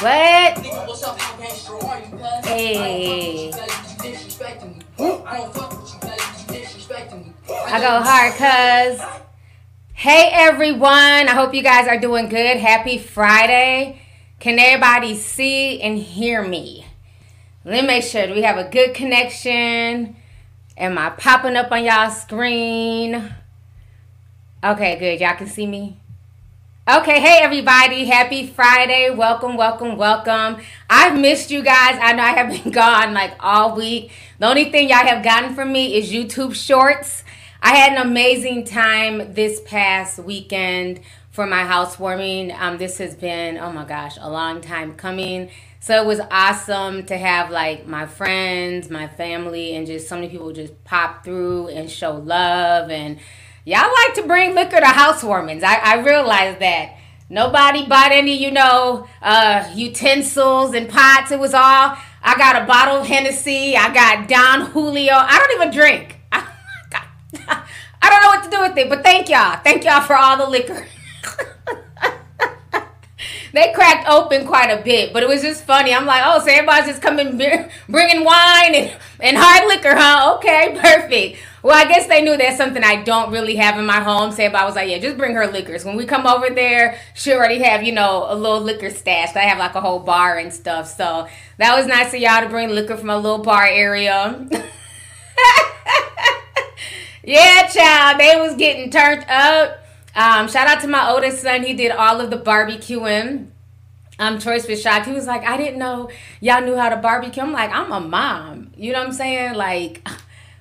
What? Hey. I go hard, cuz. Hey, everyone. I hope you guys are doing good. Happy Friday. Can everybody see and hear me? Let me make sure we have a good connection. Am I popping up on y'all screen? Okay, good. Y'all can see me. Okay, hey everybody, happy Friday. Welcome, welcome, welcome. I've missed you guys. I know I have been gone like all week. The only thing y'all have gotten from me is YouTube shorts. I had an amazing time this past weekend for my housewarming. Um, this has been, oh my gosh, a long time coming. So it was awesome to have like my friends, my family, and just so many people just pop through and show love. And y'all like to bring liquor to housewarmings. I, I realized that. Nobody bought any, you know, uh, utensils and pots. It was all, I got a bottle of Hennessy. I got Don Julio. I don't even drink. I don't know what to do with it, but thank y'all. Thank y'all for all the liquor. they cracked open quite a bit, but it was just funny. I'm like, oh, so everybody's just coming bringing wine and, and hard liquor, huh? Okay, perfect. Well, I guess they knew that's something I don't really have in my home. So I was like, yeah, just bring her liquors. When we come over there, she already have, you know, a little liquor stash. I have like a whole bar and stuff. So that was nice of y'all to bring liquor from a little bar area. Yeah, child, they was getting turned up. Um, shout out to my oldest son. He did all of the barbecuing. Um, Choice was shocked. He was like, I didn't know y'all knew how to barbecue. I'm like, I'm a mom. You know what I'm saying? Like,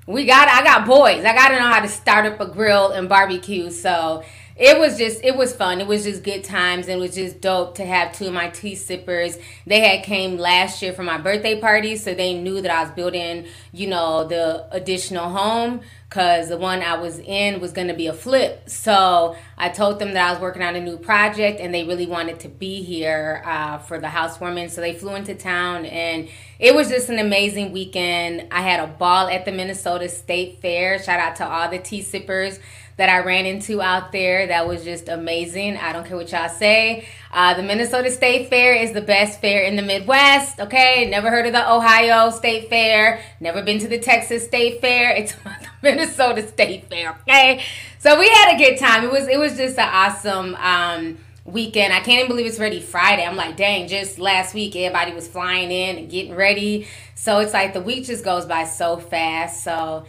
we got, I got boys. I got to know how to start up a grill and barbecue. So it was just it was fun. It was just good times. And it was just dope to have two of my tea sippers. They had came last year for my birthday party, so they knew that I was building, you know, the additional home because the one I was in was going to be a flip. So I told them that I was working on a new project and they really wanted to be here uh, for the housewarming. So they flew into town and it was just an amazing weekend. I had a ball at the Minnesota State Fair. Shout out to all the tea sippers that I ran into out there. That was just amazing. I don't care what y'all say. Uh, the Minnesota State Fair is the best fair in the Midwest. Okay, never heard of the Ohio State Fair. Never been to the Texas State Fair. It's the Minnesota State Fair. Okay, so we had a good time. It was it was just an awesome. Um, weekend. I can't even believe it's already Friday. I'm like, dang, just last week everybody was flying in and getting ready. So it's like the week just goes by so fast. So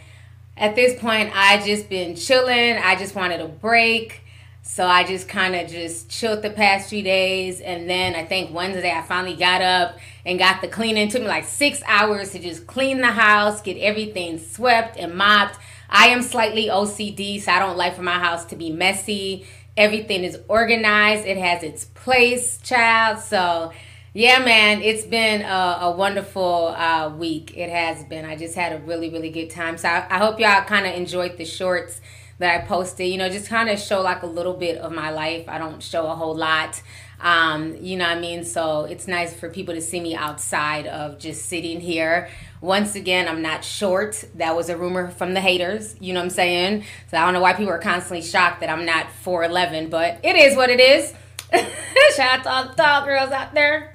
at this point, I just been chilling. I just wanted a break. So I just kind of just chilled the past few days. And then I think Wednesday, I finally got up and got the cleaning. It took me like six hours to just clean the house, get everything swept and mopped. I am slightly OCD, so I don't like for my house to be messy. Everything is organized, it has its place, child. So yeah, man, it's been a, a wonderful uh, week. It has been. I just had a really, really good time. So I, I hope y'all kind of enjoyed the shorts that I posted. You know, just kind of show like a little bit of my life. I don't show a whole lot. Um, you know what I mean? So it's nice for people to see me outside of just sitting here. Once again, I'm not short. That was a rumor from the haters. You know what I'm saying? So I don't know why people are constantly shocked that I'm not 4'11, but it is what it is. Shout out to all the tall girls out there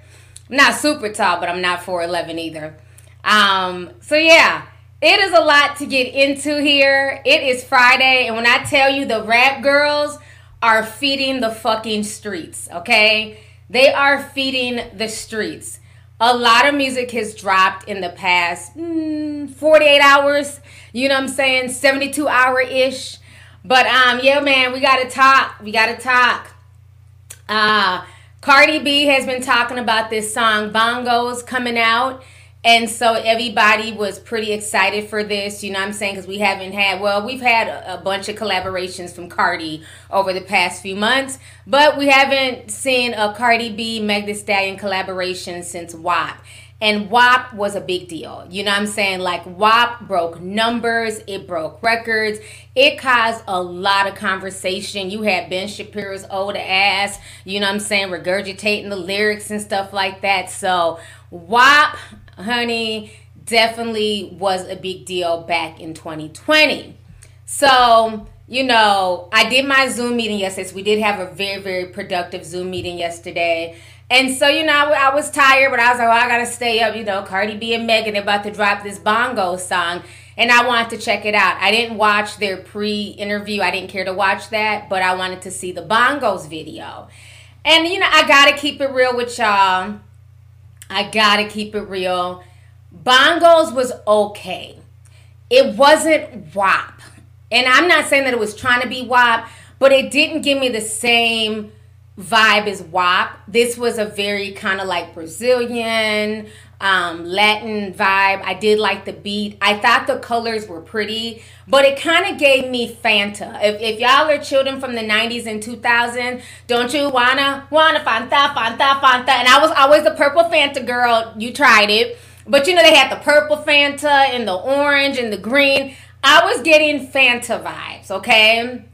not super tall, but I'm not 4'11 either. Um, so yeah, it is a lot to get into here. It is Friday, and when I tell you the rap girls are feeding the fucking streets, okay? They are feeding the streets. A lot of music has dropped in the past mm, 48 hours, you know what I'm saying? 72 hour ish. But um yeah, man, we got to talk. We got to talk. Uh Cardi B has been talking about this song Bongos coming out. And so everybody was pretty excited for this, you know what I'm saying? Because we haven't had, well, we've had a, bunch of collaborations from Cardi over the past few months, but we haven't seen a Cardi B Meg Thee Stallion collaboration since WAP. And WAP was a big deal. You know what I'm saying? Like WAP broke numbers, it broke records, it caused a lot of conversation. You had Ben Shapiro's old ass, you know what I'm saying, regurgitating the lyrics and stuff like that. So WAP, honey, definitely was a big deal back in 2020. So you know, I did my Zoom meeting yesterday. So we did have a very, very productive Zoom meeting yesterday. And so, you know, I, I was tired, but I was like, well, I gotta stay up. You know, Cardi B and Megan about to drop this bongo song, and I wanted to check it out. I didn't watch their pre-interview. I didn't care to watch that, but I wanted to see the bongos video. And you know, I gotta keep it real with y'all. I gotta keep it real. Bongos was okay. It wasn't WAP. And I'm not saying that it was trying to be WAP, but it didn't give me the same vibe is WAP. This was a very kind of like Brazilian, um, Latin vibe. I did like the beat. I thought the colors were pretty, but it kind of gave me Fanta. If, if y'all are children from the 90s and 2000, don't you wanna, wanna Fanta, Fanta, Fanta? And I was always the purple Fanta girl. You tried it. But you know, they had the purple Fanta and the orange and the green. I was getting Fanta vibes, okay?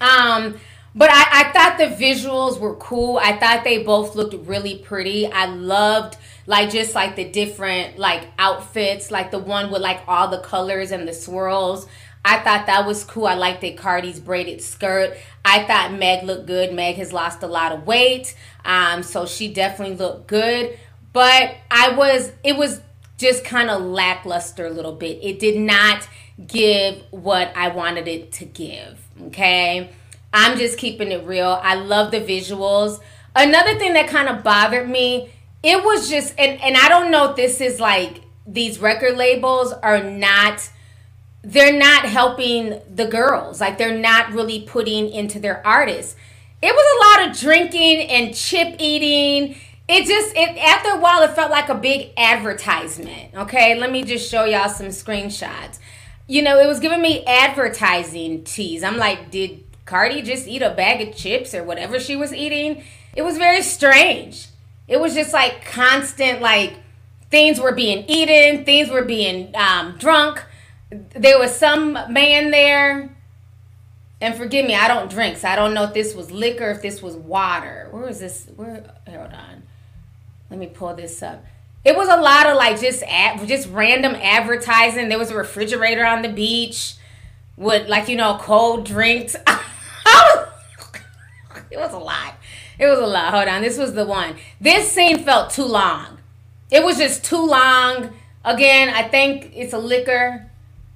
Um, but I, I thought the visuals were cool. I thought they both looked really pretty. I loved like just like the different like outfits, like the one with like all the colors and the swirls. I thought that was cool. I liked that Cardi's braided skirt. I thought Meg looked good. Meg has lost a lot of weight. Um, so she definitely looked good. But I was it was just kind of lackluster a little bit. It did not give what I wanted it to give. Okay. I'm just keeping it real. I love the visuals. Another thing that kind of bothered me, it was just and and I don't know if this is like these record labels are not they're not helping the girls. Like they're not really putting into their artists. It was a lot of drinking and chip eating. It just it after a while it felt like a big advertisement. Okay, let me just show y'all some screenshots. You know, it was giving me advertising tease. I'm like, did Cardi just eat a bag of chips or whatever she was eating. It was very strange. It was just like constant, like things were being eaten, things were being um, drunk. There was some man there, and forgive me, I don't drink, so I don't know if this was liquor, if this was water. Where is this? Where? Hold on. Let me pull this up. It was a lot of like just ad, just random advertising. There was a refrigerator on the beach with like you know cold drinks. it was a lot. It was a lot. Hold on. This was the one. This scene felt too long. It was just too long. Again, I think it's a liquor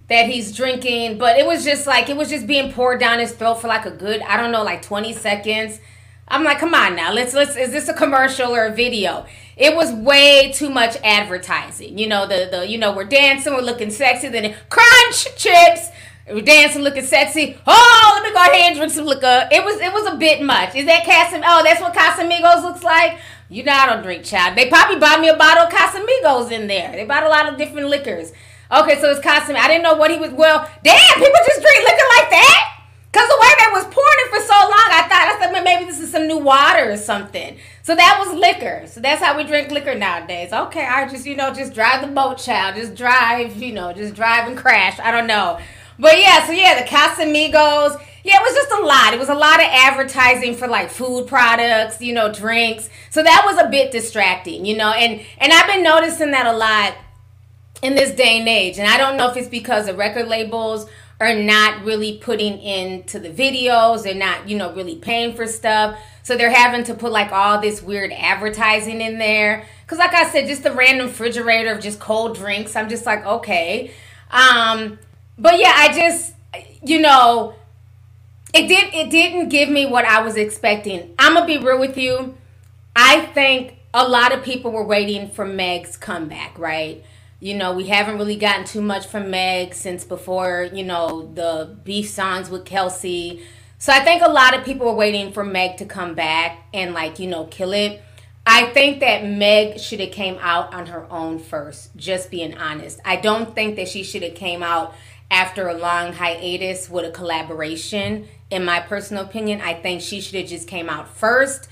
that he's drinking, but it was just like it was just being poured down his throat for like a good, I don't know, like 20 seconds. I'm like, come on now. Let's let's is this a commercial or a video? It was way too much advertising. You know, the the you know, we're dancing, we're looking sexy, then crunch chips we dancing, looking sexy. Oh, let me go ahead and drink some liquor. It was it was a bit much. Is that Casam? Oh, that's what Casamigos looks like. You know I don't drink, child. They probably bought me a bottle of Casamigos in there. They bought a lot of different liquors. Okay, so it's Casam. I didn't know what he was. Well, damn, people just drink liquor like that. Cause the way they was pouring it for so long, I thought I said maybe this is some new water or something. So that was liquor. So that's how we drink liquor nowadays. Okay, I just you know just drive the boat, child. Just drive, you know, just drive and crash. I don't know. But yeah, so yeah, the Casamigos. Yeah, it was just a lot. It was a lot of advertising for like food products, you know, drinks. So that was a bit distracting, you know. And and I've been noticing that a lot in this day and age. And I don't know if it's because the record labels are not really putting into the videos. They're not, you know, really paying for stuff. So they're having to put like all this weird advertising in there. Cause like I said, just the random refrigerator of just cold drinks. I'm just like, okay. Um, but yeah, I just you know, it did it didn't give me what I was expecting. I'm gonna be real with you. I think a lot of people were waiting for Meg's comeback, right? You know, we haven't really gotten too much from Meg since before, you know, the beef songs with Kelsey. So I think a lot of people were waiting for Meg to come back and like, you know, kill it. I think that Meg should have came out on her own first, just being honest. I don't think that she should have came out after a long hiatus with a collaboration. In my personal opinion, I think she should have just came out first,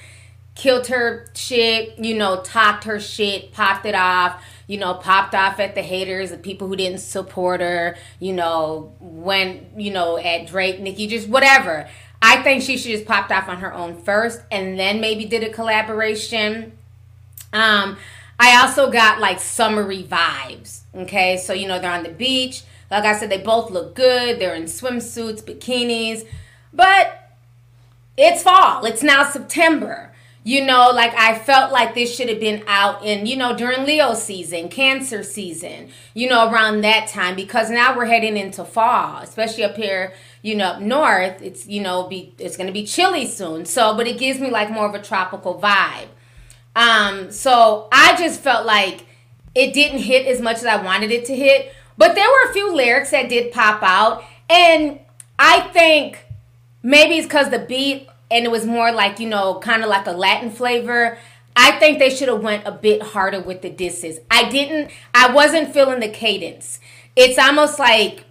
killed her shit, you know, talked her shit, popped it off, you know, popped off at the haters, the people who didn't support her, you know, went, you know, at Drake, Nicki, just whatever. I think she should just popped off on her own first and then maybe did a collaboration. Um, I also got like summery vibes. Okay, so you know they're on the beach like I said, they both look good. They're in swimsuits, bikinis. But it's fall. It's now September. You know, like I felt like this should have been out in, you know, during Leo season, Cancer season, you know, around that time because now we're heading into fall, especially up here, you know, up north. It's, you know, be it's going to be chilly soon. So, but it gives me like more of a tropical vibe. Um, so I just felt like it didn't hit as much as I wanted it to hit, but there were a few lyrics that did pop out and I think maybe it's cuz the beat and it was more like you know kind of like a latin flavor i think they should have went a bit harder with the disses. I didn't i wasn't feeling the cadence. It's almost like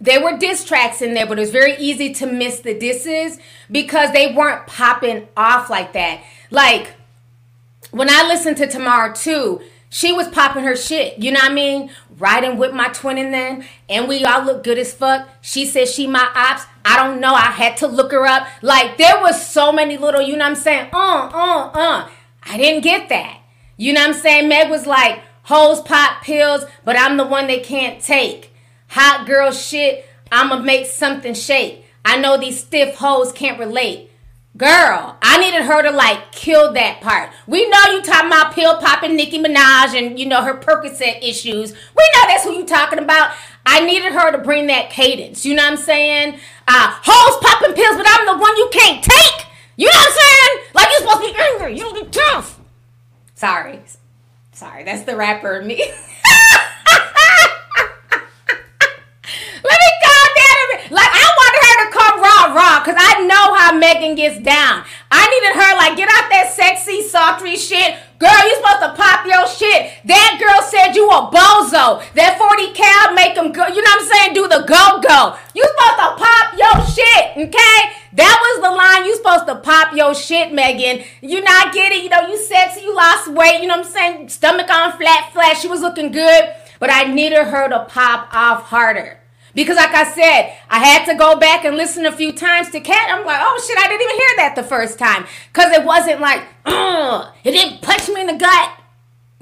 there were diss tracks in there but it was very easy to miss the disses because they weren't popping off like that. Like when i listened to Tomorrow 2 she was popping her shit. You know what I mean? Riding with my twin and then, and we all look good as fuck. She said she my ops. I don't know. I had to look her up. Like there was so many little, you know what I'm saying? Uh, uh, uh. I didn't get that. You know what I'm saying? Meg was like, hoes pop pills, but I'm the one they can't take. Hot girl shit, I'ma make something shake. I know these stiff hoes can't relate. Girl, I needed her to like kill that part. We know you talking about pill popping Nicki Minaj and you know her Percocet issues. We know that's who you talking about. I needed her to bring that cadence. You know what I'm saying? Uh, hoes popping pills, but I'm the one you can't take. You know what I'm saying? Like you're supposed to be angry. You be tough. Sorry, sorry. That's the rapper in raw because I know how Megan gets down. I needed her like get out that sexy, sultry shit. Girl, you supposed to pop your shit. That girl said you a bozo. That 40 cal make them go, you know what I'm saying? Do the go-go. You supposed to pop your shit, okay? That was the line. You supposed to pop your shit, Megan. You not get it. You know, you sexy, you lost weight. You know what I'm saying? Stomach on flat, flat. She was looking good. But I needed her to pop off harder. Because, like I said, I had to go back and listen a few times to Cat. I'm like, oh shit, I didn't even hear that the first time. Because it wasn't like, Ugh. it didn't punch me in the gut.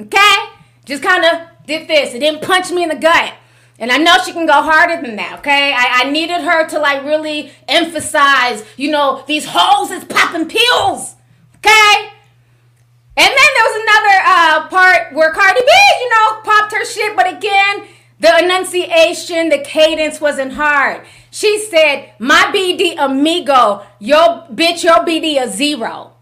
Okay? Just kind of did this. It didn't punch me in the gut. And I know she can go harder than that, okay? I, I needed her to like really emphasize, you know, these holes is popping pills, okay? And then there was another uh, part where Cardi B, you know, popped her shit, but again, the enunciation, the cadence wasn't hard. She said, My BD amigo, your bitch, your BD a zero.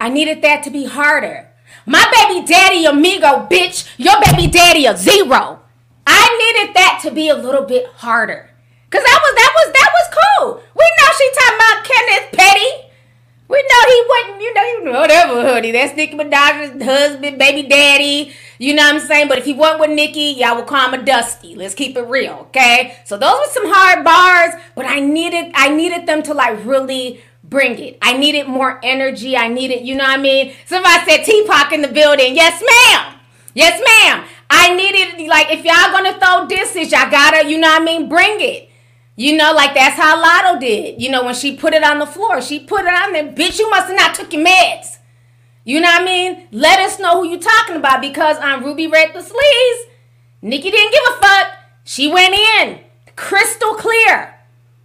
I needed that to be harder. My baby daddy amigo, bitch, your baby daddy a zero. I needed that to be a little bit harder. Cause that was that was that was cool. We know she talking about Kenneth Petty. We know he wasn't, you know, you know, whatever, honey. That's Nicki Minaj's husband, baby daddy. You know what I'm saying? But if he wasn't with Nicki, y'all would call him a Dusty. Let's keep it real, okay? So those were some hard bars, but I needed, I needed them to like really bring it. I needed more energy. I needed, you know what I mean? Somebody said T-Pac in the building. Yes, ma'am. Yes, ma'am. I needed, like, if y'all gonna throw disses, y'all gotta, you know what I mean? Bring it. You know, like that's how Latto did. You know, when she put it on the floor, she put it on there. Bitch, you must have not took your meds. You know what I mean? Let us know who you're talking about because on Ruby Red the Sleeves, Nicki didn't give a fuck. She went in crystal clear.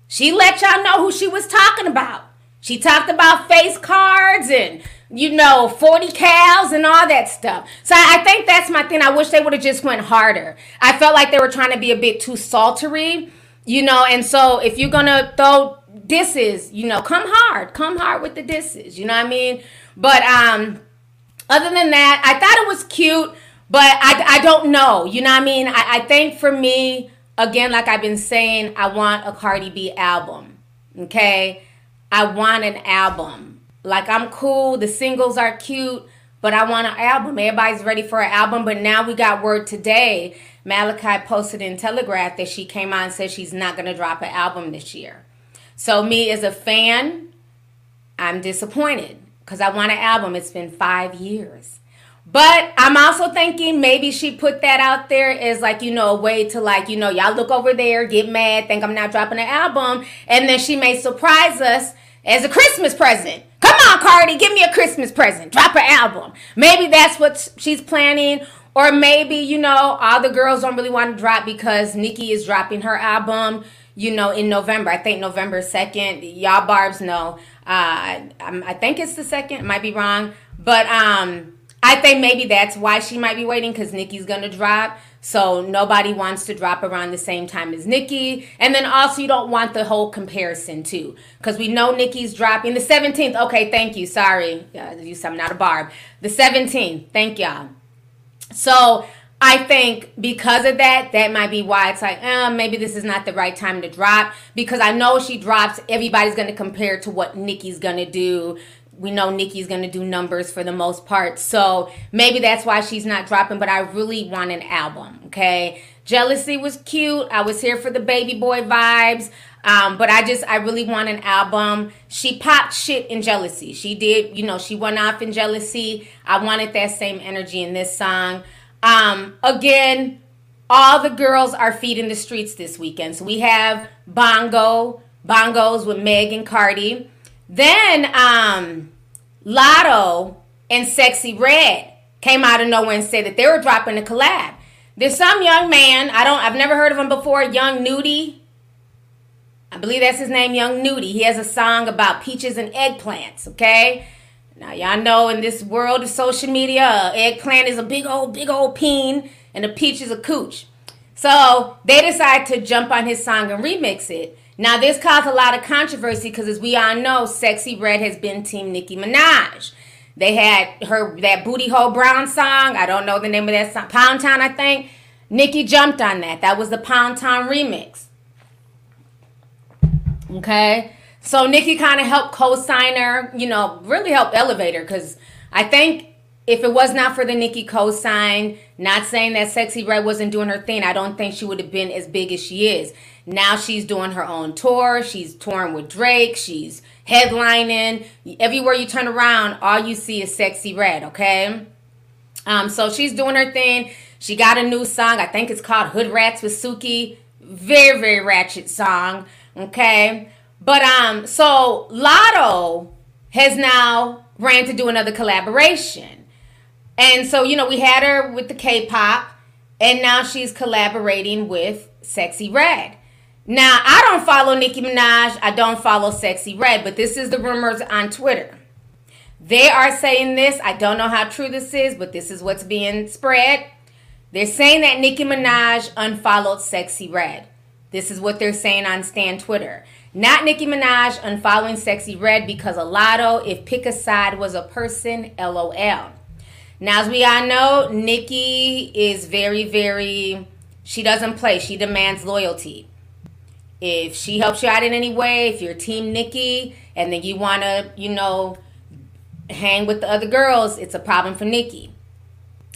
She let y'all know who she was talking about. She talked about face cards and you know 40 cows and all that stuff. So I think that's my thing. I wish they would have just went harder. I felt like they were trying to be a bit too saltery you know, and so if you're gonna throw disses, you know, come hard, come hard with the disses. You know what I mean? But um, other than that, I thought it was cute, but I, I don't know. You know what I mean? I, I think for me, again, like I've been saying, I want a Cardi B album. Okay, I want an album. Like I'm cool. The singles are cute, but I want an album. Everybody's ready for an album, but now we got word today Malachi posted in Telegraph that she came out and said she's not going to drop an album this year. So, me as a fan, I'm disappointed because I want an album. It's been five years. But I'm also thinking maybe she put that out there as like, you know, a way to like, you know, y'all look over there, get mad, think I'm not dropping an album, and then she may surprise us as a Christmas present. Come on, Cardi, give me a Christmas present. Drop an album. Maybe that's what she's planning Or maybe, you know, all the girls don't really want to drop because Nicki is dropping her album, you know, in November. I think November 2nd. Y'all barbs know. Uh, I, I think it's the 2nd. Might be wrong. But um, I think maybe that's why she might be waiting because Nicki's going to drop. So nobody wants to drop around the same time as Nicki. And then also you don't want the whole comparison too. Because we know Nicki's dropping the 17th. Okay, thank you. Sorry. You I'm not a barb. The 17th. Thank y'all. So I think because of that, that might be why it's like, eh, maybe this is not the right time to drop. Because I know she drops, everybody's going to compare to what Nicki's going to do we know Nicki's gonna do numbers for the most part. So maybe that's why she's not dropping, but I really want an album, okay? Jealousy was cute. I was here for the baby boy vibes. Um, but I just I really want an album. She popped shit in jealousy. She did, you know, she went off in jealousy. I wanted that same energy in this song. Um, again, all the girls are feeding the streets this weekend. So we have Bongo, Bongos with Meg and Cardi. Then um Latto and Sexyy Red came out of nowhere and said that they were dropping a collab. There's some young man, I don't I've never heard of him before, Young Nudy. I believe that's his name, Young Nudy. He has a song about peaches and eggplants, okay? Now y'all know in this world of social media, eggplant is a big old, big old peen, and a peach is a cooch. So they decide to jump on his song and remix it. Now, this caused a lot of controversy because, as we all know, Sexyy Red has been Team Nicki Minaj. They had her that Booty Hole Brown song. I don't know the name of that song. Pound Town, I think. Nicki jumped on that. That was the Pound Town remix. Okay. So Nicki kind of helped co-sign her, you know, really helped elevate her because I think if it was not for the Nicki co-sign, not saying that Sexyy Red wasn't doing her thing, I don't think she would have been as big as she is. Now she's doing her own tour. She's touring with Drake. She's headlining. Everywhere you turn around, all you see is Sexyy Red, okay? Um, so she's doing her thing. She got a new song. I think it's called Hood Rats with Suki. Very, very ratchet song. Okay. But um, so Latto has now ran to do another collaboration. And so, you know, we had her with the K-pop, and now she's collaborating with Sexyy Red. Now, I don't follow Nicki Minaj. I don't follow Sexyy Red, but this is the rumors on Twitter. They are saying this. I don't know how true this is, but this is what's being spread. They're saying that Nicki Minaj unfollowed Sexyy Red. This is what they're saying on Stan Twitter. Not Nicki Minaj unfollowing Sexyy Red because a Latto, if pick a side was a person, lol. Now, as we all know, Nicki is very, very, she doesn't play. She demands loyalty. If she helps you out in any way, if you're Team Nicki and then you want to, you know, hang with the other girls, it's a problem for Nicki.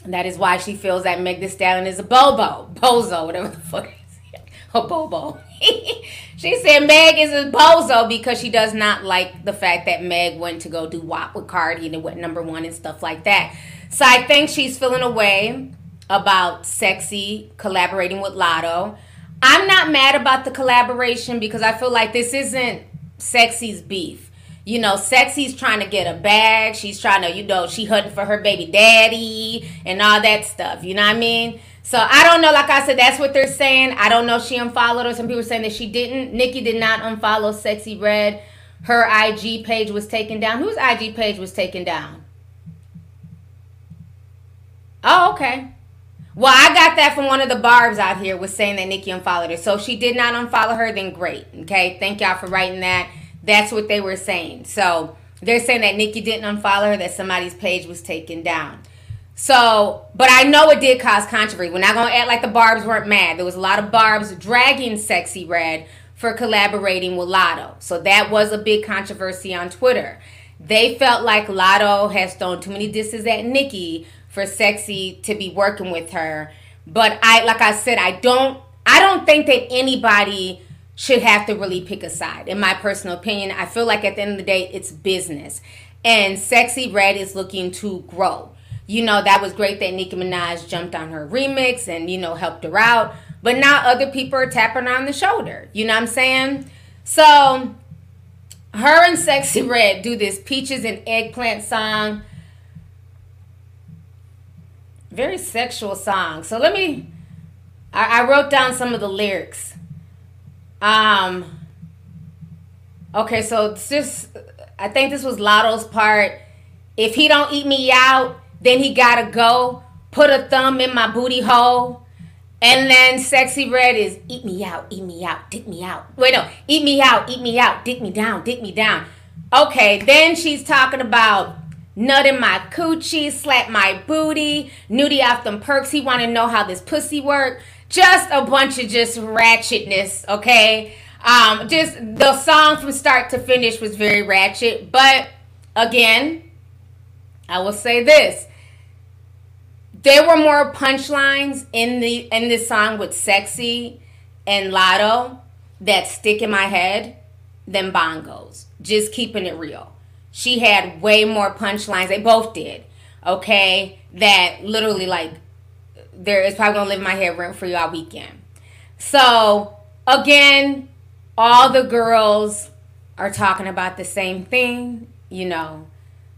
And that is why she feels that Meg Thee Stallion is a bobo, bozo, whatever the fuck a bobo. she said Meg is a bozo because she does not like the fact that Meg went to go do WAP with Cardi and it went number one and stuff like that. So I think she's feeling a way about Sexy collaborating with Latto. I'm not mad about the collaboration because I feel like this isn't Sexy's beef. You know, Sexy's trying to get a bag. She's trying to, you know, she hunting for her baby daddy and all that stuff. You know what I mean? So I don't know. Like I said, that's what they're saying. I don't know she unfollowed her. some people are saying that she didn't. Nicki did not unfollow Sexyy Red. Her IG page was taken down. Whose IG page was taken down? Oh, okay. Well, I got that from one of the barbs out here was saying that Nicki unfollowed her. So if she did not unfollow her, then great. Okay. Thank y'all for writing that. That's what they were saying. So they're saying that Nicki didn't unfollow her, that somebody's page was taken down. So, but I know it did cause controversy. We're not gonna act like the Barbs weren't mad. There was a lot of Barbs dragging Sexyy Red for collaborating with Latto. So that was a big controversy on Twitter. They felt like Latto has thrown too many disses at Nicki for Sexy to be working with her. But I like I said, I don't I don't think that anybody should have to really pick a side. In my personal opinion, I feel like at the end of the day, it's business. And Sexyy Red is looking to grow. You know, that was great that Nicki Minaj jumped on her remix and, you know, helped her out. But now other people are tapping her on the shoulder. You know what I'm saying? So her and Sexyy Red do this Peaches and Eggplant song very sexual song. So let me. I, I wrote down some of the lyrics. Um. Okay, so it's just. I think this was Latto's part. If he don't eat me out, then he gotta go. Put a thumb in my booty hole. And then Sexyy Red is eat me out, eat me out, dick me out. Wait, no, eat me out, eat me out, dick me down, dick me down. Okay, then she's talking about nut in my coochie, slap my booty, nudie off them perks. He want to know how this pussy work. Just a bunch of just ratchetness, okay? Um, just the song from start to finish was very ratchet, but again, I will say this there were more punchlines in the in this song with Sexy and Latto that stick in my head than bongos. Just keeping it real. She had way more punchlines. They both did. Okay, that literally like there is probably gonna live in my head rent free all weekend. So again, all the girls are talking about the same thing. You know,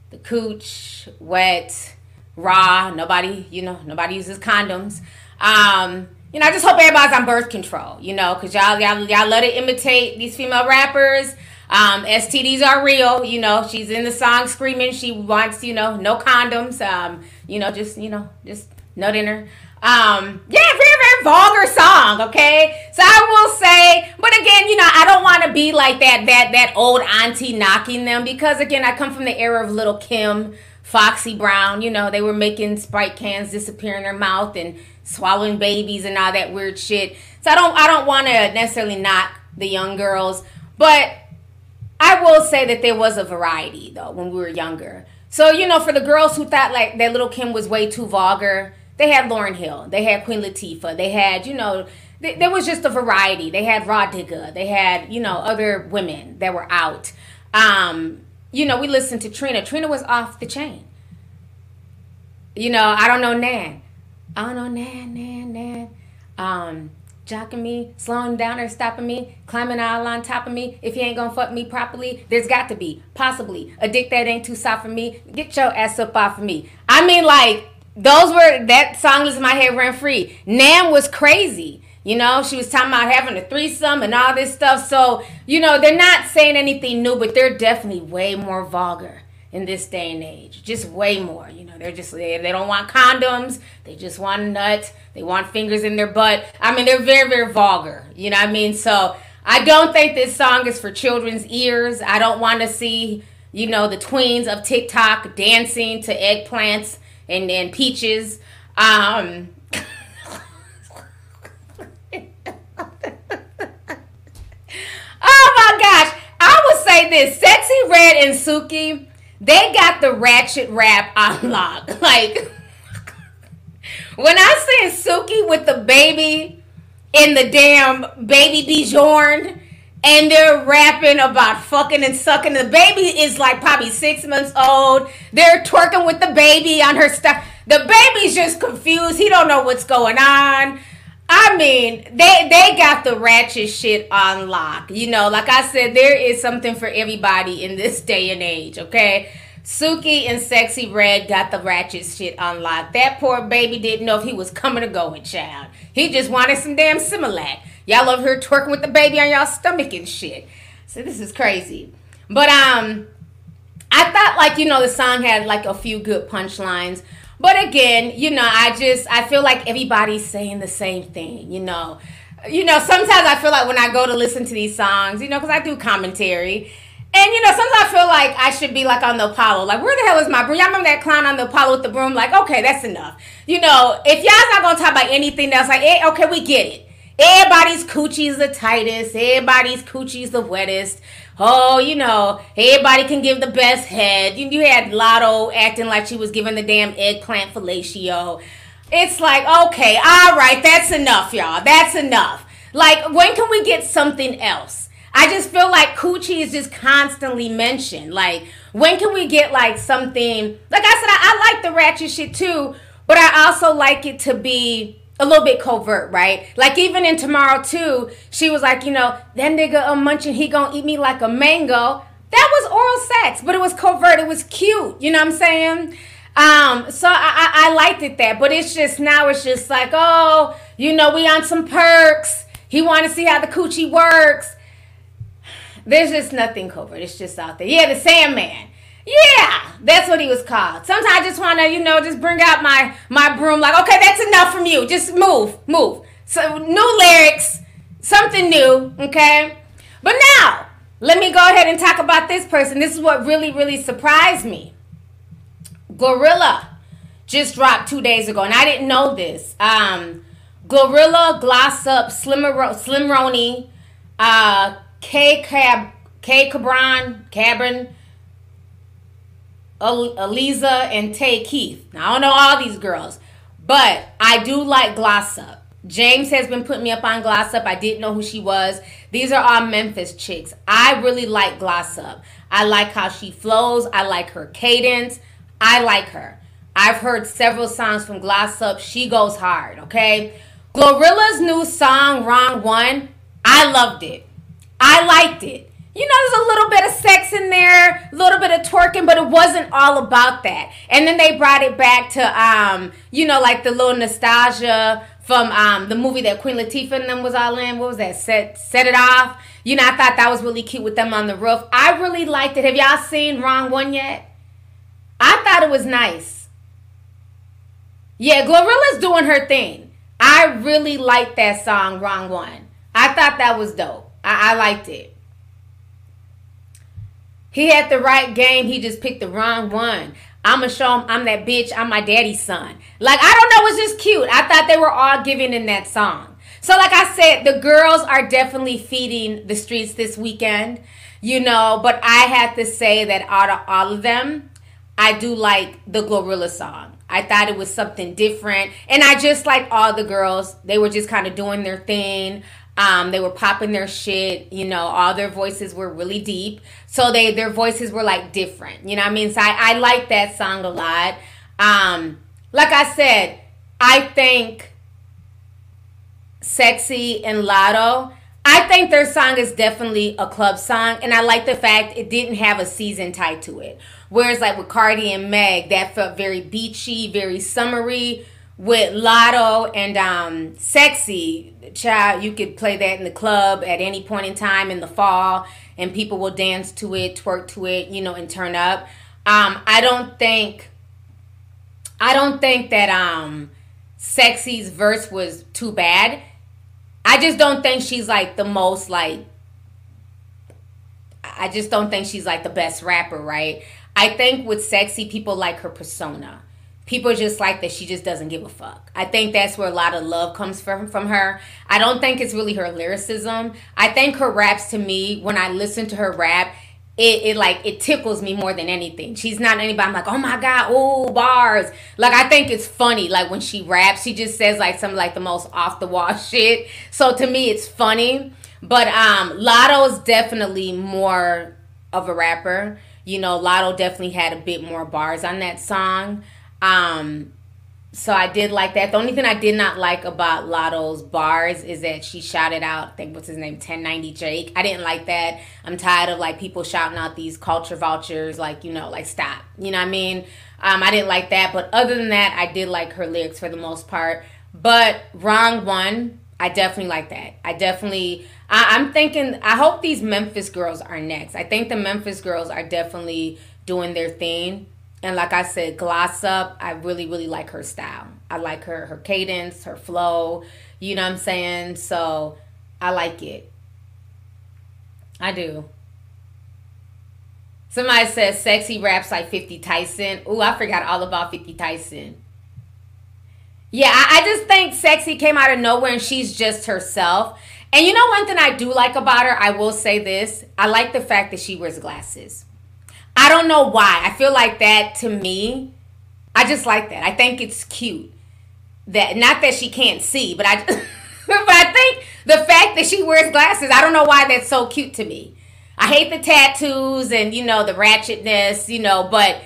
the cooch, wet raw. Nobody, you know, nobody uses condoms. Um, you know, I just hope everybody's on birth control, you know, because y'all, y'all, y'all let it imitate these female rappers. Um, STDs are real, you know. She's in the song screaming. She wants, you know, no condoms. Um, you know, just, you know, just no in her. Um, yeah, very, very vulgar song, okay? So I will say, but again, you know, I don't want to be like that, that, that old auntie knocking them because again, I come from the era of Little Kim. Foxy Brown, you know, they were making Sprite cans disappear in their mouth and swallowing babies and all that weird shit. So I don't I don't want to necessarily knock the young girls, but I will say that there was a variety though when we were younger. So you know, for the girls who thought like that little Kim was way too vulgar, they had Lauryn Hill, they had Queen Latifah, they had you know. there was just a variety. They had Rah Digga. They had, you know, other women that were out. Um, you know, we listened to Trina. Trina was off the chain. You know, I don't know Nan. I don't know Nan, Nan, Nan. Um, jocking me, slowing down or stopping me, climbing all on top of me. If you ain't gonna fuck me properly, there's got to be, possibly, a dick that ain't too soft for me. Get your ass up off of me. I mean, like, those were, that song in my head rent free. Nan was crazy. You know, she was talking about having a threesome and all this stuff. So, you know, they're not saying anything new, but they're definitely way more vulgar in this day and age. Just way more. You know, they're just, they, they don't want condoms. They just want nuts. They want fingers in their butt. I mean, they're very, very vulgar. You know what I mean? So, I don't think this song is for children's ears. I don't want to see, you know, the tweens of TikTok dancing to eggplants and, then peaches. Um, oh my gosh. I would say this Sexyy Red and Suki, they got the ratchet rap on lock. Like, when I see Suki with the baby in the damn baby Bjorn and they're rapping about fucking and sucking. The baby is like probably six months old. They're twerking with the baby on her stuff. The baby's just confused. He don't know what's going on. I mean, they they got the ratchet shit on lock. You know, like I said, there is something for everybody in this day and age. Okay. Suki and Sexyy Red got the ratchet shit unlocked. That poor baby didn't know if he was coming or going, child. He just wanted some damn Similac. Y'all love her twerking with the baby on y'all stomach and shit. So this is crazy. But um, I thought like you know the song had like a few good punchlines. But again, you know, I just I feel like everybody's saying the same thing, you know. You know, sometimes I feel like when I go to listen to these songs, you know, because I do commentary. And you know, sometimes I feel like I should be like on the Apollo. Like, where the hell is my broom? Y'all remember that clown on the Apollo with the broom? Like, okay, that's enough. You know, if y'all's not gonna talk about anything else, like, eh, okay, we get it. Everybody's coochie's the tightest. Everybody's coochie's the wettest oh, you know, everybody can give the best head. You, you had Latto acting like she was giving the damn eggplant fellatio. It's like, okay, all right, that's enough, y'all. That's enough. Like, when can we get something else? I just feel like coochie is just constantly mentioned. Like, when can we get like something? Like I said, I, I like the ratchet shit too, but I also like it to be a little bit covert, right? Like even in Tomorrow 2, she was like, you know, that nigga a munching, he gonna eat me like a mango. That was oral sex, but it was covert. It was cute. You know what I'm saying? Um, so I, I, I liked it that, but it's just now it's just like, oh, you know, we on some perks. He want to see how the coochie works. There's just nothing covert. It's just out there. Yeah, the Sandman. Yeah, that's what he was called. Sometimes I just want to, you know, just bring out my my broom. Like, okay, that's enough from you. Just move, move. So new lyrics, something new. Okay, but now let me go ahead and talk about this person. This is what really, really surprised me. Glorilla just dropped two days ago, and I didn't know this. Um, Glorilla, Gloss Up, Slim, Slimeroni, uh, K Cab, K Cabron, Cabron, Aliza, and Tay Keith. Now I don't know all these girls, but I do like Gloss Up. James has been putting me up on Gloss Up. I didn't know who she was. These are all Memphis chicks. I really like Gloss Up. I like how she flows. I like her cadence. I like her. I've heard several songs from Gloss Up. She goes hard, okay? Glorilla's new song, Wrong One, I loved it. I liked it. You know, there's a little bit of sex in there, a little bit of twerking, but it wasn't all about that. And then they brought it back to, um, you know, like the little nostalgia from um, the movie that Queen Latifah and them was all in. What was that? Set Set It Off. You know, I thought that was really cute with them on the roof. I really liked it. Have y'all seen Wrong One yet? I thought it was nice. Yeah, Glorilla's doing her thing. I really liked that song, Wrong One. I thought that was dope. I, I liked it. He had the right game. He just picked the wrong one. I'ma show him I'm that bitch. I'm my daddy's son. Like I don't know. It's just cute. I thought they were all giving in that song. So like I said, the girls are definitely feeding the streets this weekend. You know, but I have to say that out of all of them, I do like the Glorilla song. I thought it was something different. And I just like all the girls. They were just kind of doing their thing. Um, they were popping their shit, you know, all their voices were really deep. So they their voices were like different. You know I mean? So I, I like that song a lot. Um, like I said, I think Sexy and Latto, I think their song is definitely a club song, and I like the fact it didn't have a season tied to it. Whereas like with Cardi and Meg, that felt very beachy, very summery. With Latto and um, Sexy, child, you could play that in the club at any point in time in the fall, and people will dance to it, twerk to it, you know, and turn up. Um, I don't think, I don't think that um, Sexy's verse was too bad. I just don't think she's like the most like I just don't think she's like the best rapper, right? I think with sexy people like her persona. People just like that she just doesn't give a fuck. I think that's where a lot of love comes from from her. I don't think it's really her lyricism. I think her raps to me, when I listen to her rap, it, it like it tickles me more than anything. She's not anybody. I'm like, oh my god, oh bars. Like I think it's funny. Like when she raps, she just says like some like the most off the wall shit. So to me, it's funny. But um, Latto's definitely more of a rapper. You know, Latto definitely had a bit more bars on that song. Um, so I did like that. The only thing I did not like about Latto's bars is that she shouted out, I think what's his name, 1090 Jake. I didn't like that. I'm tired of like people shouting out these culture vultures, like, you know, like stop. You know what I mean? Um, I didn't like that. But other than that, I did like her lyrics for the most part. But wrong one, I definitely like that. I definitely I, I'm thinking I hope these Memphis girls are next. I think the Memphis girls are definitely doing their thing and like I said, Gloss Up, I really, really like her style. I like her her cadence, her flow. You know what I'm saying? So I like it. I do. Somebody says sexy raps like 50 Tyson. Ooh, I forgot all about 50 Tyson. Yeah, I, I just think sexy came out of nowhere and she's just herself. And you know one thing I do like about her, I will say this. I like the fact that she wears glasses. I don't know why. I feel like that to me, I just like that. I think it's cute. That not that she can't see, but I but I think the fact that she wears glasses, I don't know why that's so cute to me. I hate the tattoos and you know the ratchetness, you know, but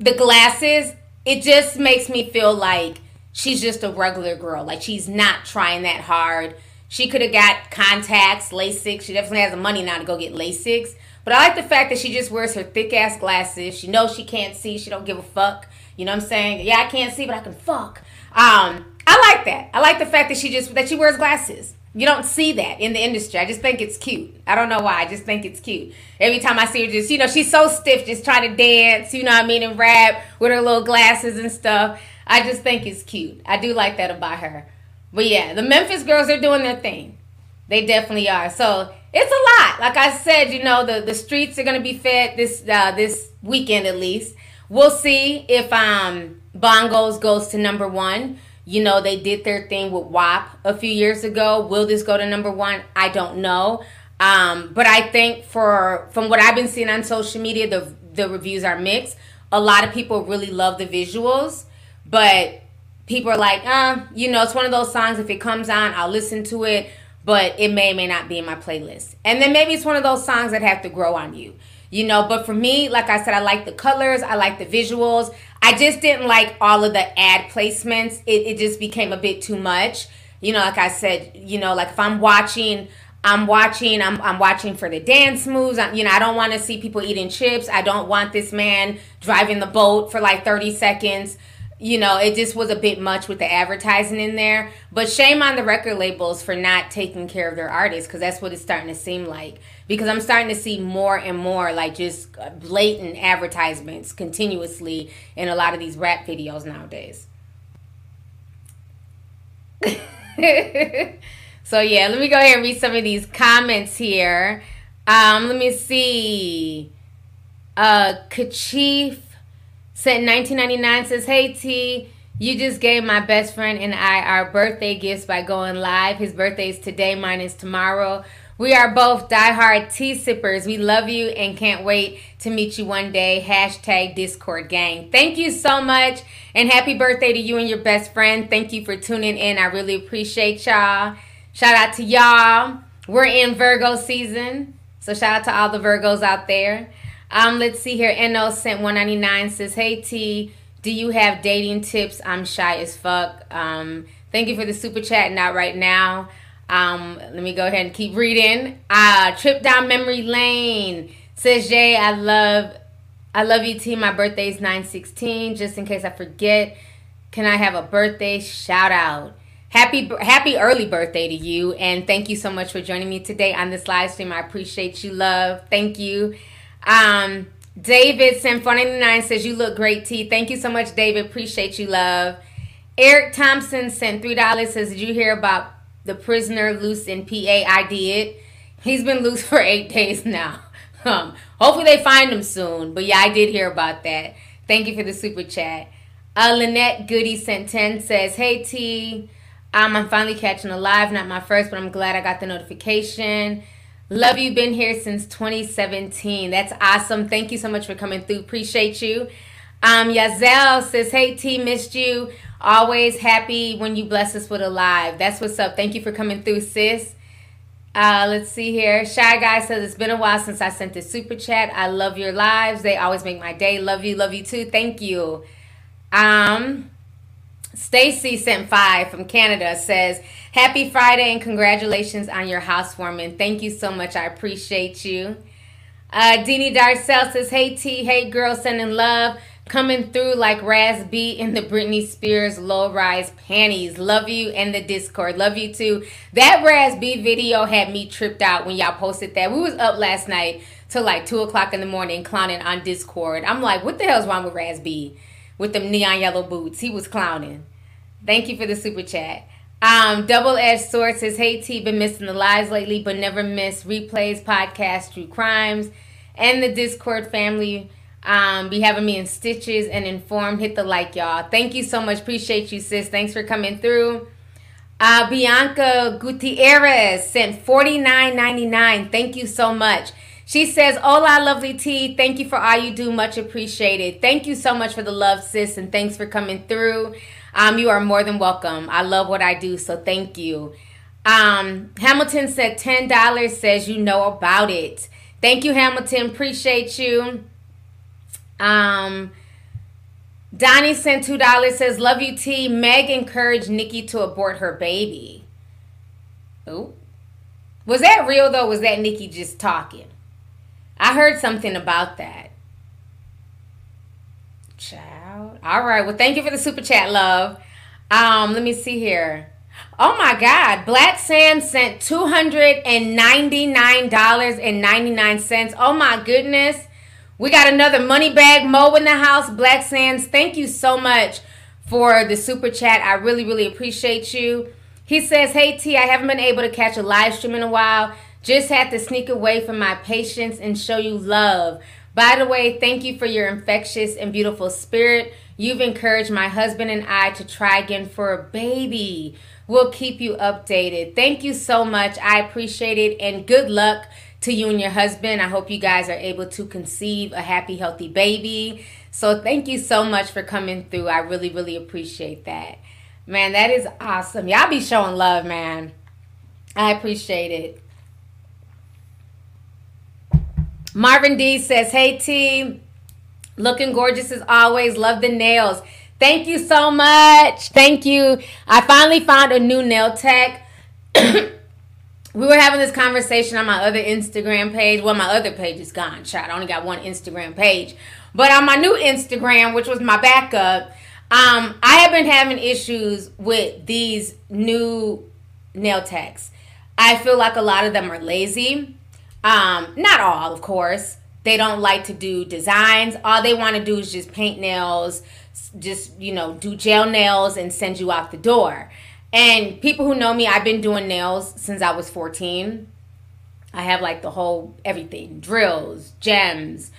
the glasses, it just makes me feel like she's just a regular girl. Like she's not trying that hard. She could have got contacts, LASIK. She definitely has the money now to go get LASIKs. But I like the fact that she just wears her thick ass glasses. She knows she can't see. She don't give a fuck. You know what I'm saying? Yeah, I can't see, but I can fuck. Um, I like that. I like the fact that she just that she wears glasses. You don't see that in the industry. I just think it's cute. I don't know why. I just think it's cute. Every time I see her, just you know, she's so stiff, just trying to dance. You know what I mean, and rap with her little glasses and stuff. I just think it's cute. I do like that about her. But yeah, the Memphis girls are doing their thing. They definitely are. So it's a lot. Like I said, you know, the, the streets are gonna be fed this uh, this weekend at least. We'll see if um Bongos goes to number one. You know, they did their thing with WAP a few years ago. Will this go to number one? I don't know. Um, but I think for from what I've been seeing on social media, the the reviews are mixed. A lot of people really love the visuals, but people are like, uh, you know, it's one of those songs. If it comes on, I'll listen to it, but it may or may not be in my playlist. And then maybe it's one of those songs that have to grow on you you know? But for me like i said i like the colors i like the visuals. I just didn't like all of the ad placements. It, it just became a bit too much. You know like i said you know like if i'm watching i'm watching i'm, I'm watching for the dance moves. I'm, you know i don't want to see people eating chips. I don't want this man driving the boat for like 30 seconds you know, it just was a bit much with the advertising in there. But shame on the record labels for not taking care of their artists because that's what it's starting to seem like. Because I'm starting to see more and more like just blatant advertisements continuously in a lot of these rap videos nowadays. so yeah, let me go ahead and read some of these comments here. Um, let me see. Uh, Kachif Sent 1999 says, Hey T, you just gave my best friend and I our birthday gifts by going live. His birthday is today, mine is tomorrow. We are both diehard tea sippers. We love you and can't wait to meet you one day. Hashtag Discord gang. Thank you so much and happy birthday to you and your best friend. Thank you for tuning in. I really appreciate y'all. Shout out to y'all. We're in Virgo season. So shout out to all the Virgos out there. Um, let's see here. No sent 199 says, Hey T, do you have dating tips? I'm shy as fuck. Um, thank you for the super chat. Not right now. Um, let me go ahead and keep reading. Uh, trip down memory lane says Jay, I love I love you T. My birthday is 916. Just in case I forget, can I have a birthday shout out? Happy happy early birthday to you and thank you so much for joining me today on this live stream. I appreciate you, love. Thank you. Um, David Symphony9 says, You look great, T. Thank you so much, David. Appreciate you, love. Eric Thompson sent $3 says, Did you hear about the prisoner loose in PA? I did. He's been loose for eight days now. Um, hopefully they find him soon. But yeah, I did hear about that. Thank you for the super chat. Uh, Lynette Goody sent 10 says, Hey T, um, I'm finally catching a live, not my first, but I'm glad I got the notification. Love you. Been here since 2017. That's awesome. Thank you so much for coming through. Appreciate you. Um, Yazelle says, Hey T, missed you. Always happy when you bless us with a live. That's what's up. Thank you for coming through, sis. Uh, let's see here. Shy Guy says, It's been a while since I sent the super chat. I love your lives. They always make my day. Love you. Love you too. Thank you. Um, Stacy sent five from Canada says, Happy Friday and congratulations on your housewarming. Thank you so much. I appreciate you. Uh, Deanie Darcel says, Hey T, hey girl, sending love. Coming through like Raz B in the Britney Spears low rise panties. Love you and the Discord. Love you too. That Raz B video had me tripped out when y'all posted that. We was up last night till like 2 o'clock in the morning clowning on Discord. I'm like, what the hell's wrong with Raz B? With them neon yellow boots. He was clowning. Thank you for the super chat. Um, Double Edged Sword says, Hey T, been missing the lives lately, but never miss replays, podcasts, true crimes, and the Discord family. Um, be having me in stitches and informed. Hit the like, y'all. Thank you so much. Appreciate you, sis. Thanks for coming through. Uh, Bianca Gutierrez sent forty nine ninety nine. Thank you so much. She says, Hola, lovely T. Thank you for all you do. Much appreciated. Thank you so much for the love, sis, and thanks for coming through. Um, you are more than welcome. I love what I do, so thank you. Um, Hamilton said $10 says you know about it. Thank you, Hamilton. Appreciate you. Um, Donnie sent $2 says, Love you, T. Meg encouraged Nicki to abort her baby. Oh. Was that real, though? Was that Nicki just talking? I heard something about that. Child. All right. Well, thank you for the super chat, love. Um, let me see here. Oh my God. Black Sand sent $299.99. Oh my goodness. We got another money bag Mo in the house. Black Sands, thank you so much for the super chat. I really, really appreciate you. He says, Hey T, I haven't been able to catch a live stream in a while. Just had to sneak away from my patients and show you love. By the way, thank you for your infectious and beautiful spirit. You've encouraged my husband and I to try again for a baby. We'll keep you updated. Thank you so much. I appreciate it and good luck to you and your husband. I hope you guys are able to conceive a happy, healthy baby. So, thank you so much for coming through. I really, really appreciate that. Man, that is awesome. Y'all be showing love, man. I appreciate it. Marvin D says, Hey T, looking gorgeous as always. Love the nails. Thank you so much. Thank you. I finally found a new nail tech. we were having this conversation on my other Instagram page. Well, my other page is gone. Shot. I only got one Instagram page. But on my new Instagram, which was my backup, um, I have been having issues with these new nail techs. I feel like a lot of them are lazy. Um, not all, of course. They don't like to do designs. All they want to do is just paint nails, just, you know, do gel nails and send you out the door. And people who know me, I've been doing nails since I was 14. I have like the whole everything drills, gems,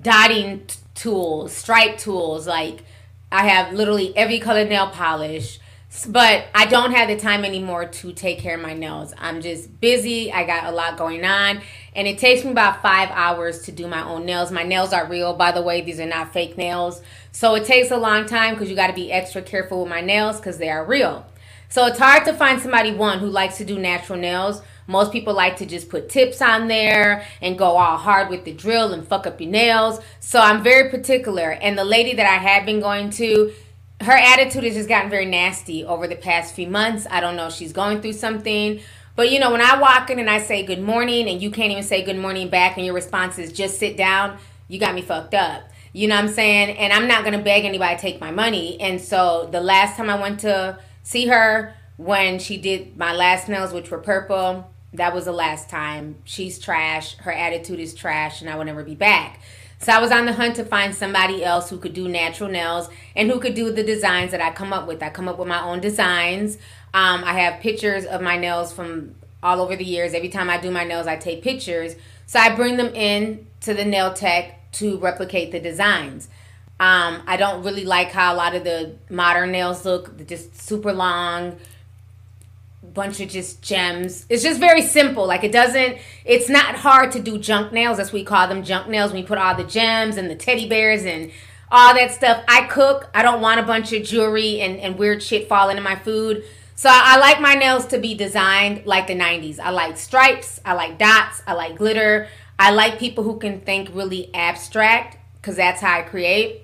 dotting t- tools, stripe tools. Like, I have literally every color nail polish but I don't have the time anymore to take care of my nails. I'm just busy. I got a lot going on, and it takes me about five hours to do my own nails. My nails are real, by the way. These are not fake nails. So it takes a long time because you got to be extra careful with my nails because they are real. So it's hard to find somebody one who likes to do natural nails. Most people like to just put tips on there and go all hard with the drill and fuck up your nails. So I'm very particular. And the lady that I have been going to, her attitude has just gotten very nasty over the past few months. I don't know she's going through something. But you know, when I walk in and I say good morning and you can't even say good morning back and your response is just sit down, you got me fucked up. You know what I'm saying? And I'm not gonna beg anybody to take my money. And so the last time I went to see her when she did my last nails, which were purple, that was the last time. She's trash. Her attitude is trash, and I will never be back. So I was on the hunt to find somebody else who could do natural nails and who could do the designs that I come up with. I come up with my own designs. Um, I have pictures of my nails from all over the years. Every time I do my nails, I take pictures. So I bring them in to the nail tech to replicate the designs. Um, I don't really like how a lot of the modern nails look, just super long bunch of just gems. It's just very simple. Like it doesn't it's not hard to do junk nails. That's what we call them junk nails We put all the gems and the teddy bears and all that stuff. I cook. I don't want a bunch of jewelry and, and weird shit falling in my food. So I like my nails to be designed like the 90s. I like stripes, I like dots, I like glitter. I like people who can think really abstract because that's how I create.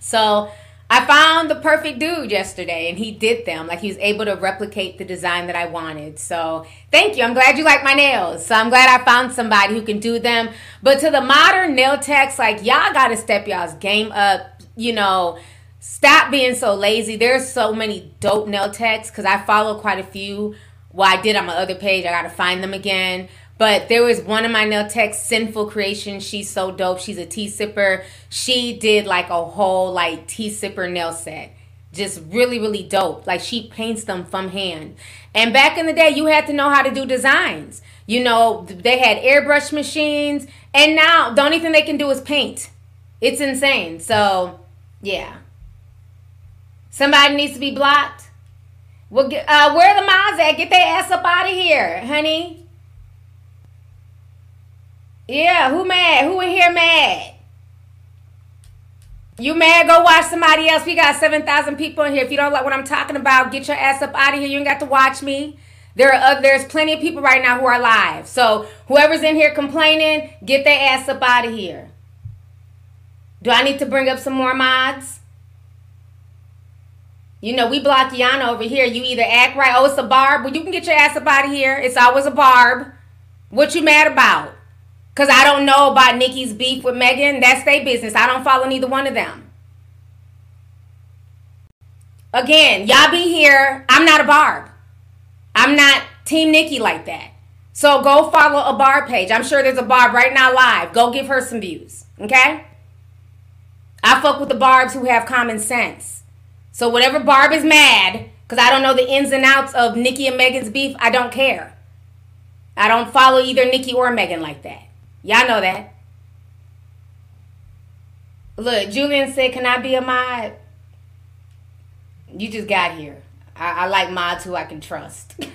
So I found the perfect dude yesterday and he did them. Like he was able to replicate the design that I wanted. So thank you. I'm glad you like my nails. So I'm glad I found somebody who can do them. But to the modern nail techs, like y'all gotta step y'all's game up. You know, stop being so lazy. There's so many dope nail techs because I follow quite a few. Well, I did on my other page. I gotta find them again. But there was one of my nail techs, Sinful Creation. She's so dope. She's a tea sipper. She did like a whole like tea sipper nail set. Just really, really dope. Like she paints them from hand. And back in the day, you had to know how to do designs. You know, they had airbrush machines. And now the only thing they can do is paint. It's insane. So, yeah. Somebody needs to be blocked. Well, uh, where the moms at? Get their ass up out of here, honey. Yeah, who mad? Who in here mad? You mad? Go watch somebody else. We got 7,000 people in here. If you don't like what I'm talking about, get your ass up out of here. You ain't got to watch me. There are uh, there's plenty of people right now who are live. So whoever's in here complaining, get their ass up out of here. Do I need to bring up some more mods? You know, we block Yana over here. You either act right, oh, it's a barb. Well, you can get your ass up out of here. It's always a barb. What you mad about? Because I don't know about Nicki's beef with Megan. That's their business. I don't follow neither one of them. again, y'all be here. I'm not a Barb. I'm not Team Nicki like that. So go follow a Barb page. I'm sure there's a Barb right now live. Go give her some views. Okay? I fuck with the Barbs who have common sense. So whatever Barb is mad, because I don't know the ins and outs of Nicki and Megan's beef, I don't care. I don't follow either Nicki or Megan like that. Y'all know that. Look, Julian said, Can I be a mod? You just got here. I, I like mods who I can trust. oh,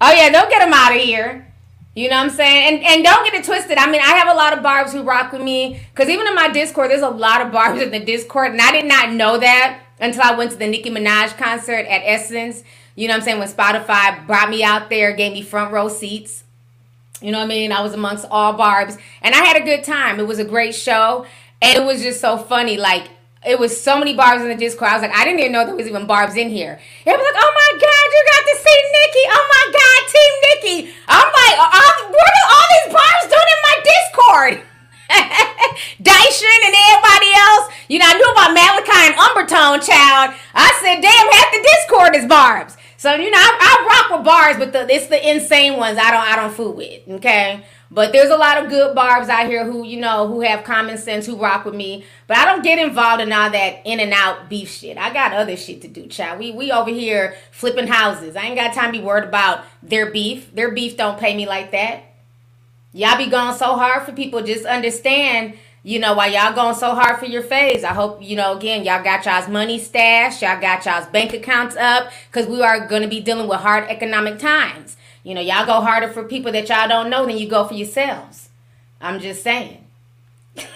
yeah, don't get them out of here. You know what I'm saying? And and don't get it twisted. I mean, I have a lot of barbs who rock with me. Because even in my Discord, there's a lot of barbs in the Discord. And I did not know that until I went to the Nicki Minaj concert at Essence. You know what I'm saying? When Spotify brought me out there, gave me front row seats. You know what I mean? I was amongst all barbs. And I had a good time. It was a great show. And it was just so funny. Like, it was so many barbs in the Discord. I was like, I didn't even know there was even barbs in here. It was like, oh my God, you got to see Nicki. Oh my God, Team Nicki. I'm like, all, what are all these barbs doing in my Discord? Dyson and everybody else. You know, I knew about Malachi and Umbertone Child. I said, damn, half the Discord is barbs. So you know, I, I rock with bars, but the, it's the insane ones I don't I don't fool with. Okay, but there's a lot of good barbs out here who, you know, who have common sense, who rock with me. But I don't get involved in all that in and out beef shit. I got other shit to do, child. We we over here flipping houses. I ain't got time to be worried about their beef. Their beef don't pay me like that. Y'all be going so hard for people. Just understand, you know, why y'all going so hard for your phase. I hope, you know, again, y'all got y'all's money stashed. Y'all got y'all's bank accounts up. Because we are going to be dealing with hard economic times. You know, y'all go harder for people that y'all don't know than you go for yourselves. I'm just saying. All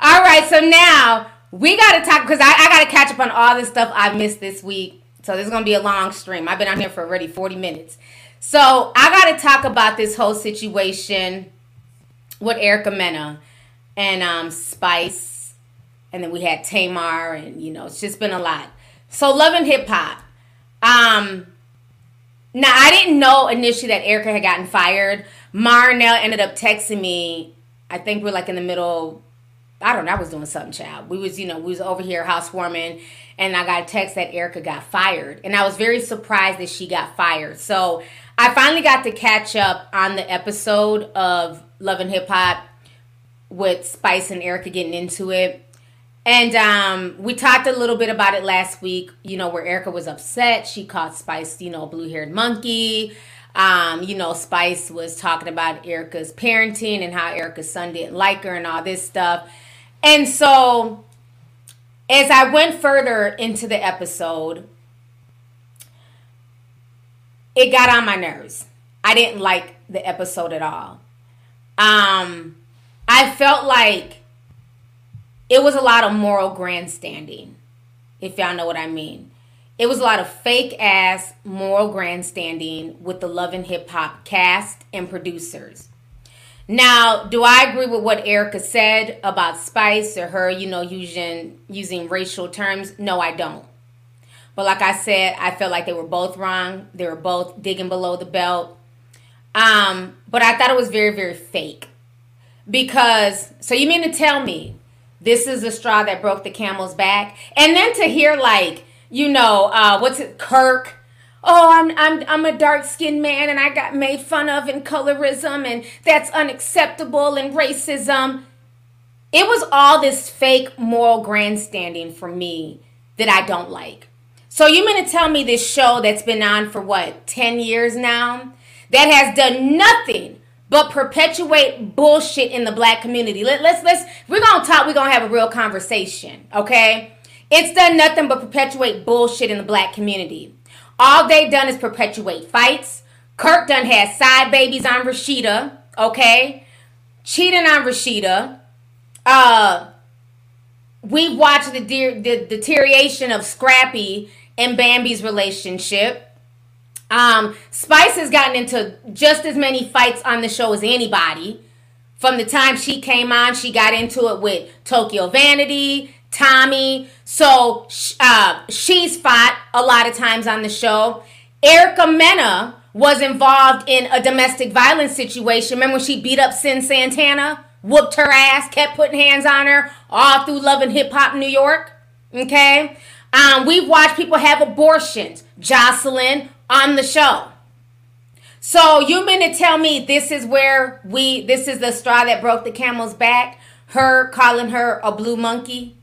right, so now we got to talk because I, I got to catch up on all the stuff I missed this week. So this is going to be a long stream. I've been on here for already 40 minutes. So I got to talk about this whole situation with Erica Mena and um, Spice. And then we had Tamar, and you know, it's just been a lot. So, Love and Hip Hop. Um, now, I didn't know initially that Erica had gotten fired. Marnell ended up texting me. I think we're like in the middle. I don't know. I was doing something, child. We was, you know, we was over here housewarming, and I got a text that Erica got fired, and I was very surprised that she got fired. So I finally got to catch up on the episode of Love and Hip Hop with Spice and Erica getting into it. And um, we talked a little bit about it last week, you know, where Erica was upset. She caught Spice, you know, blue haired monkey. Um, you know, Spice was talking about Erica's parenting and how Erica's son didn't like her and all this stuff. And so, as I went further into the episode, it got on my nerves. I didn't like the episode at all. Um, I felt like it was a lot of moral grandstanding, if y'all know what I mean. It was a lot of fake ass moral grandstanding with the Love and Hip Hop cast and producers. Now, do I agree with what Erica said about Spice or her, you know, using using racial terms? No, I don't. But like I said, I felt like they were both wrong. They were both digging below the belt. Um, but I thought it was very, very fake. Because so you mean to tell me this is the straw that broke the camel's back. And then to hear like, you know, uh, what's it, Kirk? Oh, I'm I'm I'm a dark skinned man and I got made fun of in colorism and that's unacceptable and racism. It was all this fake moral grandstanding for me that I don't like. So you mean to tell me this show that's been on for what, 10 years now, that has done nothing but perpetuate bullshit in the black community. Let, let's let's we're gonna talk. We're gonna have a real conversation. Okay, it's done nothing but perpetuate bullshit in the black community. All they've done is perpetuate fights. Kirk done had side babies on Rasheeda, Okay, cheating on Rasheeda. Uh, we watched the, de- the deterioration of Scrappy and Bambi's relationship. Um, Spice has gotten into just as many fights on the show as anybody. From the time she came on, she got into it with Tokyo Vanity, Tommy. So uh, she's fought a lot of times on the show. Erica Mena was involved in a domestic violence situation. Remember when she beat up Cyn Santana? whooped her ass, kept putting hands on her all through Love and Hip Hop New York. Okay? Um, we've watched people have abortions. Joseline on the show. So you mean to tell me this is where we this is the straw that broke the camel's back? Her calling her a blue monkey?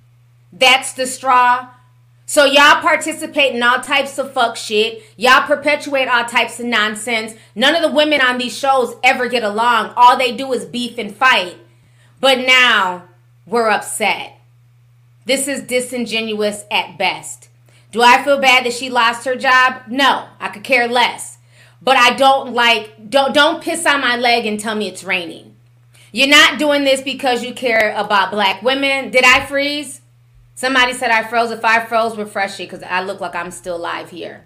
That's the straw. So y'all participate in all types of fuck shit. Y'all perpetuate all types of nonsense. None of the women on these shows ever get along. All they do is beef and fight. But now we're upset. This is disingenuous at best. Do I feel bad that she lost her job? No, I could care less. But I don't like don't don't piss on my leg and tell me it's raining. You're not doing this because you care about black women. Did I freeze? Somebody said I froze. If I froze, refresh it because I look like I'm still alive here.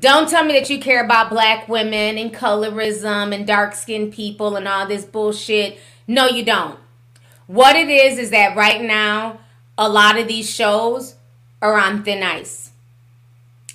Don't tell me that you care about black women and colorism and dark skinned people and all this bullshit. No, you don't. What it is is that right now, a lot of these shows are on thin ice.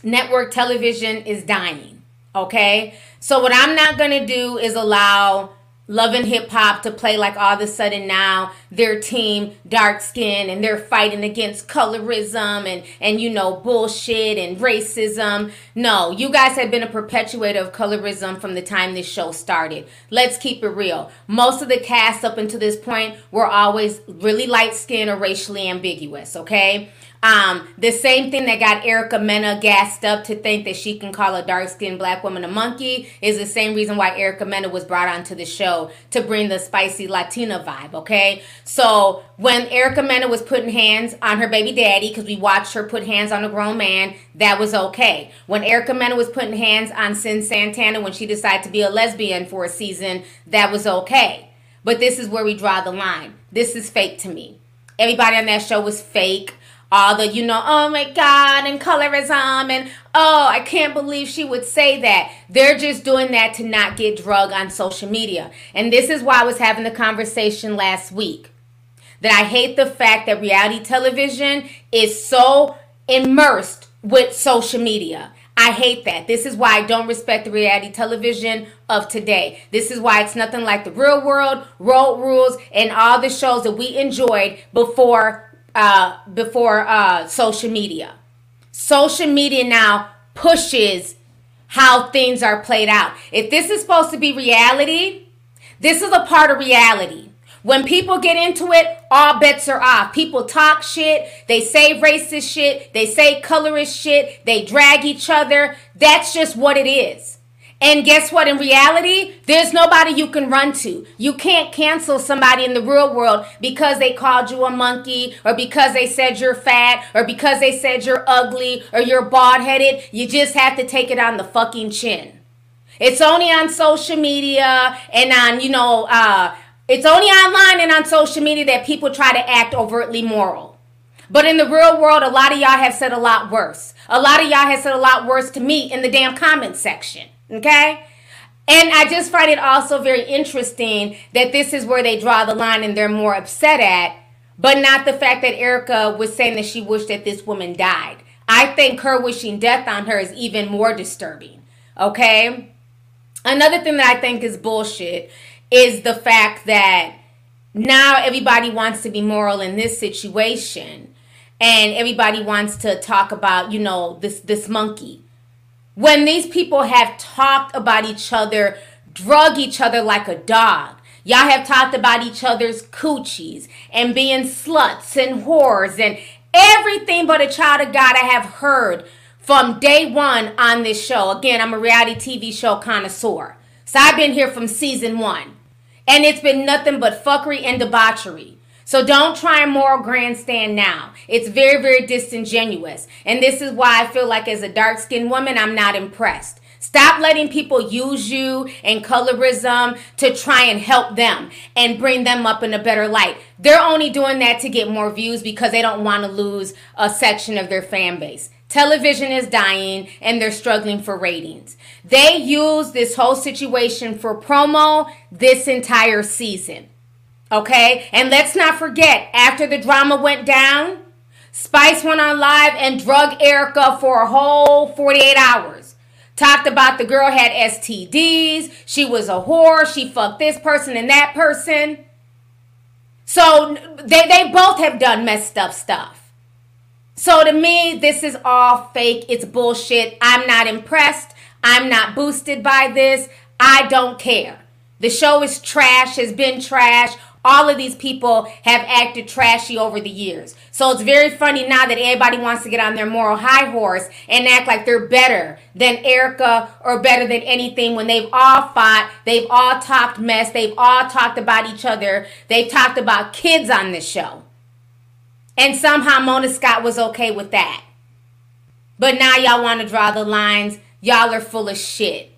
Network television is dying. Okay? So what I'm not to do is allow Love and Hip Hop to play like all of a sudden now their team dark skin and they're fighting against colorism and and you know bullshit and racism. No, you guys have been a perpetuator of colorism from the time this show started. Let's keep it real. Most of the cast up until this point were always really light skinned or racially ambiguous, okay? Um, the same thing that got Erica Mena gassed up to think that she can call a dark skinned black woman a monkey is the same reason why Erica Mena was brought onto the show to bring the spicy Latina vibe, okay? So when Erica Mena was putting hands on her baby daddy, because we watched her put hands on a grown man, that was okay. When Erica Mena was putting hands on Cyn Santana when she decided to be a lesbian for a season, that was okay. But this is where we draw the line. This is fake to me. Everybody on that show was fake all the you know oh my god and colorism um, and oh i can't believe she would say that they're just doing that to not get drug on social media and this is why i was having the conversation last week that i hate the fact that reality television is so immersed with social media I hate that. This is why I don't respect the reality television of today. This is why it's nothing like the real world, road rules, and all the shows that we enjoyed before uh, before uh, social media. Social media now pushes how things are played out. If this is supposed to be reality, this is a part of reality. When people get into it, all bets are off. People talk shit, they say racist shit, they say colorist shit, they drag each other. That's just what it is. And guess what? In reality, there's nobody you can run to. You can't cancel somebody in the real world because they called you a monkey or because they said you're fat or because they said you're ugly or you're bald headed. You just have to take it on the fucking chin. It's only on social media and on, you know, uh, it's only online and on social media that people try to act overtly moral. But in the real world, a lot of y'all have said a lot worse. A lot of y'all have said a lot worse to me in the damn comment section. Okay? And I just find it also very interesting that this is where they draw the line and they're more upset at, but not the fact that Erica was saying that she wished that this woman died. I think her wishing death on her is even more disturbing. Okay? Another thing that I think is bullshit is the fact that now everybody wants to be moral in this situation and everybody wants to talk about, you know, this this monkey when these people have talked about each other, drug each other like a dog. Y'all have talked about each other's coochies and being sluts and whores and everything but a child of God I have heard from day one on this show. Again, I'm a reality TV show connoisseur. So I've been here from season one. And it's been nothing but fuckery and debauchery. So don't try and moral grandstand now. It's very, very disingenuous. And this is why I feel like as a dark skinned woman, I'm not impressed. Stop letting people use you and colorism to try and help them and bring them up in a better light. They're only doing that to get more views because they don't want to lose a section of their fan base. Television is dying and they're struggling for ratings. They use this whole situation for promo this entire season. Okay? And let's not forget, after the drama went down, Spice went on live and drug Erica for a whole 48 hours. talked about the girl had STDs, she was a whore, she fucked this person and that person. So they, they both have done messed up stuff. So to me, this is all fake. It's bullshit. I'm not impressed. I'm not boosted by this. I don't care. The show is trash, has been trash. All of these people have acted trashy over the years. So it's very funny now that everybody wants to get on their moral high horse and act like they're better than Erica or better than anything when they've all fought, they've all talked mess, they've all talked about each other, they've talked about kids on this show. And somehow Mona Scott was okay with that. But now y'all want to draw the lines. Y'all are full of shit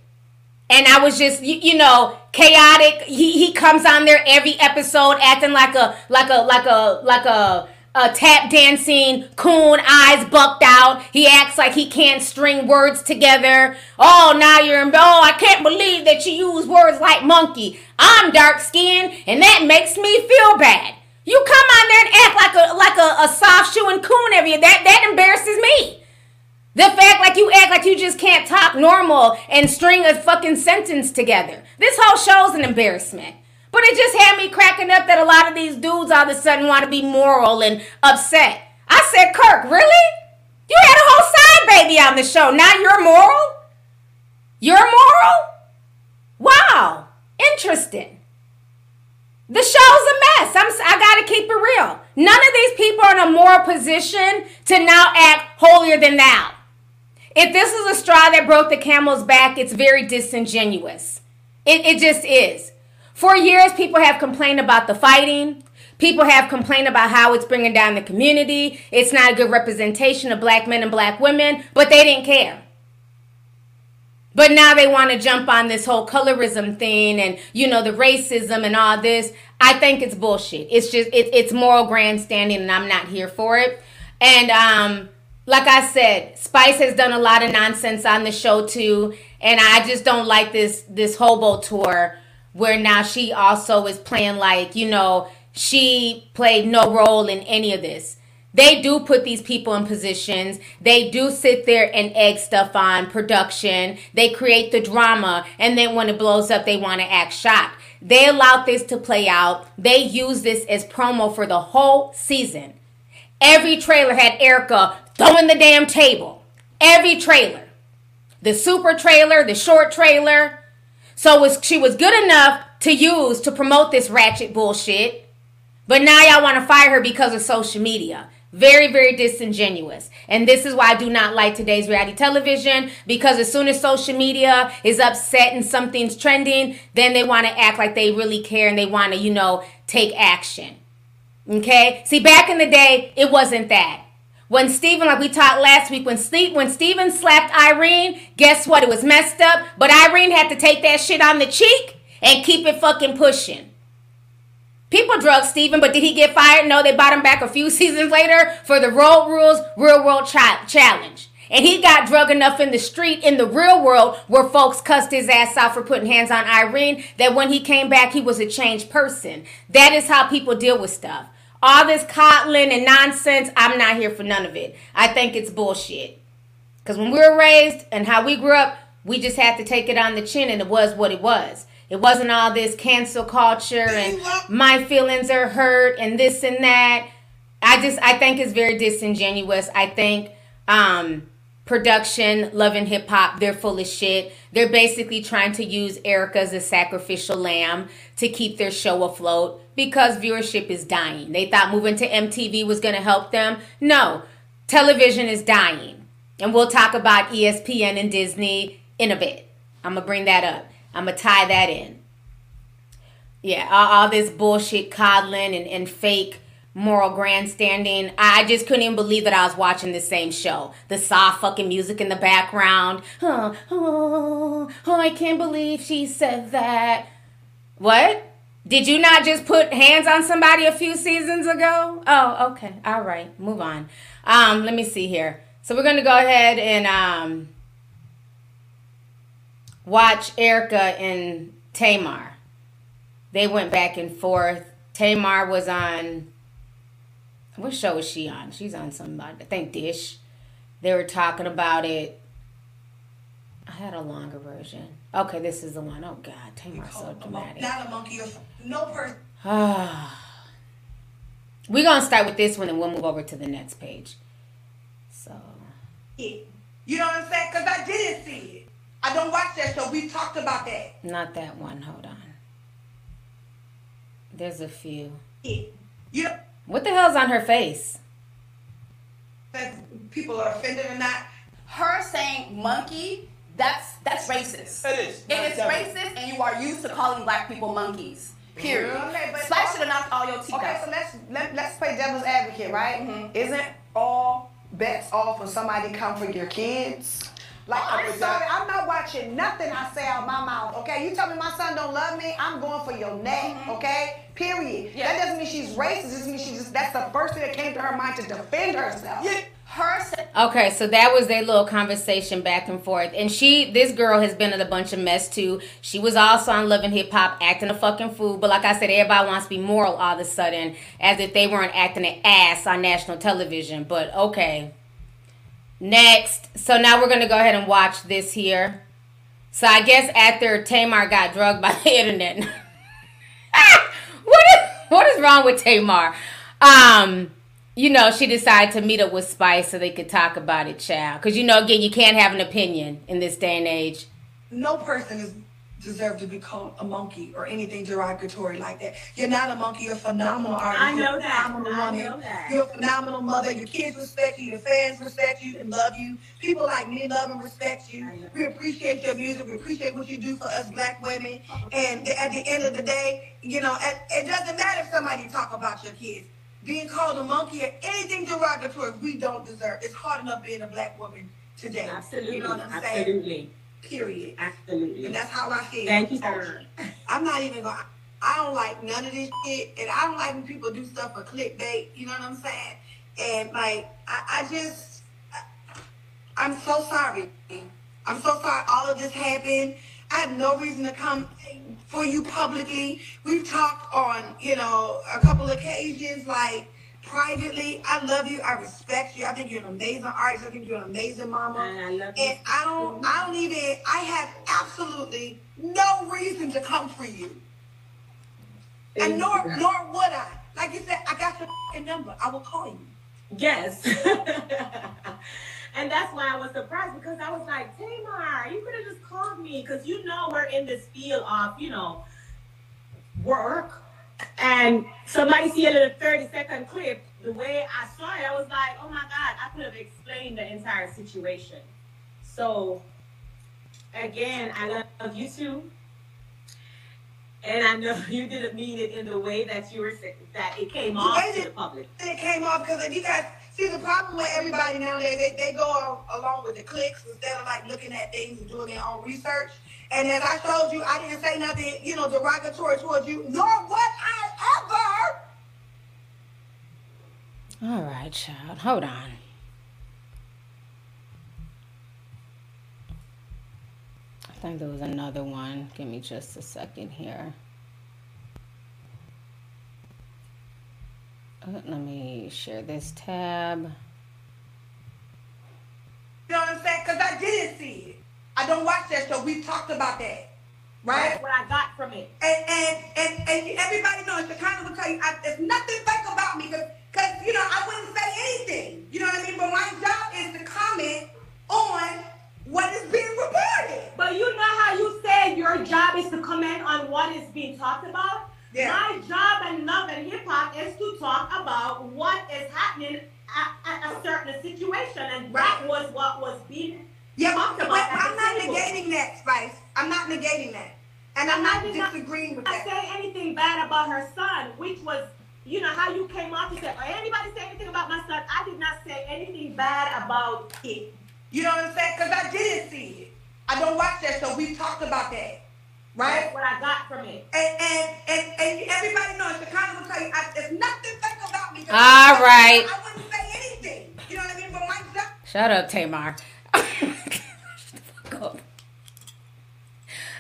and I was just you, you, know chaotic. He he comes on there every episode acting like a like a like a like a a tap dancing coon, eyes bucked out. He acts like he can't string words together. Oh, now you're in. Oh, I can't believe that you use words like monkey. I'm dark skinned, and that makes me feel bad. You come on there and act like a like a, a soft shoe and coon every that that embarrasses me. The fact like you act like you just can't talk normal and string a fucking sentence together. This whole show's an embarrassment. But it just had me cracking up that a lot of these dudes all of a sudden want to be moral and upset. I said, Kirk, really? You had a whole side baby on the show. Now you're moral? You're moral? Wow. Interesting. The show's a mess. I'm, I gotta keep it real. None of these people are in a moral position to now act holier than thou. If this is a straw that broke the camel's back, it's very disingenuous. It, it just is. For years, people have complained about the fighting. People have complained about how it's bringing down the community. It's not a good representation of black men and black women, but they didn't care. But now they want to jump on this whole colorism thing and, you know, the racism and all this. I think it's bullshit. It's just, it, it's moral grandstanding and I'm not here for it. And, um, like I said, Spice has done a lot of nonsense on the show too, and I just don't like this this hobo tour where now she also is playing like you know she played no role in any of this. They do put these people in positions. They do sit there and egg stuff on production. They create the drama, and then when it blows up, they want to act shocked. They allowed this to play out. They use this as promo for the whole season. Every trailer had Erica throwing the damn table. Every trailer. The super trailer, the short trailer. So was she was good enough to use to promote this ratchet bullshit. But now y'all want to fire her because of social media. Very, very disingenuous. And this is why I do not like today's reality television because as soon as social media is upset and something's trending, then they want to act like they really care and they want to, you know, take action. Okay? See, back in the day, it wasn't that. When Stephen, like we talked last week, when Steve, when Steven slapped Irene, guess what? It was messed up, but Irene had to take that shit on the cheek and keep it fucking pushing. People drug Stephen, but did he get fired? No, they bought him back a few seasons later for the Road Rules Real World Challenge. And he got drug enough in the street in the real world where folks cussed his ass out for putting hands on Irene that when he came back, he was a changed person. That is how people deal with stuff. All this coddling and nonsense, I'm not here for none of it. I think it's bullshit. Because when we were raised and how we grew up, we just had to take it on the chin and it was what it was. It wasn't all this cancel culture and my feelings are hurt and this and that. I just I think it's very disingenuous. I think um production, love and hip hop, they're full of shit. They're basically trying to use Erica as a sacrificial lamb to keep their show afloat because viewership is dying. They thought moving to MTV was going to help them. No, television is dying. And we'll talk about ESPN and Disney in a bit. I'm going to bring that up. I'm going to tie that in. Yeah, all, all this bullshit coddling and, and fake moral grandstanding. I just couldn't even believe that I was watching the same show. The soft fucking music in the background. Oh, oh, oh, I can't believe she said that. What? Did you not just put hands on somebody a few seasons ago? Oh, okay. All right. Move on. Um, let me see here. So we're going to go ahead and um, watch Erica and Tamar. They went back and forth. Tamar was on what show is she on? She's on somebody. I think Dish. They were talking about it. I had a longer version. Okay, this is the one. Oh God, Tamar's so dramatic. Not a monkey. No person. We're gonna start with this one, and we'll move over to the next page. So. Yeah. You know what I'm saying? Because I didn't see it. I don't watch that show. We talked about that. Not that one. Hold on. There's a few. Yeah. You know. What the hell's on her face? That people are offended or not. Her saying monkey, that's that's racist. It is. It is racist, and you are used to calling black people monkeys. Period. Okay, but- Slice should have knocked all your teeth Okay, out. so let's let, let's play devil's advocate, right? Mm-hmm. Isn't all bets off when somebody come for your kids? Like I'm sorry, I'm not watching nothing I say out my mouth. Okay, you tell me my son don't love me, I'm going for your neck. Okay, period. Mm-hmm. That doesn't mean she's racist. It just means she just that's the first thing that came to her mind to defend herself. Yeah. Her Okay, so that was their little conversation back and forth. And she, this girl has been in a bunch of mess too. She was also on Love and Hip Hop acting a fucking fool. But like I said, everybody wants to be moral all of a sudden as if they weren't acting an ass on national television. But okay. Next. So now we're going to go ahead and watch this here. So I guess after Tamar got drugged by the internet. what, is, what is wrong with Tamar? Um you know, she decided to meet up with Spice so they could talk about it, child. Because, you know, again, you can't have an opinion in this day and age. No person is deserved to be called a monkey or anything derogatory like that. You're not a monkey. You're a phenomenal artist. I know You're that. phenomenal I woman. know that. You're a phenomenal mother. Your kids respect you. Your fans respect you and love you. People like me love and respect you. We appreciate your music. We appreciate what you do for us black women. And at the end of the day, you know, it it doesn't matter if somebody talk about your kids. Being called a monkey or anything derogatory, we don't deserve. It's hard enough being a black woman today. Absolutely. You know what I'm saying? Absolutely. Period. Absolutely. And that's how I feel. Thank you, sir. I'm not even going. to I don't like none of this shit, and I don't like when people do stuff for clickbait. You know what I'm saying? And like, I, I just, I'm so sorry. I'm so sorry all of this happened. I had no reason to come for you publicly. We've talked on, you know, a couple occasions, like privately. I love you. I respect you. I think you're an amazing artist. I think you're an amazing mama. And I love you. And I don't, mm-hmm. I don't even, I have absolutely no reason to come for you. And nor, nor would I. Like you said, I got your number. I will call you. Yes. and that's why I was surprised because I was like, Tamar, you could have just called me because you know we're in this field of, you know, work. And somebody see a little 30 second clip. The way I saw it, I was like, oh my God, I could have explained the entire situation. So, again, I love you too. And I know you didn't mean it in the way that you were saying, that it came off to the public. It came off because you guys see the problem with everybody nowadays, they, they go along with the clicks instead of like looking at things and doing their own research. And as I told you, I didn't say nothing, you know, derogatory towards you, nor would I ever. All right, child. Hold on. I think there was another one. Give me just a second here. Uh, let me share this tab. You know what I'm saying? Because I didn't see it. I don't watch that show. We talked about that. Right? That's what I got from it. And and and, and everybody knows Shekinah will tell you I, there's nothing fake about me because you know I wouldn't say anything. You know what I mean? But my job is to comment on what is being reported. But you know how you said your job is to comment on what is being talked about? Yeah. My job in love and hip hop is to talk about what is happening at, at a certain situation, and that was what was being. Yeah, talked but, but I'm not table. negating that, Spice. I'm not negating that, and I'm not I did not- disagreeing with that. I that. say anything bad about her son, which was, you know, how you came off and said, or anybody say anything about my son. I did not say anything bad about it. You know what I'm saying? Because I didn't see it. I don't watch that show. We talked about that, right? That's what I got from it. And and and, and everybody knows Shekinah will tell you I, there's nothing fake about me. 'cause All right. I wouldn't say anything. You know what I mean? But my job. Shut up, Tamar.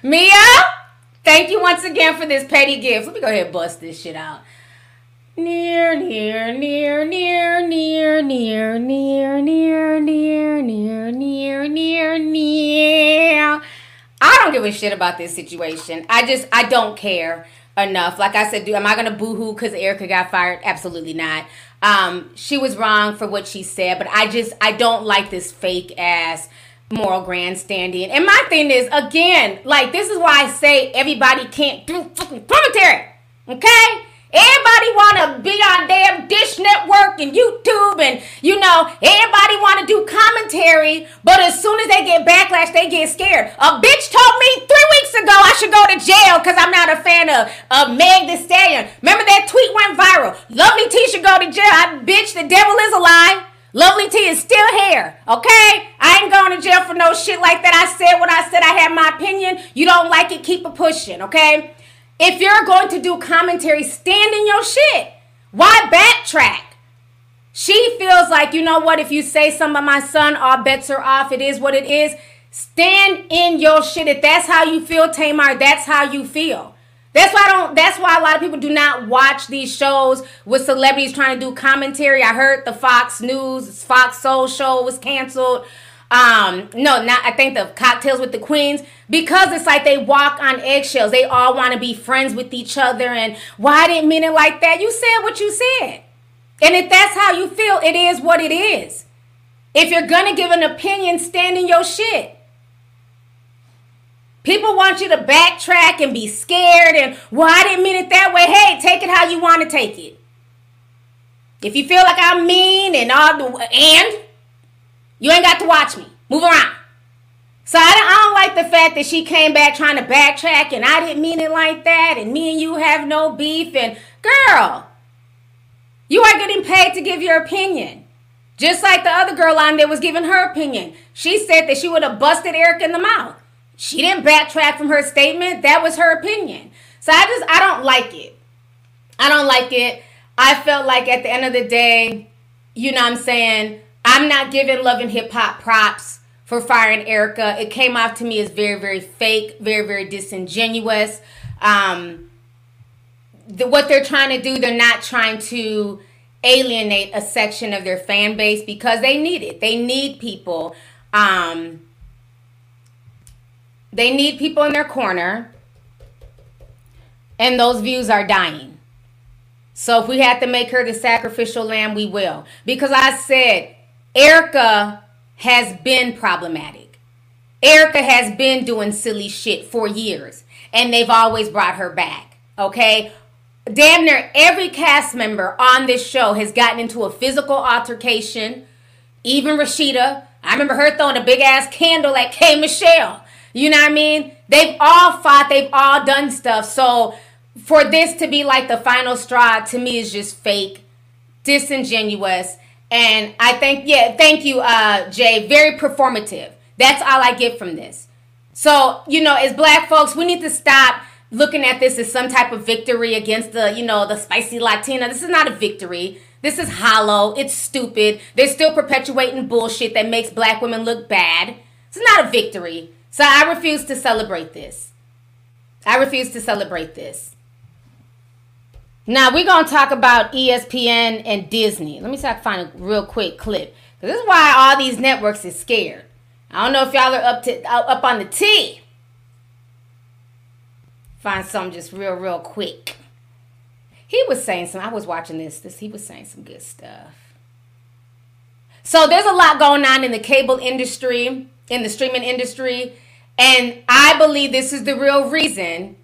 Mia, thank you once again for this petty gift. Let me go ahead and bust this shit out. Near, near, near, near, near, near, near, near, near, near, near, near, near. I don't give a shit about this situation. I just I don't care enough. Like I said, do am I gonna boohoo because Erica got fired? Absolutely not. Um, she was wrong for what she said, but I just I don't like this fake ass moral grandstanding. And my thing is, again, like this is why I say everybody can't do fucking commentary. Okay? Everybody want to be on damn Dish Network and YouTube, and you know, everybody want to do commentary. But as soon as they get backlash, they get scared. A bitch told me three weeks ago I should go to jail because I'm not a fan of, of Meg Thee Stallion. Remember that tweet went viral? Lovely T should go to jail. I bitch, the devil is a lie. Lovely T is still here, okay? I ain't going to jail for no shit like that. I said what I said. I have my opinion. You don't like it, keep it pushing, okay? If you're going to do commentary, stand in your shit. Why backtrack? She feels like, you know what, if you say something about my son, all bets are off. It is what it is. Stand in your shit. If that's how you feel, Tamar, that's how you feel. That's why I don't that's why a lot of people do not watch these shows with celebrities trying to do commentary. I heard the Fox News, Fox Soul show was canceled. Um, no, not I think the cocktails with the queens because it's like they walk on eggshells. They all want to be friends with each other, and why I didn't mean it like that. You said what you said, and if that's how you feel, it is what it is. If you're gonna give an opinion, stand in your shit. People want you to backtrack and be scared, and well, I didn't mean it that way. Hey, take it how you want to take it. If you feel like I'm mean and all the and you ain't got to watch me. Move around. So I don't, I don't, like the fact that she came back trying to backtrack and I didn't mean it like that and me and you have no beef and girl, you are getting paid to give your opinion. Just like the other girl on there was giving her opinion. She said that she would have busted Eric in the mouth. She didn't backtrack from her statement. That was her opinion. So I just I don't like it. I don't like it. I felt like at the end of the day, you know what I'm saying, I'm not giving love and hip hop props for firing Erica. It came off to me as very, very fake, very, very disingenuous. Um, the, what they're trying to do, they're not trying to alienate a section of their fan base because they need it. They need people. Um, they need people in their corner, and those views are dying. So if we have to make her the sacrificial lamb, we will. Because I said Erica has been problematic. Erica has been doing silly shit for years, and they've always brought her back. Okay? Damn near every cast member on this show has gotten into a physical altercation. Even Rasheeda. I remember her throwing a big ass candle at K. Michelle. You know what I mean? They've all fought, they've all done stuff. So for this to be like the final straw to me is just fake, disingenuous, and I think, yeah, thank you, uh, Jay. Very performative. That's all I get from this. So, you know, as black folks, we need to stop looking at this as some type of victory against the, you know, the spicy Latina. This is not a victory. This is hollow. It's stupid. They're still perpetuating bullshit that makes black women look bad. It's not a victory. So I refuse to celebrate this. I refuse to celebrate this. Now we're gonna talk about ESPN and Disney. Let me see if I find a real quick clip. This is why all these networks is scared. I don't know if y'all are up to uh, up on the T. Find something just real, real quick. He was saying some. I was watching this. This he was saying some good stuff. So there's a lot going on in the cable industry, in the streaming industry, and I believe this is the real reason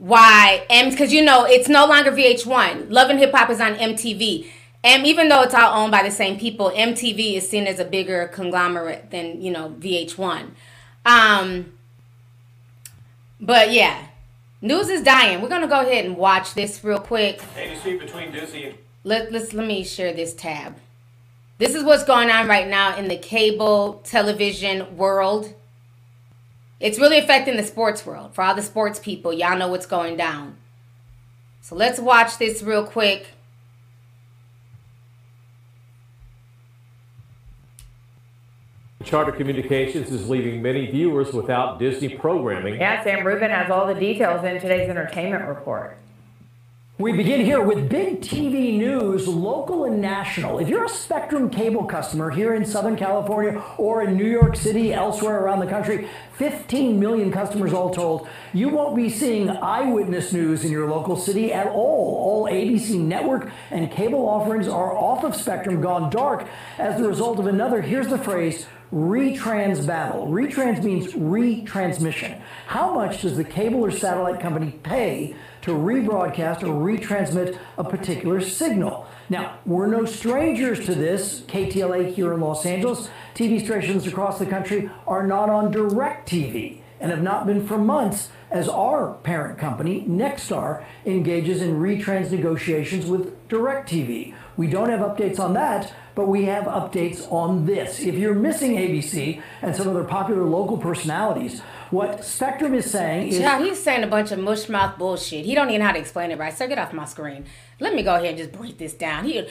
why and because you know it's no longer VH1. Love and Hip Hop is on MTV. And even though it's all owned by the same people, MTV is seen as a bigger conglomerate than, you know, VH1. Um, but yeah, news is dying. We're gonna go ahead and watch this real quick. Between and let, let's let me share this tab. This is what's going on right now in the cable television world. It's really affecting the sports world. For all the sports people, y'all know what's going down. So let's watch this real quick. Charter Communications is leaving many viewers without Disney programming. Yeah, Sam Rubin has all the details in today's entertainment report. We begin here with big TV news, local and national. If you're a Spectrum cable customer here in Southern California or in New York City, elsewhere around the country, 15 million customers all told, you won't be seeing eyewitness news in your local city at all. All ABC network and cable offerings are off of Spectrum, gone dark as the result of another, here's the phrase, retrans battle. Retrans means retransmission. How much does the cable or satellite company pay to rebroadcast or retransmit a particular signal? Now, we're no strangers to this. KTLA here in Los Angeles, TV stations across the country are not on DirecTV and have not been for months as our parent company, Nexstar, engages in retrans negotiations with DirecTV. We don't have updates on that, but we have updates on this. If you're missing ABC and some other popular local personalities, what Spectrum is saying is. He's saying a bunch of mushmouth bullshit. He don't even know how to explain it right. So get off my screen. Let me go ahead and just break this down. He.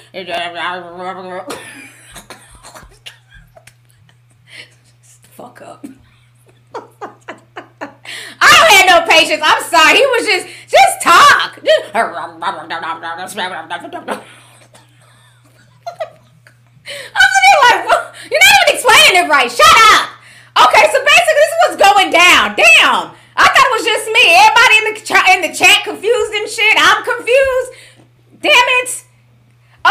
Fuck up. I don't have no patience. I'm sorry. He was just just talk. I'm sitting like, you're not even explaining it right. Shut up. Okay, so basically this is what's going down. Damn. I thought it was just me. Everybody in the in the chat confused and shit. I'm confused. Damn it.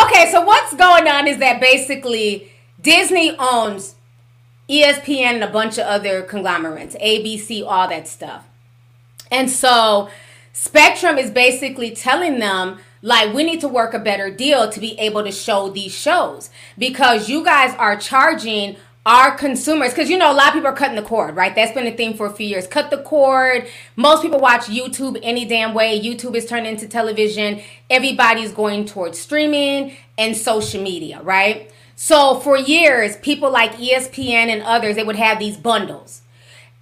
Okay, so what's going on is that basically Disney owns ESPN and a bunch of other conglomerates, ABC, all that stuff. And so Spectrum is basically telling them like we need to work a better deal to be able to show these shows because you guys are charging our consumers because you know a lot of people are cutting the cord right? That's been a theme for a few years. Cut the cord. Most people watch youtube any damn way. Youtube is turned into television. Everybody's going towards streaming and social media right? So for years people like espn and others they would have these bundles.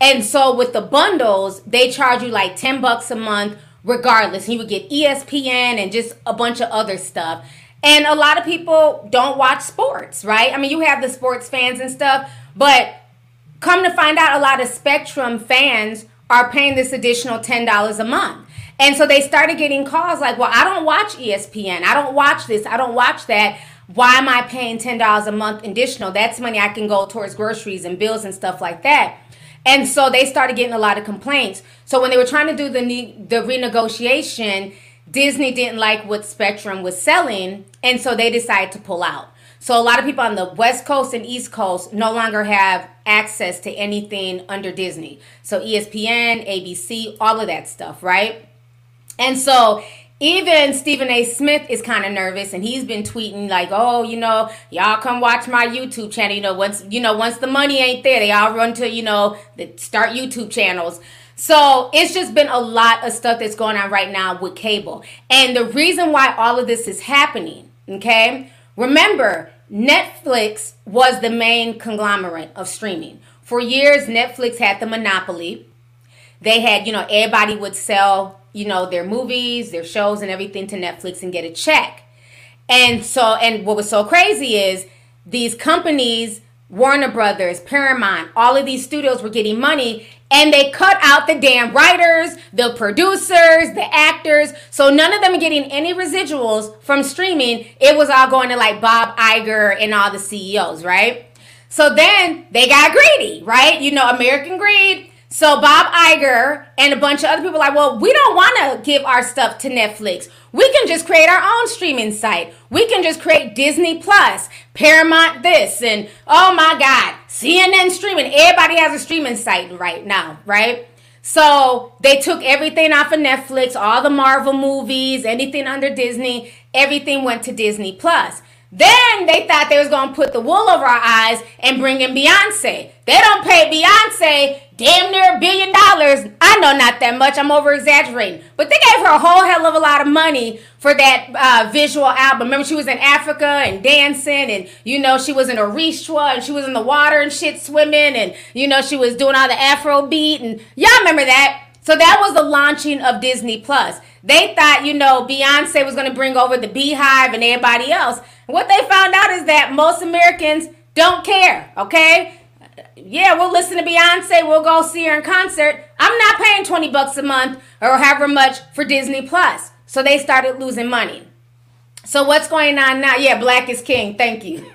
And so with the bundles they charge you like 10 bucks a month regardless. You would get espn and just a bunch of other stuff and a lot of people don't watch sports, right? I mean, you have the sports fans and stuff, but come to find out, a lot of Spectrum fans are paying this additional $10 a month. And so they started getting calls like, well, I don't watch ESPN. I don't watch this. I don't watch that. Why am I paying $10 a month additional? That's money I can go towards groceries and bills and stuff like that. And so they started getting a lot of complaints. So when they were trying to do the the renegotiation, Disney didn't like what Spectrum was selling, and so they decided to pull out. So a lot of people on the West Coast and East Coast no longer have access to anything under Disney. So ESPN, ABC, all of that stuff, right? And so even Stephen A. Smith is kind of nervous, and he's been tweeting like, "Oh, you know, y'all come watch my YouTube channel. You know, once you know, once the money ain't there, they all run to you know, the start YouTube channels." So it's just been a lot of stuff that's going on right now with cable. And the reason why all of this is happening, okay? Remember, Netflix was the main conglomerate of streaming. For years, Netflix had the monopoly. They had, you know, everybody would sell, you know, their movies, their shows, and everything to Netflix and get a check. And so, and what was so crazy is these companies, Warner Brothers, Paramount, all of these studios were getting money and they cut out the damn writers, the producers, the actors. So none of them are getting any residuals from streaming. It was all going to like Bob Iger and all the CEOs, right? So then they got greedy, right? You know, American greed. So Bob Iger and a bunch of other people like, well, we don't want to give our stuff to Netflix. We can just create our own streaming site. We can just create Disney Plus, Paramount this, and oh my God, CNN streaming. Everybody has a streaming site right now, right? So they took everything off of Netflix, all the Marvel movies, anything under Disney, everything went to Disney Plus. Then they thought they was gonna put the wool over our eyes and bring in Beyonce. They don't pay Beyonce damn near a billion dollars. I know not that much. I'm over exaggerating, but they gave her a whole hell of a lot of money for that uh, visual album. Remember, she was in Africa and dancing, and you know she was in Orishwa and she was in the water and shit swimming, and you know she was doing all the Afro beat, and y'all remember that. So that was the launching of Disney Plus. They thought, you know, Beyonce was going to bring over the BeyHive and everybody else. What they found out is that most Americans don't care, okay? Yeah, we'll listen to Beyonce, we'll go see her in concert. I'm not paying 20 bucks a month or however much for Disney Plus. So they started losing money. So what's going on now? Yeah, Black is King. Thank you.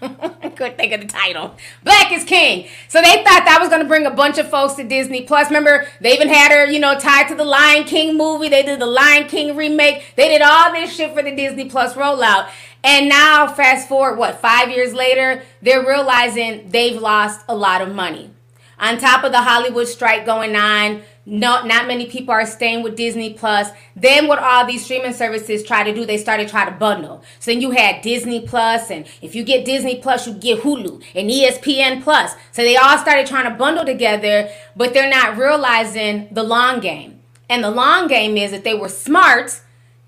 Couldn't think of the title. Black is King. So they thought that was going to bring a bunch of folks to Disney Plus. Remember, they even had her, you know, tied to the Lion King movie. They did the Lion King remake. They did all this shit for the Disney Plus rollout. And now, fast forward, what, five years later, they're realizing they've lost a lot of money. On top of the Hollywood strike going on, not not many people are staying with Disney Plus. Then what all these streaming services try to do, they started trying to bundle. So then you had Disney Plus, and if you get Disney Plus, you get Hulu and ESPN Plus. So they all started trying to bundle together, but they're not realizing the long game. And the long game is that they were smart,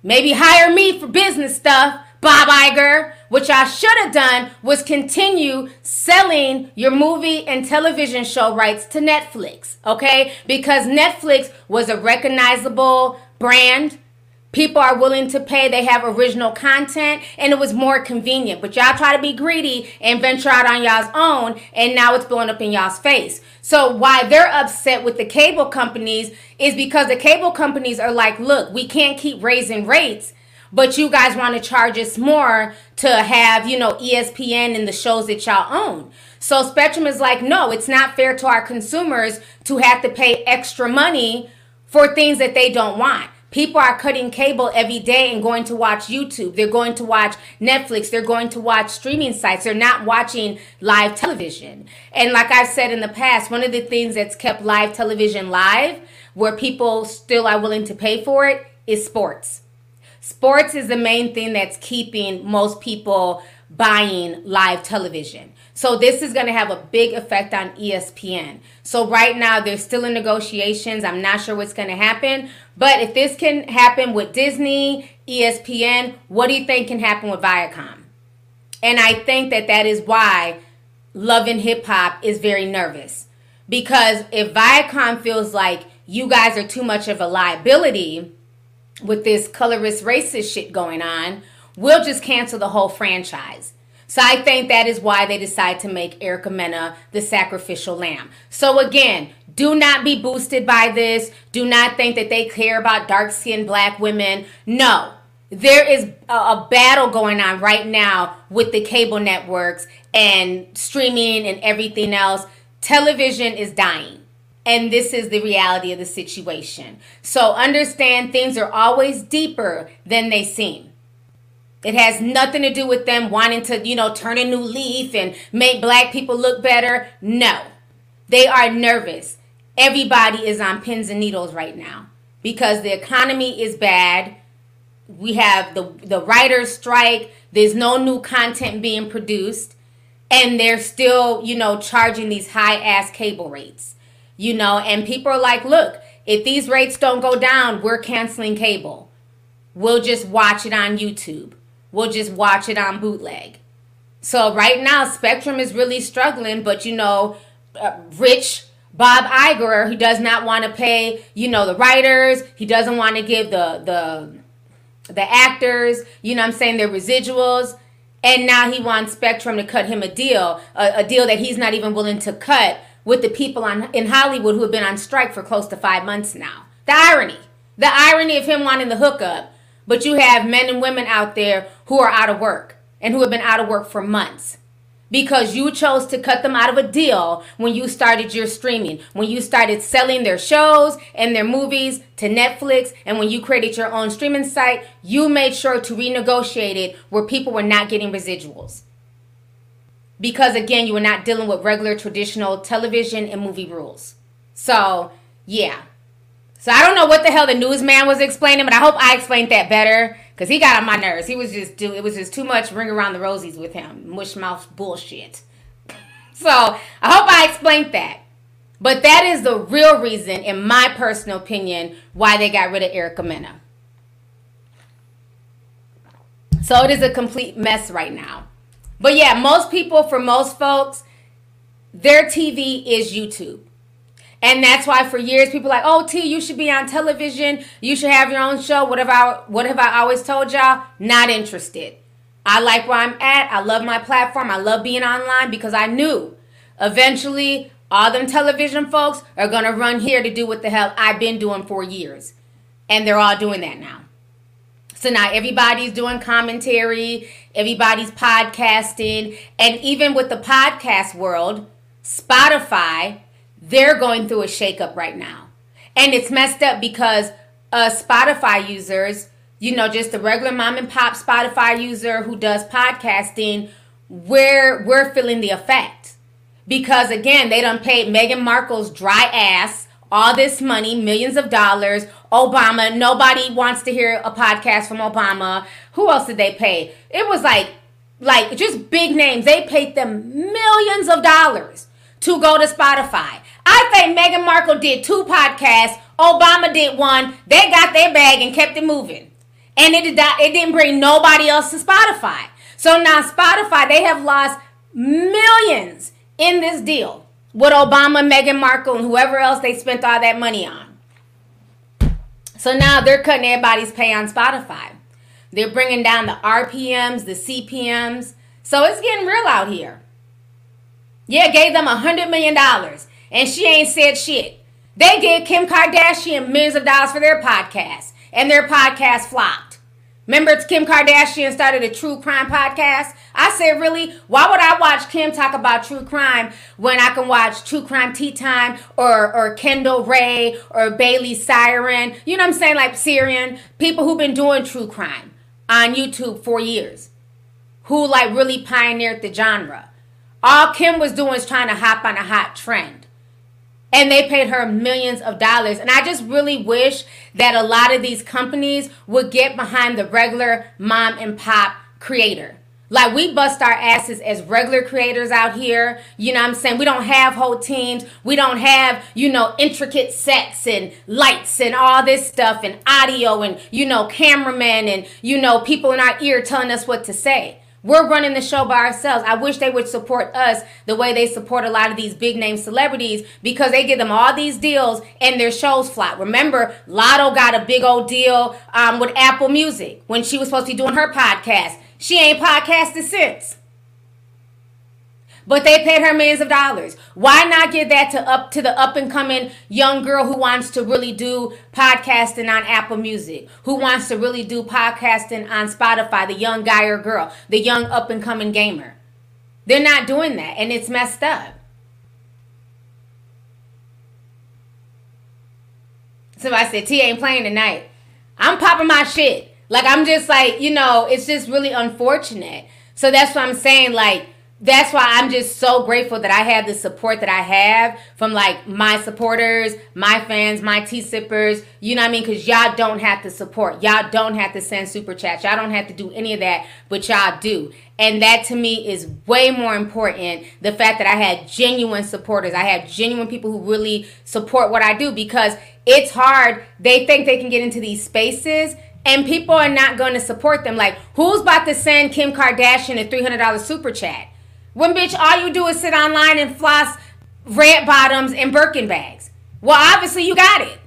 maybe hire me for business stuff, Bob Iger, what y'all should have done was continue selling your movie and television show rights to Netflix, okay? Because Netflix was a recognizable brand. People are willing to pay. They have original content and it was more convenient. But y'all try to be greedy and venture out on y'all's own and now it's blowing up in y'all's face. So why they're upset with the cable companies is because the cable companies are like, look, we can't keep raising rates but you guys want to charge us more to have, you know, ESPN and the shows that y'all own. So Spectrum is like, no, it's not fair to our consumers to have to pay extra money for things that they don't want. People are cutting cable every day and going to watch YouTube. They're going to watch Netflix. They're going to watch streaming sites. They're not watching live television. And like I've said in the past, one of the things that's kept live television live, where people still are willing to pay for it, is sports. Sports is the main thing that's keeping most people buying live television. So this is going to have a big effect on ESPN. So right now they're still in negotiations. I'm not sure what's going to happen, but if this can happen with Disney, ESPN, what do you think can happen with Viacom? And I think that that is why Love and Hip Hop is very nervous. Because if Viacom feels like you guys are too much of a liability, with this colorist racist shit going on, we'll just cancel the whole franchise. So I think that is why they decide to make Erica Mena the sacrificial lamb. So again, do not be boosted by this. Do not think that they care about dark skinned black women. No. There is a, a battle going on right now with the cable networks and streaming and everything else. Television is dying and this is the reality of the situation. So understand things are always deeper than they seem. It has nothing to do with them wanting to, you know, turn a new leaf and make black people look better. No. They are nervous. Everybody is on pins and needles right now because the economy is bad. We have the the writers strike. There's no new content being produced and they're still, you know, charging these high ass cable rates you know, and people are like, look, if these rates don't go down, we're canceling cable. We'll just watch it on YouTube. We'll just watch it on bootleg. So right now, Spectrum is really struggling, but you know, uh, rich Bob Iger, who does not want to pay, you know, the writers. He doesn't want to give the the the actors, you know, I'm saying their residuals. And now he wants Spectrum to cut him a deal, a, a deal that he's not even willing to cut with the people on, in Hollywood who have been on strike for close to five months now. The irony. The irony of him wanting the hookup, but you have men and women out there who are out of work and who have been out of work for months because you chose to cut them out of a deal when you started your streaming, when you started selling their shows and their movies to Netflix, and when you created your own streaming site, you made sure to renegotiate it where people were not getting residuals because again you were not dealing with regular traditional television and movie rules. So yeah. So i don't know what the hell the newsman was explaining but i hope i explained that better because he got on my nerves. He was just do it was just too much ring around the rosies with him mush mouth bullshit. So i hope i explained that. But that is the real reason in my personal opinion why they got rid of erica mena. So it is a complete mess right now but yeah, most people, for most folks, their TV is YouTube. And that's why for years people like, oh T, you should be on television. You should have your own show. What have I what have I always told y'all? Not interested. I like where I'm at. I love my platform. I love being online because I knew eventually all them television folks are gonna run here to do what the hell I've been doing for years. And they're all doing that now. So now everybody's doing commentary, everybody's podcasting, and even with the podcast world, Spotify, they're going through a shakeup right now. And it's messed up because uh, Spotify users, you know, just the regular mom and pop Spotify user who does podcasting, we're we're feeling the effect. Because again, they don't pay Meghan Markle's dry ass all this money, millions of dollars. Obama, nobody wants to hear a podcast from Obama. Who else did they pay? It was like like just big names. They paid them millions of dollars to go to Spotify. I think Meghan Markle did two podcasts. Obama did one. They got their bag and kept it moving. And it did it didn't bring nobody else to Spotify. So now Spotify, they have lost millions in this deal with Obama, Meghan Markle, and whoever else they spent all that money on. So now they're cutting everybody's pay on Spotify. They're bringing down the RPMs, the CPMs. So it's getting real out here. Yeah, gave them a hundred million dollars, and she ain't said shit. They gave Kim Kardashian millions of dollars for their podcast, and their podcast flopped. Remember, Kim Kardashian started a true crime podcast. I said, really? Why would I watch Kim talk about true crime when I can watch True Crime Tea Time or or Kendall Rae or Bailey Sarian? You know what I'm saying? Like Syrian people who've been doing true crime on YouTube for years, who like really pioneered the genre. All Kim was doing is trying to hop on a hot trend. And they paid her millions of dollars. And I just really wish that a lot of these companies would get behind the regular mom and pop creator. Like we bust our asses as regular creators out here. You know what I'm saying? We don't have whole teams. We don't have, you know, intricate sets and lights and all this stuff and audio and, you know, cameramen and, you know, people in our ear telling us what to say. We're running the show by ourselves. I wish they would support us the way they support a lot of these big name celebrities because they give them all these deals and their shows flop. Remember, Latto got a big old deal um, with Apple Music when she was supposed to be doing her podcast. She ain't podcasted since. But they paid her millions of dollars. Why not give that to up to the up and coming young girl who wants to really do podcasting on Apple Music, who wants to really do podcasting on Spotify, the young guy or girl, the young up and coming gamer. They're not doing that, and it's messed up. So I said, T ain't playing tonight. I'm popping my shit. Like I'm just like, you know, it's just really unfortunate. So that's what I'm saying. Like, that's why I'm just so grateful that I have the support that I have from like my supporters, my fans, my tea sippers. You know what I mean? Because y'all don't have to support. Y'all don't have to send super chats. Y'all don't have to do any of that, but y'all do. And that to me is way more important. The fact that I had genuine supporters. I have genuine people who really support what I do because it's hard. They think they can get into these spaces and people are not going to support them. Like, who's about to send Kim Kardashian a $300 super chat? When, bitch, all you do is sit online and floss red bottoms and Birkin bags. Well, obviously, you got it.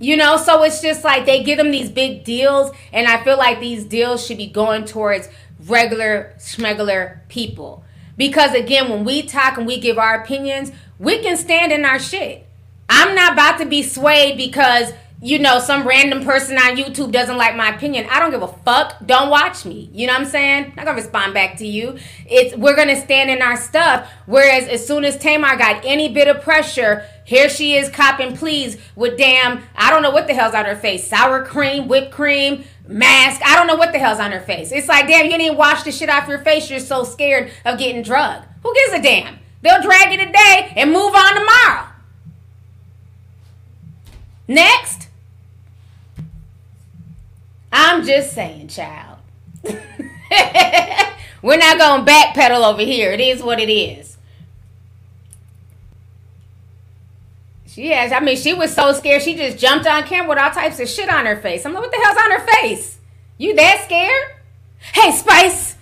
You know, so it's just like they give them these big deals, and I feel like these deals should be going towards regular, schmegular people. Because again, when we talk and we give our opinions, we can stand in our shit. I'm not about to be swayed because you know, some random person on YouTube doesn't like my opinion. I don't give a fuck. Don't watch me. You know what I'm saying? I'm not gonna respond back to you. It's we're gonna stand in our stuff. Whereas as soon as Tamar got any bit of pressure, here she is copping please with damn I don't know what the hell's on her face. Sour cream, whipped cream, mask. I don't know what the hell's on her face. It's like damn, you didn't wash the shit off your face. You're so scared of getting drugged. Who gives a damn? They'll drag you today and move on tomorrow. Next. I'm just saying, child. We're not going to backpedal over here. It is what it is. She has, I mean, she was so scared, she just jumped on camera with all types of shit on her face. I'm like, what the hell's on her face? You that scared? Hey, Spice.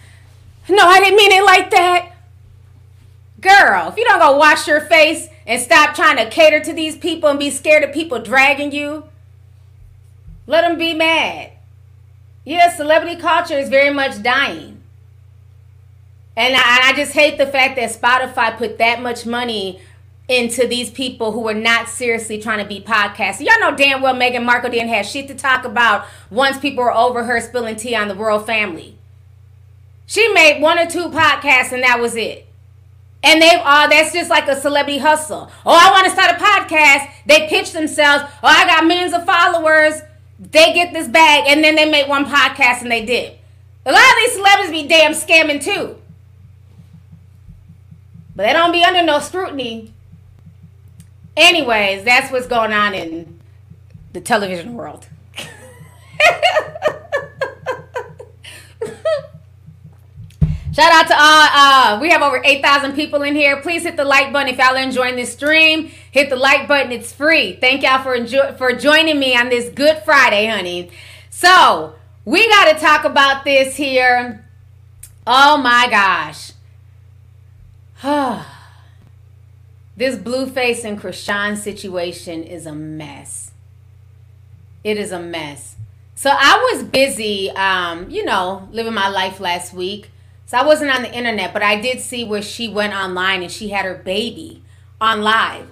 No, I didn't mean it like that. Girl, if you don't go wash your face and stop trying to cater to these people and be scared of people dragging you, let them be mad. Yeah, celebrity culture is very much dying. And I, I just hate the fact that Spotify put that much money into these people who are not seriously trying to be podcasters. Y'all know damn well Meghan Markle didn't have shit to talk about once people were over her spilling tea on the royal family. She made one or two podcasts and that was it. And they've all oh, that's just like a celebrity hustle. Oh, I want to start a podcast. They pitch themselves. Oh, I got millions of followers. They get this bag and then they make one podcast and they did. A lot of these celebrities be damn scamming too. But they don't be under no scrutiny. Anyways, that's what's going on in the television world. Shout out to all. Uh, we have over 8,000 people in here. Please hit the like button if y'all are enjoying this stream. Hit the like button. It's free. Thank y'all for enjoy- for joining me on this Good Friday, honey. So we got to talk about this here. Oh my gosh. this Blueface and Chrisean situation is a mess. It is a mess. So I was busy, um, you know, living my life last week. So I wasn't on the internet, but I did see where she went online and she had her baby on live.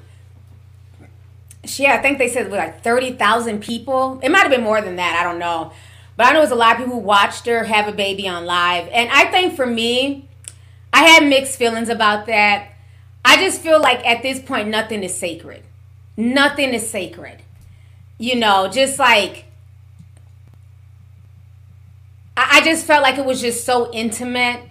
She, I think they said like 30,000 people. It might have been more than that. I don't know. But I know it was a lot of people who watched her have a baby on live. And I think for me, I had mixed feelings about that. I just feel like at this point, nothing is sacred. Nothing is sacred. You know, just like, I just felt like it was just so intimate.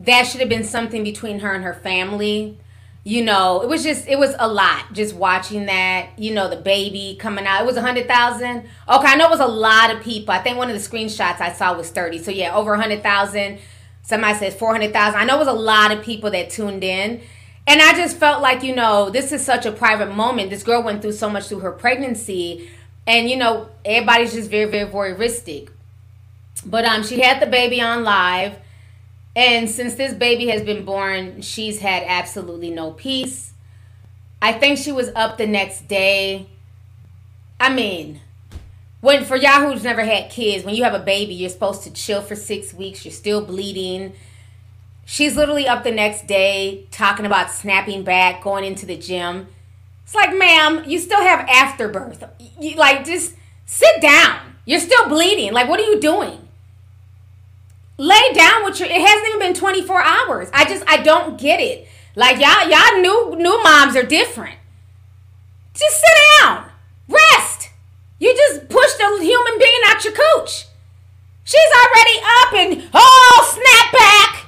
That should have been something between her and her family. You know, it was just it was a lot just watching that. You know, the baby coming out. It was a hundred thousand. Okay, I know it was a lot of people. I think one of the screenshots I saw was thirty. So yeah, over a hundred thousand. Somebody says four hundred thousand. I know it was a lot of people that tuned in. And I just felt like, you know, this is such a private moment. This girl went through so much through her pregnancy. And, you know, everybody's just very, very voyeuristic. But um, she had the baby on live. And since this baby has been born, she's had absolutely no peace. I think she was up the next day. I mean, when for Yahoo who's never had kids, when you have a baby, you're supposed to chill for six weeks. You're still bleeding. She's literally up the next day talking about snapping back, going into the gym. It's like, ma'am, you still have afterbirth. You, like, just sit down. You're still bleeding. Like, what are you doing? Lay down with your it hasn't even been 24 hours. I just i don't get it. Like y'all y'all new new moms are different. Just sit down. Rest. You just pushed a human being out your cooch. She's already up and oh snap back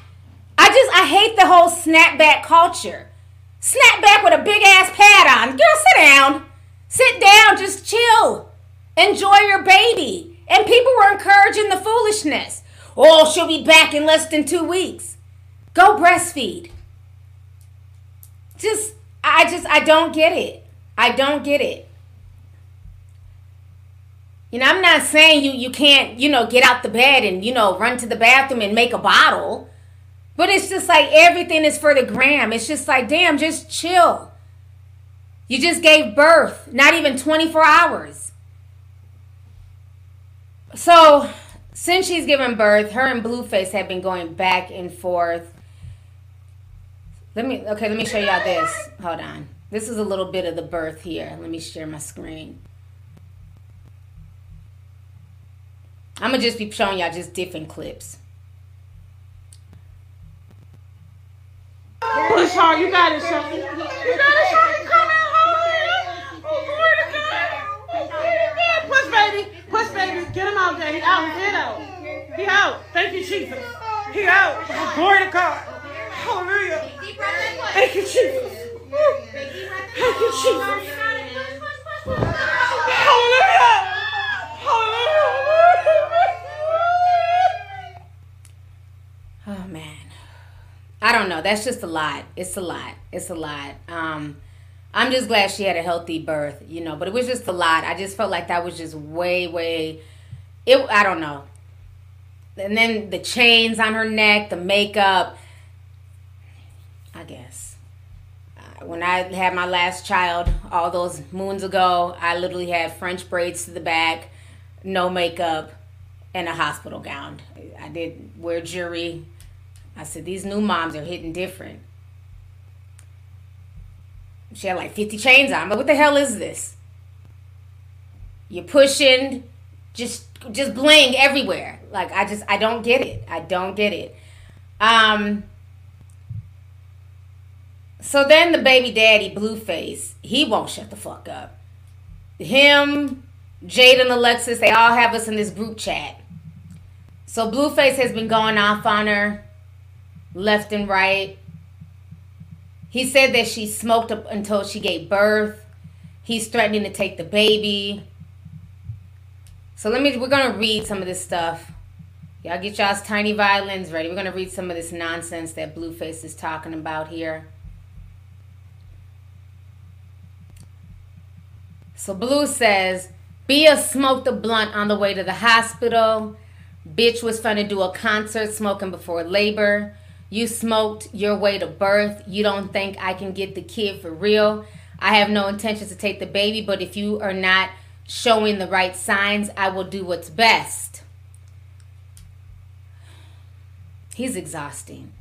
i just i hate the whole snapback culture. Snap back with a big ass pad on. Girl sit down. Sit down. Just chill. Enjoy your baby. And people were encouraging the foolishness Oh, she'll be back in less than two weeks. Go breastfeed. Just, I just, I don't get it. I don't get it. You know, I'm not saying you you can't, you know, get out the bed and, you know, run to the bathroom and make a bottle. But it's just like everything is for the gram. It's just like, damn, just chill. You just gave birth, not even 24 hours. So, since she's given birth, her and Blueface have been going back and forth. Let me okay, let me show y'all this. Hold on. This is a little bit of the birth here. Let me share my screen. I'm gonna just be showing y'all just different clips. Push hard, you got it, Sean. You got it, Sean. Come in hard. Oh, Push, baby. Push, baby. Get him out there. He out. Get out. He out. Thank you, Jesus. He out. Glory to God. Hallelujah. Thank you, Jesus. Thank you, Jesus. Hallelujah. Oh man. I don't know. That's just a lot. It's a lot. It's a lot. Um I'm just glad she had a healthy birth, you know, but it was just a lot. I just felt like that was just way, way it I don't know. And then the chains on her neck, the makeup. I guess. Uh, when I had my last child all those moons ago, I literally had French braids to the back, no makeup, and a hospital gown. I did wear jewelry. I said, these new moms are hitting different. She had like 50 chains on. But what the hell is this? You're pushing just just bling everywhere. Like I just I don't get it. I don't get it. Um so then the baby daddy Blueface, he won't shut the fuck up. Him, Jaidyn Alexis, they all have us in this group chat. So Blueface has been going off on her left and right. He said that she smoked up until she gave birth. He's threatening to take the baby. So let me we're gonna read some of this stuff. Y'all get y'all's tiny violins ready. We're gonna read some of this nonsense that Blueface is talking about here. So Blue says, Bia smoked a blunt on the way to the hospital. Bitch was trying to do a concert smoking before labor. You smoked your way to birth. You don't think I can get the kid for real. I have no intentions to take the baby, but if you are not showing the right signs, I will do what's best. He's exhausting.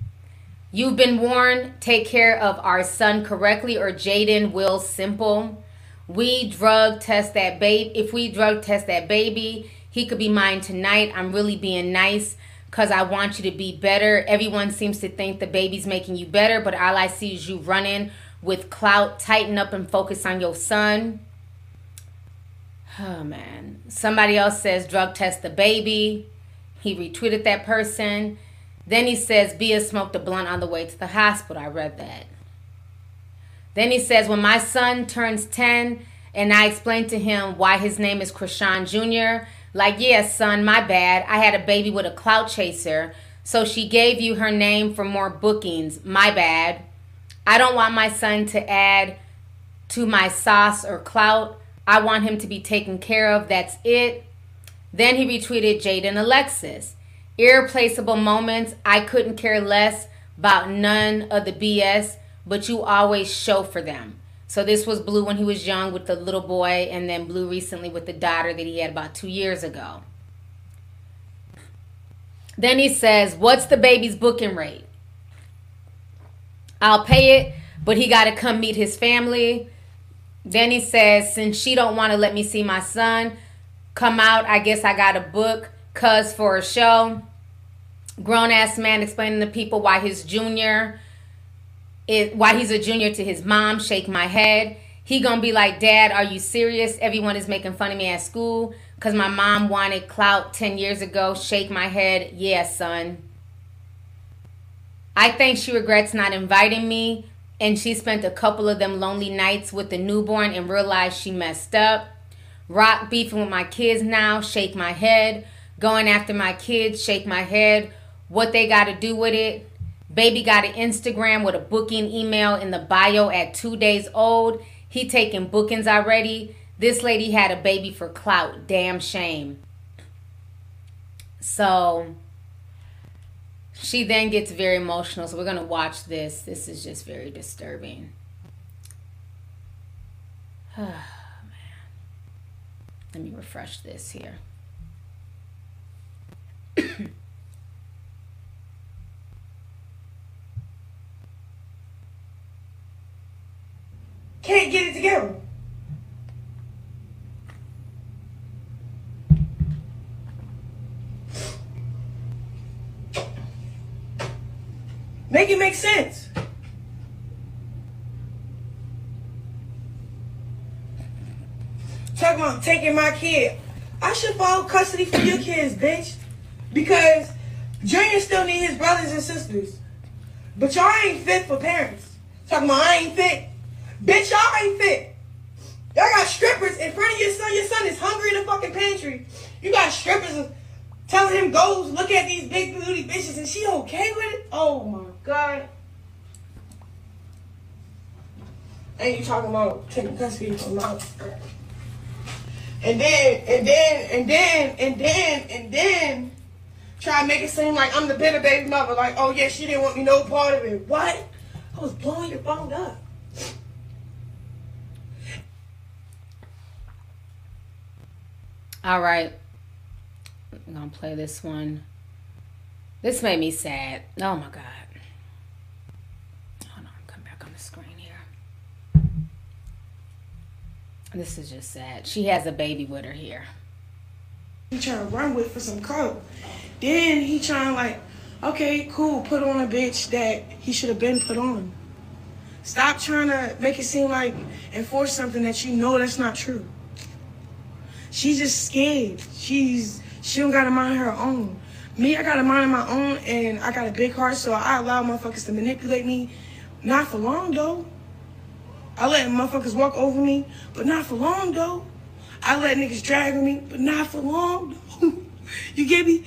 You've been warned. Take care of our son correctly, or Jaidyn will simple. We drug test that baby. If we drug test that baby, he could be mine tonight. I'm really being nice because I want you to be better. Everyone seems to think the baby's making you better, but all I see is you running with clout. Tighten up and focus on your son. Oh man. Somebody else says drug test the baby. He retweeted that person. Then he says Bia smoked a blunt on the way to the hospital. I read that. Then he says when my son turns 10 and I explained to him why his name is Chrisean Jr., like, yeah, son, my bad. I had a baby with a clout chaser. So she gave you her name for more bookings. My bad. I don't want my son to add to my sauce or clout. I want him to be taken care of. That's it. Then he retweeted Jaidyn Alexis. Irreplaceable moments. I couldn't care less about none of the BS, but you always show for them. So this was Blue when he was young with the little boy, and then Blue recently with the daughter that he had about two years ago. Then he says, What's the baby's booking rate? I'll pay it, but he got to come meet his family. Then he says, Since she don't want to let me see my son come out, I guess I got to book cuz for a show. Grown ass man explaining to people why his junior why he's a junior to his mom, shake my head. He gonna be like, Dad, are you serious? Everyone is making fun of me at school because my mom wanted clout 10 years ago. Shake my head. Yeah, son. I think she regrets not inviting me, and she spent a couple of them lonely nights with the newborn and realized she messed up. Rock beefing with my kids now, shake my head. Going after my kids, shake my head. What they got to do with it? Baby got an Instagram with a booking email in the bio at two days old. He taking bookings already. This lady had a baby for clout. Damn shame. So she then gets very emotional. So we're going to watch this. This is just very disturbing. Oh, man. Let me refresh this here. Can't get it together. Make it make sense. Talking about taking my kid. I should follow custody for your kids, bitch. Because Junior still need his brothers and sisters. But y'all ain't fit for parents. Talking about I ain't fit. Bitch, y'all ain't fit. Y'all got strippers in front of your son. Your son is hungry in the fucking pantry. You got strippers telling him go look at these big booty bitches and she okay with it? Oh my god. And you talking about taking custody from my and then and then and then and then and then try to make it seem like I'm the bitter baby mother. Like, oh yeah, she didn't want me no part of it. What? I was blowing your phone up. All right. I'm going to play this one. This made me sad. Oh my God. Hold on, come back on the screen here. This is just sad. She has a baby with her here. He trying to run with for some coke. Then he trying like, okay, cool, put on a bitch that he should have been put on. Stop trying to make it seem like enforce something that you know that's not true. She's just scared. She's she don't got a mind her own. Me, I got a mind of my own, and I got a big heart, so I allow motherfuckers to manipulate me. Not for long though. I let motherfuckers walk over me, but not for long though. I let niggas drag me, but not for long though. you get me?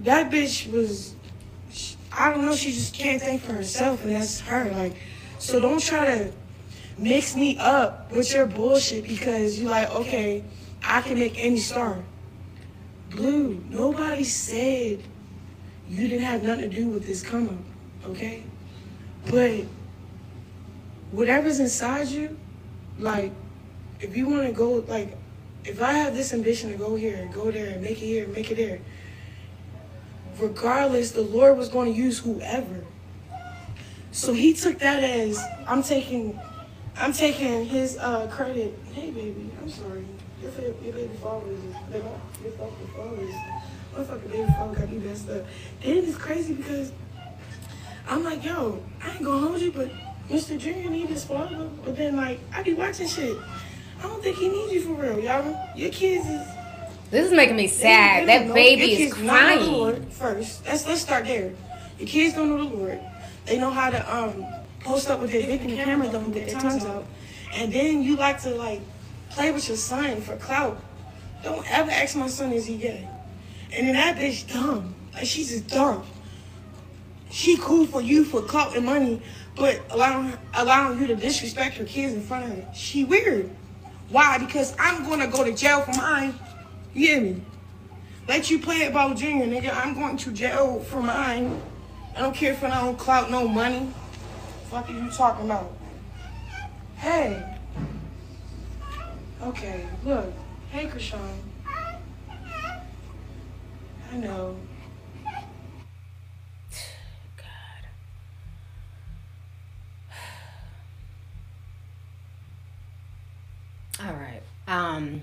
That bitch was, I don't know, she just can't think for herself, and that's her. Like, so don't try to mix me up with your bullshit because you like, okay, I can make any star. Blue, nobody said you didn't have nothing to do with this come up, okay? But whatever's inside you, like, if you want to go, like, if I have this ambition to go here and go there and make it here and make it there, regardless, the Lord was going to use whoever. So he took that as I'm taking, I'm taking his uh, credit. Hey, baby, I'm sorry. Your, fa- your baby father is your fucking father is my fucking baby father got me messed up. Then it's crazy because I'm like, yo, I ain't gonna hold you, but Mr. Junior need his father. But then like I be watching shit. I don't think he needs you for real, y'all. Your kids is This is making me sad. they That know- baby your is kids don't know the crying. Lord First, let's let's start there. Your kids don't know the Lord. They know how to um post up with their dick the camera, don't get their tongues out, and then you like to like play with your son for clout. Don't ever ask my son is he gay. And then that bitch dumb. Like she's just dumb. She cool for you for clout and money, but allowing allowing you to disrespect her kids in front of her. She weird. Why? Because I'm gonna go to jail for mine. You hear me? Let you play about Junior, nigga. I'm going to jail for mine. I don't care if I don't clout no money. Fuck are you talking about? Hey. Okay, look. Hey, Chrisean. I know. God. All right. Um.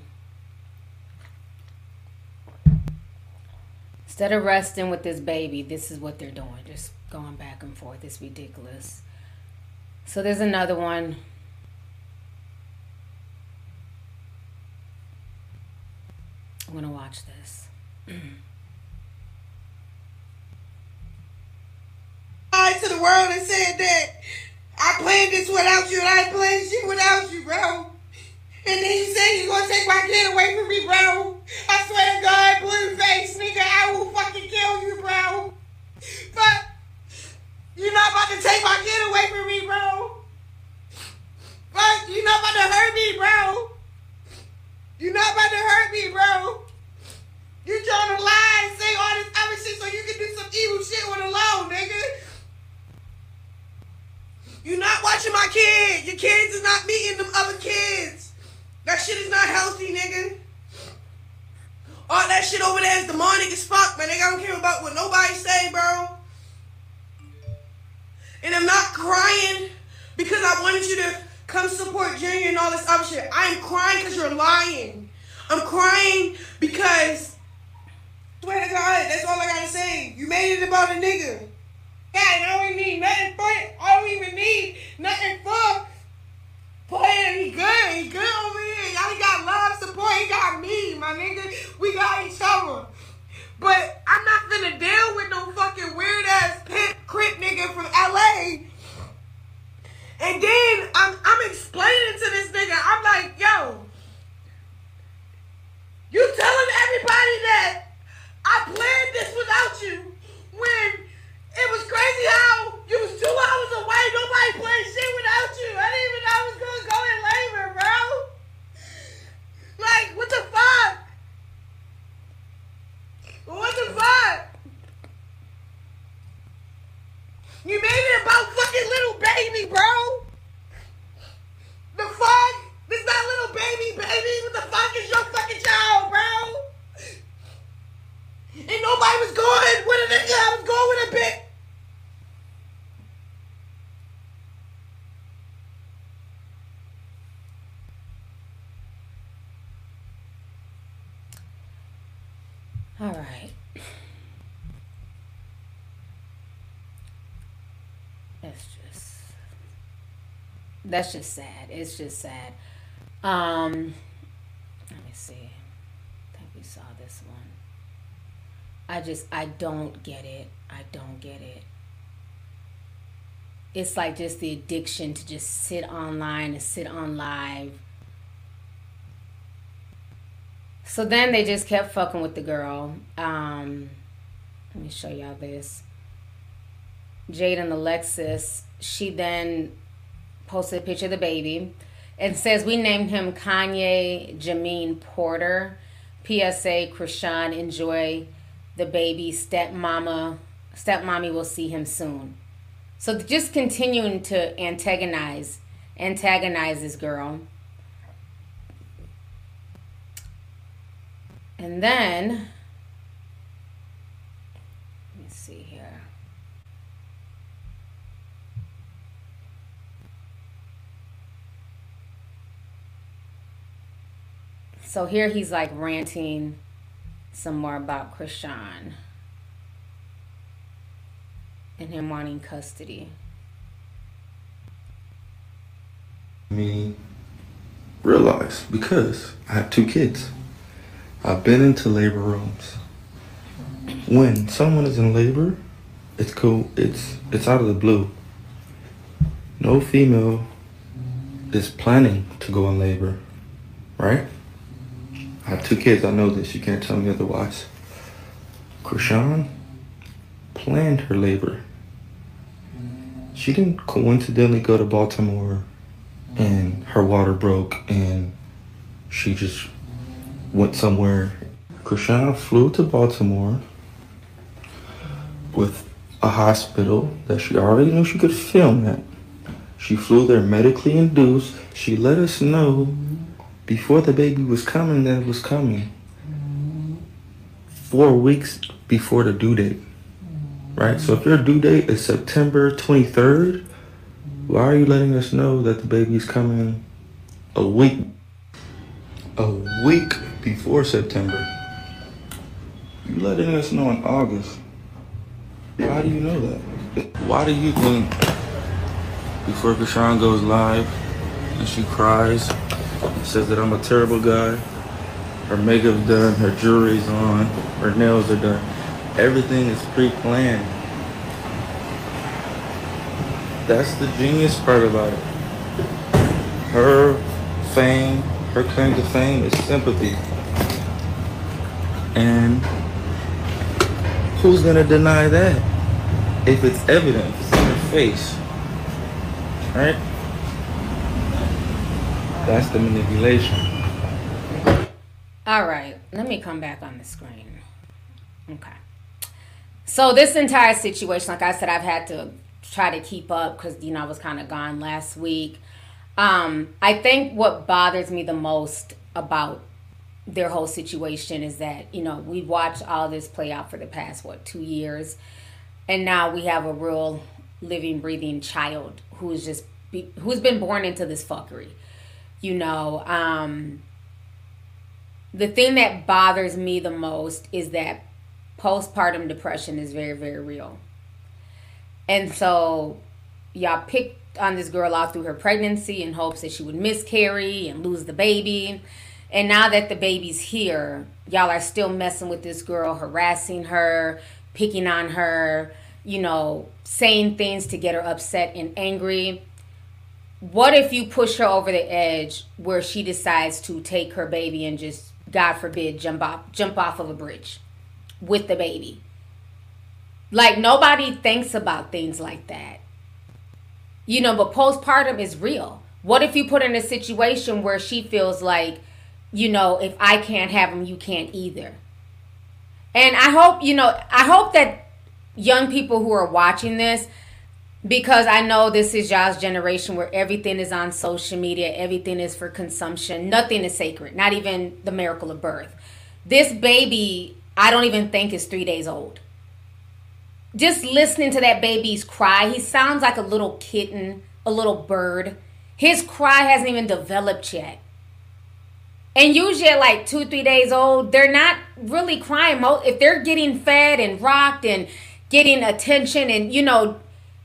Instead of resting with this baby, this is what they're doing. Just going back and forth. It's ridiculous. So there's another one. I'm gonna watch this. lied to the world and said that I planned this without you and I planned shit without you, bro. And then you say you're gonna take my kid away from me, bro. I swear to God, Blueface, nigga, I will fucking kill you, bro. But you're not about to take my kid away from me, bro. But you're not about to hurt me, bro. You're not about to hurt me, bro. You're trying to lie and say all this other shit so you can do some evil shit with a loan, nigga. You're not watching my kids. Your kids is not meeting them other kids. That shit is not healthy, nigga. All that shit over there is demonic as fuck, man. Nigga, I don't care about what nobody say, bro. And I'm not crying because I wanted you to come support Junior and all this other shit. I am crying because you're lying. I'm crying because, swear to God, that's all I gotta say. You made it about a nigga. God, I don't even need nothing for it. I don't even need nothing for playing. He good. He good over here. Y'all got love, support. He got me, my nigga. We got each other. But I'm not gonna deal with no fucking weird ass pimp crip nigga from LA. And then I'm I'm explaining to this nigga, I'm like, yo, you telling everybody that I planned this without you when it was crazy how you was two hours away, nobody playing shit without you. I didn't even know I was gonna go in labor, bro. Like, what the fuck? What the You made it about fucking little baby, bro. The fuck? This not little baby, baby. What the fuck is your fucking child, bro? And nobody was going with a nigga. I was going with a bitch. All right. That's just sad. It's just sad. Um let me see. I think we saw this one. I just I don't get it. I don't get it. It's like just the addiction to just sit online and sit on live. So then they just kept fucking with the girl. Um, let me show y'all this. Jaidyn Alexis, she then posted a picture of the baby and says, We named him Kanye Jameen Porter. PSA, Chrisean, enjoy the baby. Stepmama, stepmommy will see him soon. So just continuing to antagonize, antagonize this girl. And then, let me see here. So here he's like ranting some more about Chrisean and him wanting custody. me realize because I have two kids. I've been into labor rooms. When someone is in labor, it's cool. It's it's out of the blue. No female is planning to go in labor, right? I have two kids. I know this. You can't tell me otherwise. Chrisean planned her labor. She didn't coincidentally go to Baltimore and her water broke and she just went somewhere. Chrisean flew to Baltimore with a hospital that she already knew she could film at. She flew there medically induced. She let us know before the baby was coming that was coming. Four weeks before the due date. Right? So if your due date is September 23rd, why are you letting us know that the baby's coming a week a week before September? You letting us know in August. Why do you know that? Why do you think before Chrisean goes live and she cries says that I'm a terrible guy, her makeup's done, her jewelry's on, her nails are done. Everything is pre-planned. That's the genius part about it. Her fame, her claim to fame is sympathy. And who's gonna deny that? If it's evident, it's in her face. Right? That's the manipulation. All right, let me come back on the screen. Okay. So this entire situation, like I said, I've had to try to keep up because you know I was kind of gone last week. Um, I think what bothers me the most about their whole situation is that you know we watched all this play out for the past what two years, and now we have a real living, breathing child who is just be, who's been born into this fuckery. You know, um, the thing that bothers me the most is that postpartum depression is very, very real. And so y'all picked on this girl out through her pregnancy in hopes that she would miscarry and lose the baby. And now that the baby's here, y'all are still messing with this girl, harassing her, picking on her, you know, saying things to get her upset and angry. What if you push her over the edge where she decides to take her baby and just, God forbid, jump off jump off of a bridge with the baby? Like nobody thinks about things like that. You know, but postpartum is real. What if you put in a situation where she feels like, you know, if I can't have him, you can't either. And I hope, you know, I hope that young people who are watching this, because I know this is y'all's generation where everything is on social media, everything is for consumption, nothing is sacred, not even the miracle of birth. This baby, I don't even think is three days old just listening to that baby's cry, he sounds like a little kitten, a little bird. His cry hasn't even developed yet. And usually at like two, three days old, they're not really crying. If they're getting fed and rocked and getting attention and, you know,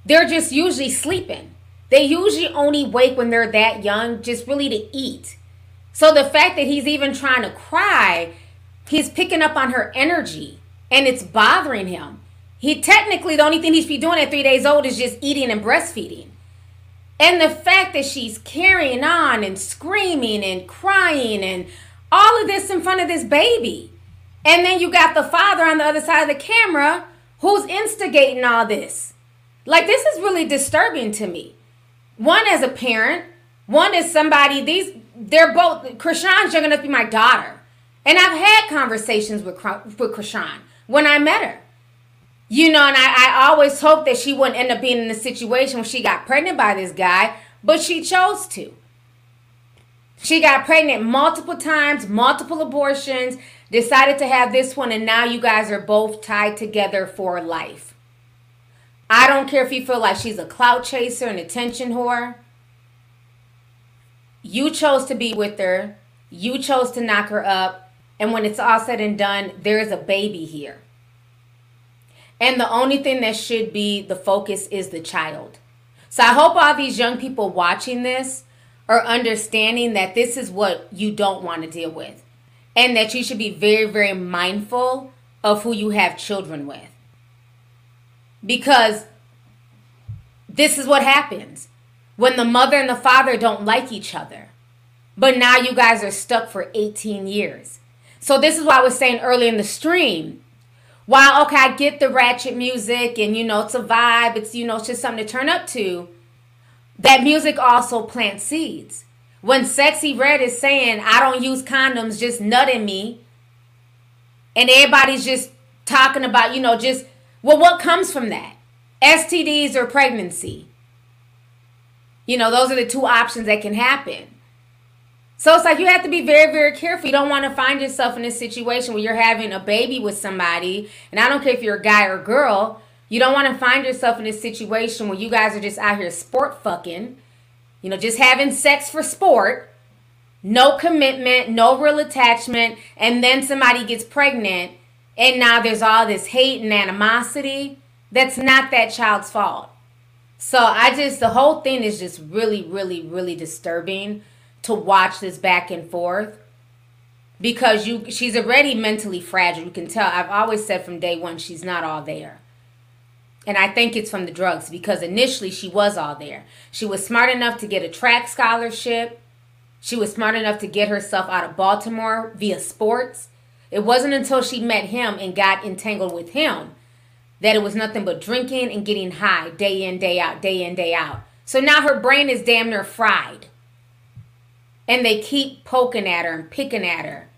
they're just usually sleeping. They usually only wake when they're that young, just really to eat. So the fact that he's even trying to cry, he's picking up on her energy and it's bothering him. He technically, the only thing he should be doing at three days old is just eating and breastfeeding. And the fact that she's carrying on and screaming and crying and all of this in front of this baby. And then you got the father on the other side of the camera who's instigating all this. Like, this is really disturbing to me. One as a parent, one is somebody, these, they're both, Chrisean's young enough to be my daughter. And I've had conversations with, with Chrisean when I met her. You know, and I, I always hoped that she wouldn't end up being in a situation where she got pregnant by this guy, but she chose to. She got pregnant multiple times, multiple abortions, decided to have this one, and now you guys are both tied together for life. I don't care if you feel like she's a clout chaser, an attention whore. You chose to be with her. You chose to knock her up. And when it's all said and done, there is a baby here. And the only thing that should be the focus is the child. So I hope all these young people watching this are understanding that this is what you don't want to deal with. And that you should be very, very mindful of who you have children with. Because this is what happens when the mother and the father don't like each other. But now you guys are stuck for 18 years. So this is why I was saying early in the stream while okay, I get the ratchet music and you know it's a vibe, it's you know it's just something to turn up to. That music also plants seeds. When Sexyy Red is saying, I don't use condoms, just nutting me, and everybody's just talking about, you know, just well, what comes from that? STDs or pregnancy. You know, those are the two options that can happen. So it's like you have to be very, very careful. You don't want to find yourself in a situation where you're having a baby with somebody, and I don't care if you're a guy or girl, you don't want to find yourself in a situation where you guys are just out here sport fucking, you know, just having sex for sport, no commitment, no real attachment, and then somebody gets pregnant, and now there's all this hate and animosity. That's not that child's fault. So I just, the whole thing is just really, really, really disturbing to watch this back and forth because you she's already mentally fragile. You can tell. I've always said from day one she's not all there. And I think it's from the drugs because initially she was all there. She was smart enough to get a track scholarship. She was smart enough to get herself out of Baltimore via sports. It wasn't until she met him and got entangled with him that it was nothing but drinking and getting high day in, day out, day in, day out. So now her brain is damn near fried and they keep poking at her and picking at her.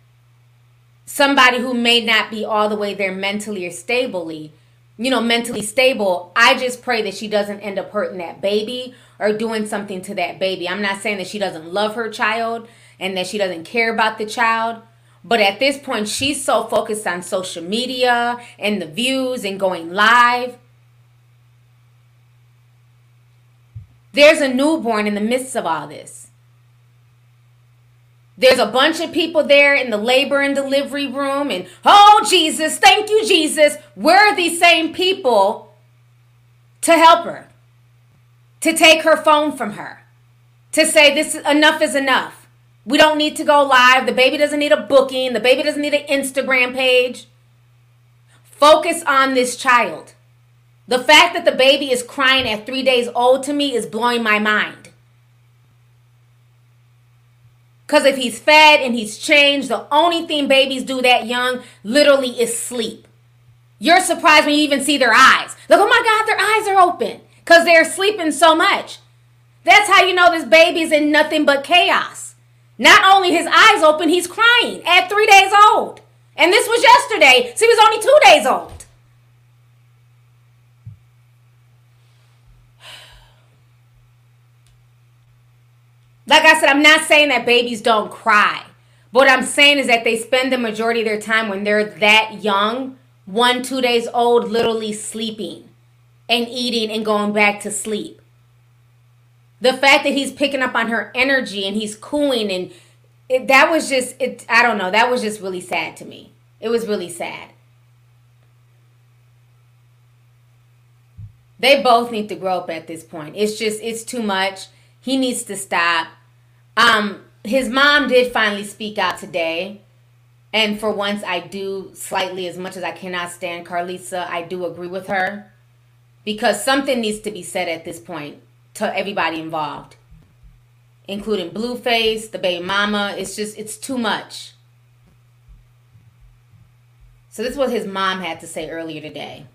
Somebody who may not be all the way there mentally or stably, you know, mentally stable, I just pray that she doesn't end up hurting that baby or doing something to that baby. I'm not saying that she doesn't love her child and that she doesn't care about the child. But at this point, she's so focused on social media and the views and going live. There's a newborn in the midst of all this. There's a bunch of people there in the labor and delivery room, and oh, Jesus, thank you, Jesus. We're these same people to help her, to take her phone from her, to say, This is enough is enough. We don't need to go live. The baby doesn't need a booking, the baby doesn't need an Instagram page. Focus on this child. The fact that the baby is crying at three days old to me is blowing my mind. Because if he's fed and he's changed, the only thing babies do that young literally is sleep. You're surprised when you even see their eyes. Look, oh my God, their eyes are open because they're sleeping so much. That's how you know this baby's in nothing but chaos. Not only his eyes open, he's crying at three days old. And this was yesterday, so he was only two days old. Like I said, I'm not saying that babies don't cry. What I'm saying is that they spend the majority of their time when they're that young, one, two days old, literally sleeping and eating and going back to sleep. The fact that he's picking up on her energy and he's cooing and it, that was just it. I don't know. That was just really sad to me. It was really sad. They both need to grow up at this point. It's just it's too much. He needs to stop. Um, his mom did finally speak out today. And for once, I do slightly, as much as I cannot stand Karlissa, I do agree with her. Because something needs to be said at this point to everybody involved, including Blueface, the baby mama. It's just, it's too much. So, this is what his mom had to say earlier today.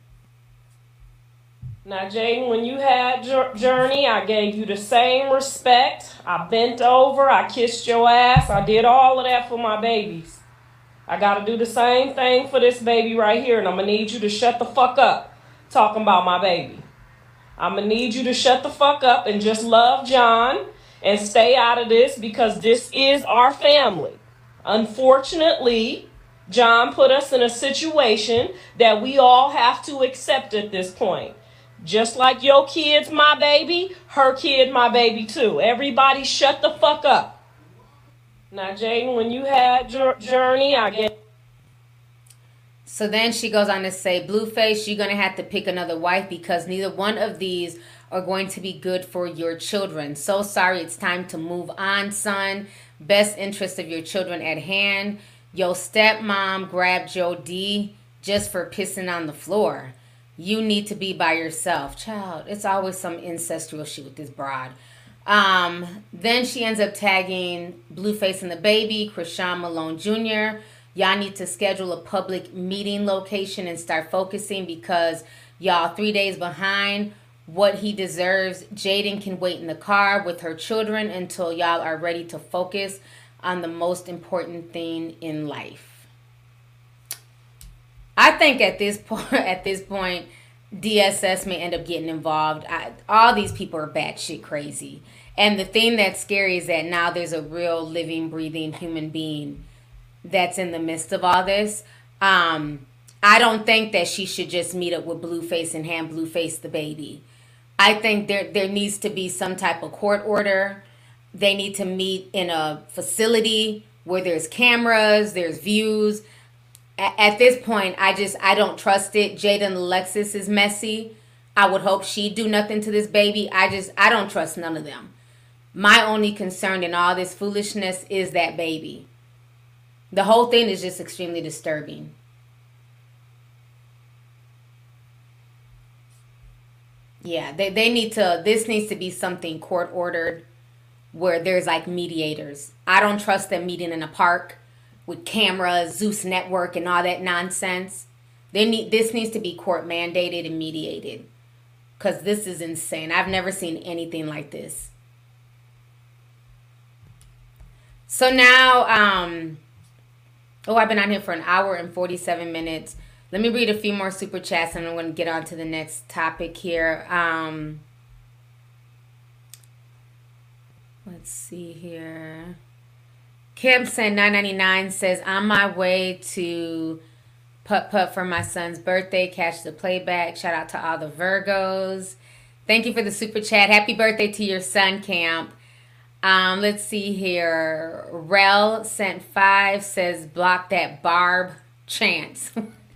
Now, Jaidyn, when you had Journey, I gave you the same respect. I bent over, I kissed your ass, I did all of that for my babies. I got to do the same thing for this baby right here, and I'm to need you to shut the fuck up talking about my baby. I'm to need you to shut the fuck up and just love John and stay out of this because this is our family. Unfortunately, John put us in a situation that we all have to accept at this point. Just like your kid's my baby, her kid my baby too. Everybody shut the fuck up. Now, Jaidyn, when you had Journey, I get. So then she goes on to say, Blueface, you're going to have to pick another wife because neither one of these are going to be good for your children. So sorry, it's time to move on, son. Best interest of your children at hand. Your stepmom grabbed Joe D just for pissing on the floor. You need to be by yourself. Child, it's always some incestual shit with this broad. Um, then she ends up tagging Blueface and the baby, Chrisean Malone Jr. Y'all need to schedule a public meeting location and start focusing because y'all three days behind what he deserves. Jaidyn can wait in the car with her children until y'all are ready to focus on the most important thing in life. I think at this point, at this point, DSS may end up getting involved. I, all these people are batshit crazy. And the thing that's scary is that now there's a real living, breathing human being that's in the midst of all this. Um, I don't think that she should just meet up with Blueface and hand Blueface the baby. I think there there needs to be some type of court order. They need to meet in a facility where there's cameras, there's views at this point, I just I don't trust it. Jaidyn Alexis is messy. I would hope she do nothing to this baby. I just I don't trust none of them. My only concern in all this foolishness is that baby. The whole thing is just extremely disturbing. Yeah, they, they need to this needs to be something court ordered where there's like mediators. I don't trust them meeting in a park with cameras, Zeus Network, and all that nonsense. They need this needs to be court mandated and mediated, because this is insane. I've never seen anything like this. So now, um, oh, I've been on here for an hour and forty-seven minutes. Let me read a few more super chats, and I'm going to get on to the next topic here. Um, let's see here. Kim said 999 says, on my way to putt putt for my son's birthday. Catch the playback. Shout out to all the Virgos. Thank you for the super chat. Happy birthday to your son, Camp. Um, let's see here. Rel sent five says block that Barb chance.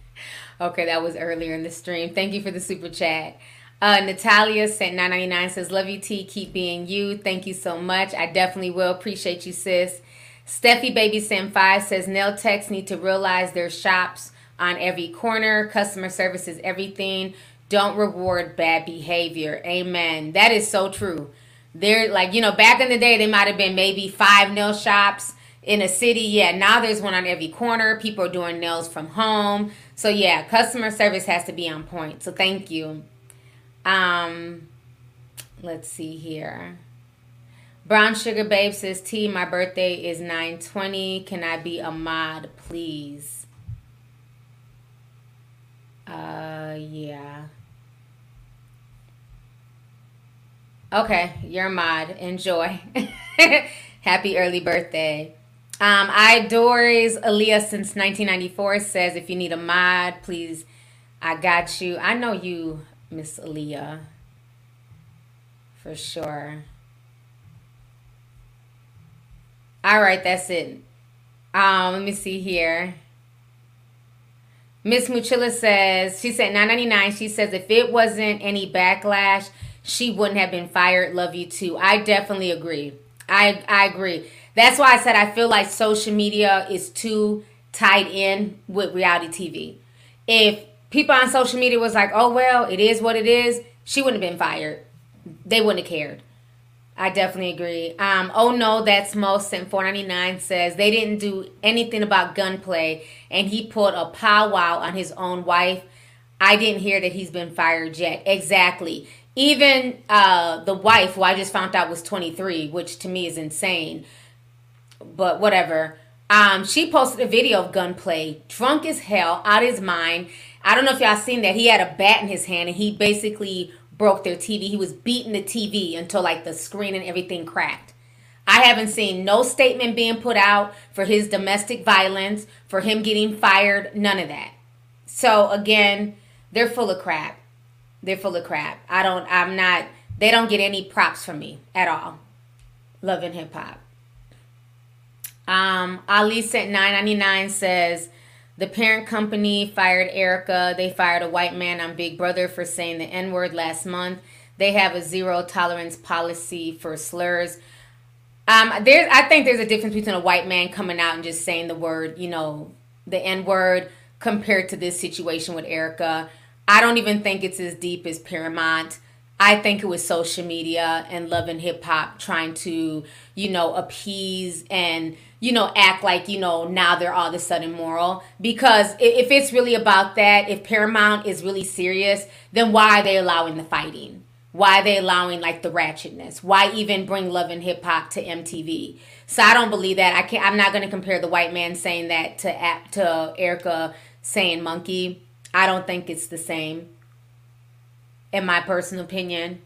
okay, that was earlier in the stream. Thank you for the super chat. Uh, Natalia sent 999 says love you T. Keep being you. Thank you so much. I definitely will appreciate you, sis. Steffi Baby sent 5 says nail techs need to realize their shops on every corner. Customer service is everything. Don't reward bad behavior. Amen. That is so true. They're like, you know, back in the day, they might have been maybe five nail shops in a city. Yeah, now there's one on every corner. People are doing nails from home. So yeah, customer service has to be on point. So thank you. Um, let's see here. Brown Sugar Babe says, T, my birthday is 920. Can I be a mod, please? Uh, yeah. Okay, you're mod. Enjoy. Happy early birthday. Um, I Doris Aaliyah since 1994 says, if you need a mod, please, I got you. I know you, Miss Aaliyah, for sure. All right, that's it. Um, let me see here. Miss Muchilla says she said 999. She says if it wasn't any backlash, she wouldn't have been fired. Love you too. I definitely agree. I I agree. That's why I said I feel like social media is too tied in with reality TV. If people on social media was like, "Oh well, it is what it is," she wouldn't have been fired. They wouldn't have cared. I definitely agree. Um, oh no, that's most and 499 says they didn't do anything about gunplay and he put a powwow on his own wife. I didn't hear that he's been fired yet. Exactly. Even uh, the wife, who I just found out was 23, which to me is insane. But whatever. Um, she posted a video of gunplay, drunk as hell, out his mind. I don't know if y'all seen that. He had a bat in his hand and he basically broke their TV. He was beating the TV until like the screen and everything cracked. I haven't seen no statement being put out for his domestic violence, for him getting fired, none of that. So again, they're full of crap. They're full of crap. I don't I'm not they don't get any props from me at all. Loving hip hop. Um Ali sent 999 says the parent company fired Erica. They fired a white man on Big Brother for saying the N word last month. They have a zero tolerance policy for slurs. Um, there's, I think there's a difference between a white man coming out and just saying the word, you know, the N word, compared to this situation with Erica. I don't even think it's as deep as Paramount. I think it was social media and love and hip hop trying to, you know, appease and you know, act like, you know, now they're all of a sudden moral. Because if it's really about that, if Paramount is really serious, then why are they allowing the fighting? Why are they allowing like the ratchetness? Why even bring love and hip hop to MTV? So I don't believe that. I can't. I'm not going to compare the white man saying that to to Erica saying monkey. I don't think it's the same. In my personal opinion,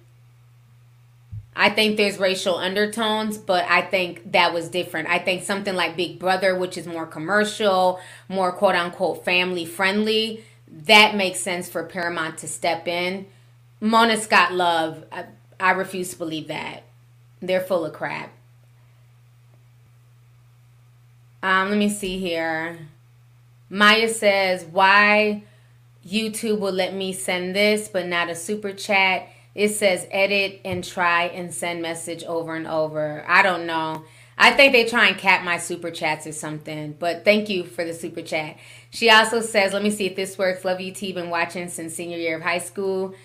I think there's racial undertones, but I think that was different. I think something like Big Brother, which is more commercial, more quote unquote family friendly, that makes sense for Paramount to step in. Mona Scott Love, I, I refuse to believe that. They're full of crap. Um, let me see here. Maya says, why YouTube will let me send this, but not a super chat it says edit and try and send message over and over. I don't know. I think they try and cap my super chats or something. But thank you for the super chat. She also says, let me see if this works. Love you, T. Been watching since senior year of high school.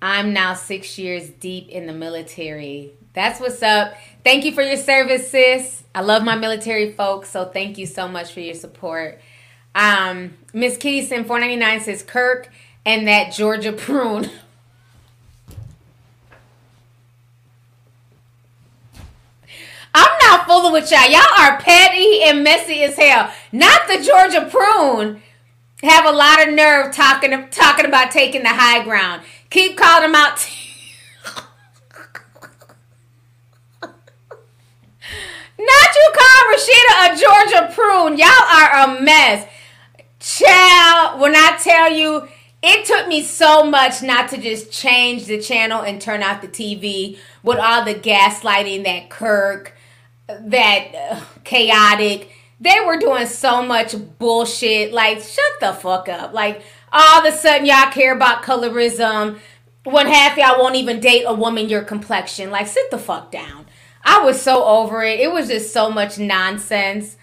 I'm now six years deep in the military. That's what's up. Thank you for your service, sis. I love my military folks, so thank you so much for your support. Um, Miss Kitty Sim 499 says Kirk and that Georgia prune. I'm not fooling with y'all. Y'all are petty and messy as hell. Not the Georgia prune. Have a lot of nerve talking talking about taking the high ground. Keep calling them out. Not you call Rasheeda a Georgia prune. Y'all are a mess. Child, when I tell you, it took me so much not to just change the channel and turn off the TV with all the gaslighting that Kirk that uh, chaotic. They were doing so much bullshit. Like, shut the fuck up. Like, all of a sudden, y'all care about colorism when half y'all won't even date a woman your complexion. Like, sit the fuck down. I was so over it. It was just so much nonsense.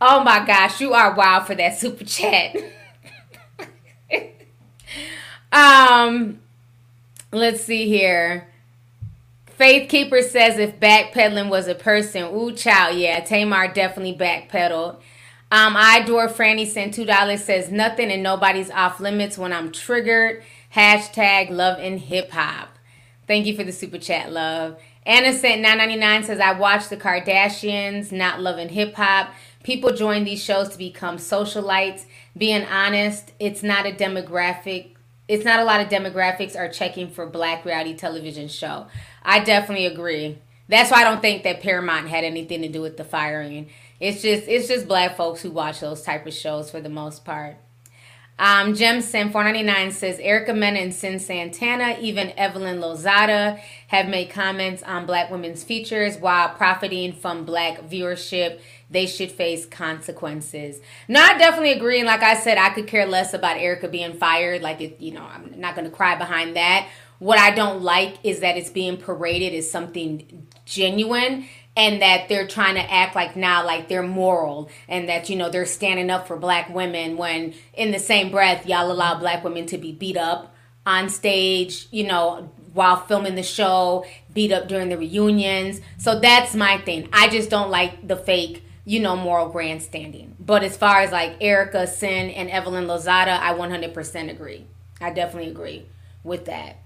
Oh my gosh, you are wild for that super chat. um, let's see here. Faith Keeper says if backpedaling was a person, ooh, child, yeah, Tamar definitely backpedaled. Um, I adore Franny sent two dollars. Says nothing and nobody's off limits when I'm triggered. Hashtag love and hip hop. Thank you for the super chat, love. Anna sent 999 says I watch the Kardashians, not loving hip hop. People join these shows to become socialites. Being honest, it's not a demographic. It's not a lot of demographics are checking for black reality television show. I definitely agree. That's why I don't think that Paramount had anything to do with the firing. It's just it's just black folks who watch those type of shows for the most part. Um, Jemson 499 says Erica Mena and Cyn Santana, even Evelyn Lozada have made comments on black women's features while profiting from black viewership. They should face consequences. No, I definitely agree. And like I said, I could care less about Erica being fired. Like, it, you know, I'm not going to cry behind that. What I don't like is that it's being paraded as something genuine and that they're trying to act like now like they're moral and that you know they're standing up for black women when in the same breath y'all allow black women to be beat up on stage you know while filming the show beat up during the reunions so that's my thing i just don't like the fake you know moral grandstanding but as far as like erica cyn and evelyn lozada i 100% agree i definitely agree with that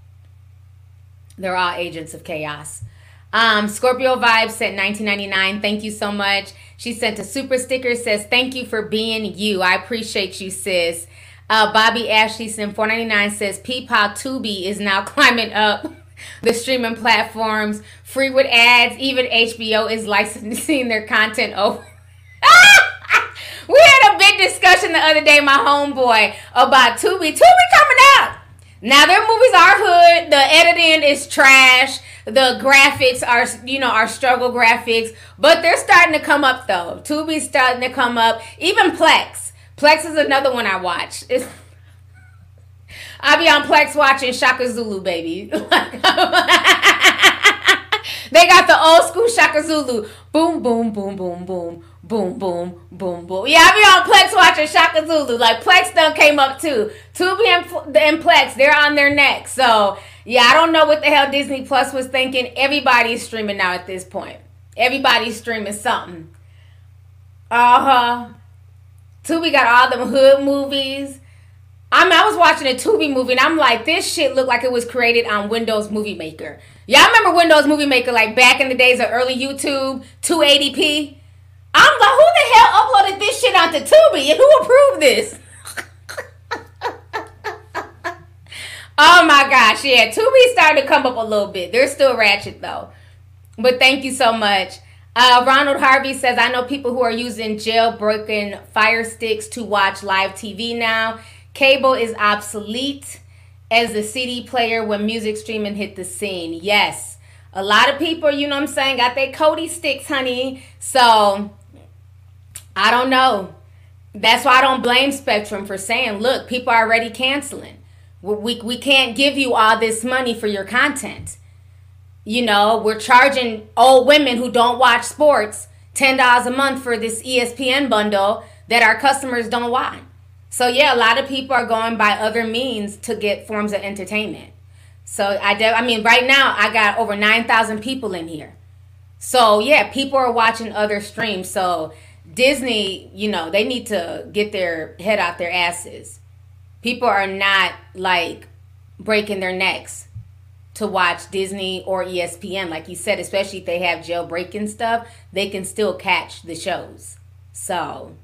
they're all agents of chaos um, Scorpio Vibes sent 1999. Thank you so much. She sent a super sticker. Says thank you for being you. I appreciate you, sis. Uh, Bobby Ashley sent 499. Says Peepaw Tubi is now climbing up the streaming platforms, free with ads. Even HBO is licensing their content over. we had a big discussion the other day, my homeboy, about Tubi. Tubi coming out. Now their movies are hood. The editing is trash the graphics are you know are struggle graphics, but they're starting to come up though. Tubi's starting to come up. Even Plex. Plex is another one I watch. It's, I'll be on Plex watching Shaka Zulu, baby. they got the old school Shaka Zulu. Boom, boom, boom, boom, boom boom, boom, boom, boom. Yeah, I be on Plex watching Shaka Zulu. Like Plex done came up too. Tubi and, and Plex, they're on their neck. So yeah, I don't know what the hell Disney Plus was thinking. Everybody's streaming now at this point. Everybody's streaming something. Uh huh. Tubi got all them hood movies. I mean, I was watching a Tubi movie and I'm like, this shit looked like it was created on Windows Movie Maker. Y'all remember Windows Movie Maker like back in the days of early YouTube, 280p? I'm like, who the hell uploaded this shit onto Tubi and who approved this? oh my gosh, yeah. Tubi starting to come up a little bit. They're still ratchet though. But thank you so much. Uh, Ronald Harvey says, I know people who are using jailbroken fire sticks to watch live TV now. Cable is obsolete as the CD player when music streaming hit the scene. Yes. A lot of people, you know what I'm saying, got their Kodi sticks, honey. So I don't know. That's why I don't blame Spectrum for saying, look, people are already canceling. We, we can't give you all this money for your content. You know, we're charging old women who don't watch sports $10 a month for this ESPN bundle that our customers don't want. So, yeah, a lot of people are going by other means to get forms of entertainment. So, I, de- I mean, right now, I got over 9,000 people in here. So, yeah, people are watching other streams. So, Disney, you know, they need to get their head out their asses. People are not like breaking their necks to watch Disney or ESPN. Like you said, especially if they have jailbreaking stuff, they can still catch the shows. So,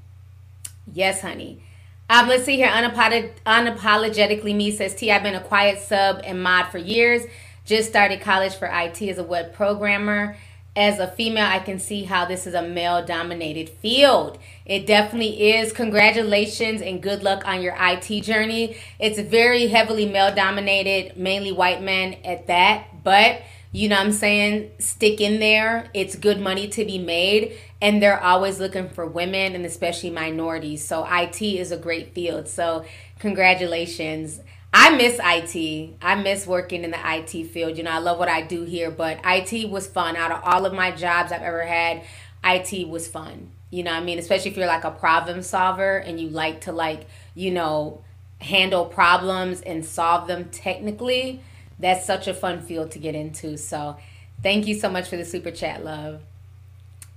yes, honey. Um, let's see here. Unapolog- unapologetically me says T. I've been a quiet sub and mod for years. Just started college for IT as a web programmer as a female, I can see how this is a male dominated field. It definitely is. Congratulations and good luck on your IT journey. It's very heavily male dominated, mainly white men at that. But, you know what I'm saying? Stick in there. It's good money to be made. And they're always looking for women and especially minorities. So, IT is a great field. So, congratulations. I miss IT. I miss working in the IT field. You know, I love what I do here, but IT was fun. Out of all of my jobs I've ever had, IT was fun. You know, I mean, especially if you're like a problem solver and you like to like, you know, handle problems and solve them technically. That's such a fun field to get into. So, thank you so much for the super chat, love.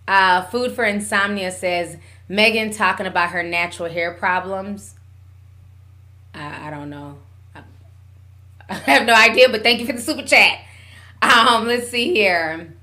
Uh, Food for Insomnia says Megan talking about her natural hair problems. I, I don't know. I have no idea, but thank you for the super chat. Um, let's see here.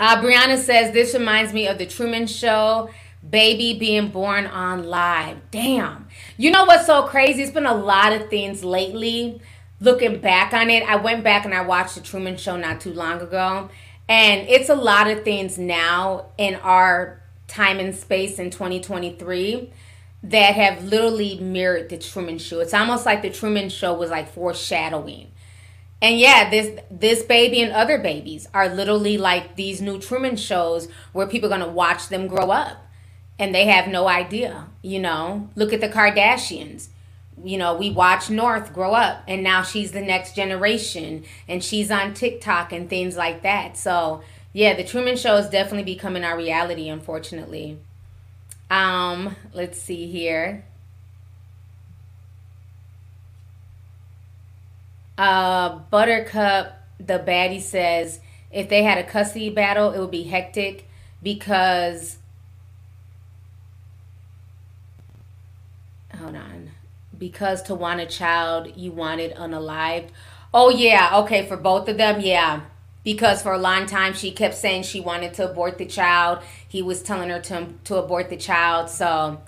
Uh, Brianna says this reminds me of the Truman Show, baby being born on live. Damn. You know what's so crazy? It's been a lot of things lately. Looking back on it, I went back and I watched the Truman Show not too long ago, and it's a lot of things now in our time and space in 2023 that have literally mirrored the Truman Show. It's almost like the Truman Show was like foreshadowing. And yeah, this this baby and other babies are literally like these new Truman shows where people are gonna watch them grow up, and they have no idea. You know, look at the Kardashians. You know, we watch North grow up, and now she's the next generation, and she's on TikTok and things like that. So yeah, the Truman Show is definitely becoming our reality, unfortunately. Um, let's see here. Uh, Buttercup, the baddie says if they had a custody battle, it would be hectic because. Hold on. Because to want a child you wanted unalived. Oh, yeah. Okay. For both of them, yeah. Because for a long time she kept saying she wanted to abort the child. He was telling her to, to abort the child. So,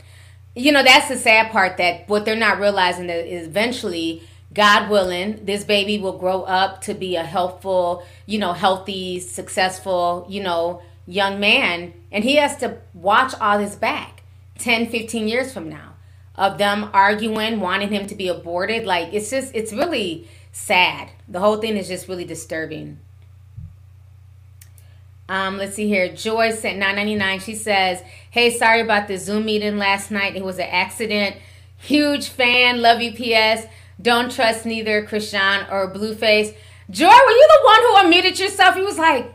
you know, that's the sad part that what they're not realizing that is eventually God willing, this baby will grow up to be a helpful, you know, healthy, successful, you know, young man. And he has to watch all this back 10, 15 years from now of them arguing, wanting him to be aborted. Like, it's just, it's really sad. The whole thing is just really disturbing. Um, let's see here. Joy sent 999. She says, Hey, sorry about the Zoom meeting last night. It was an accident. Huge fan. Love you, PS. Don't trust neither Chrisean or Blueface. Joy, were you the one who unmuted yourself? He was like,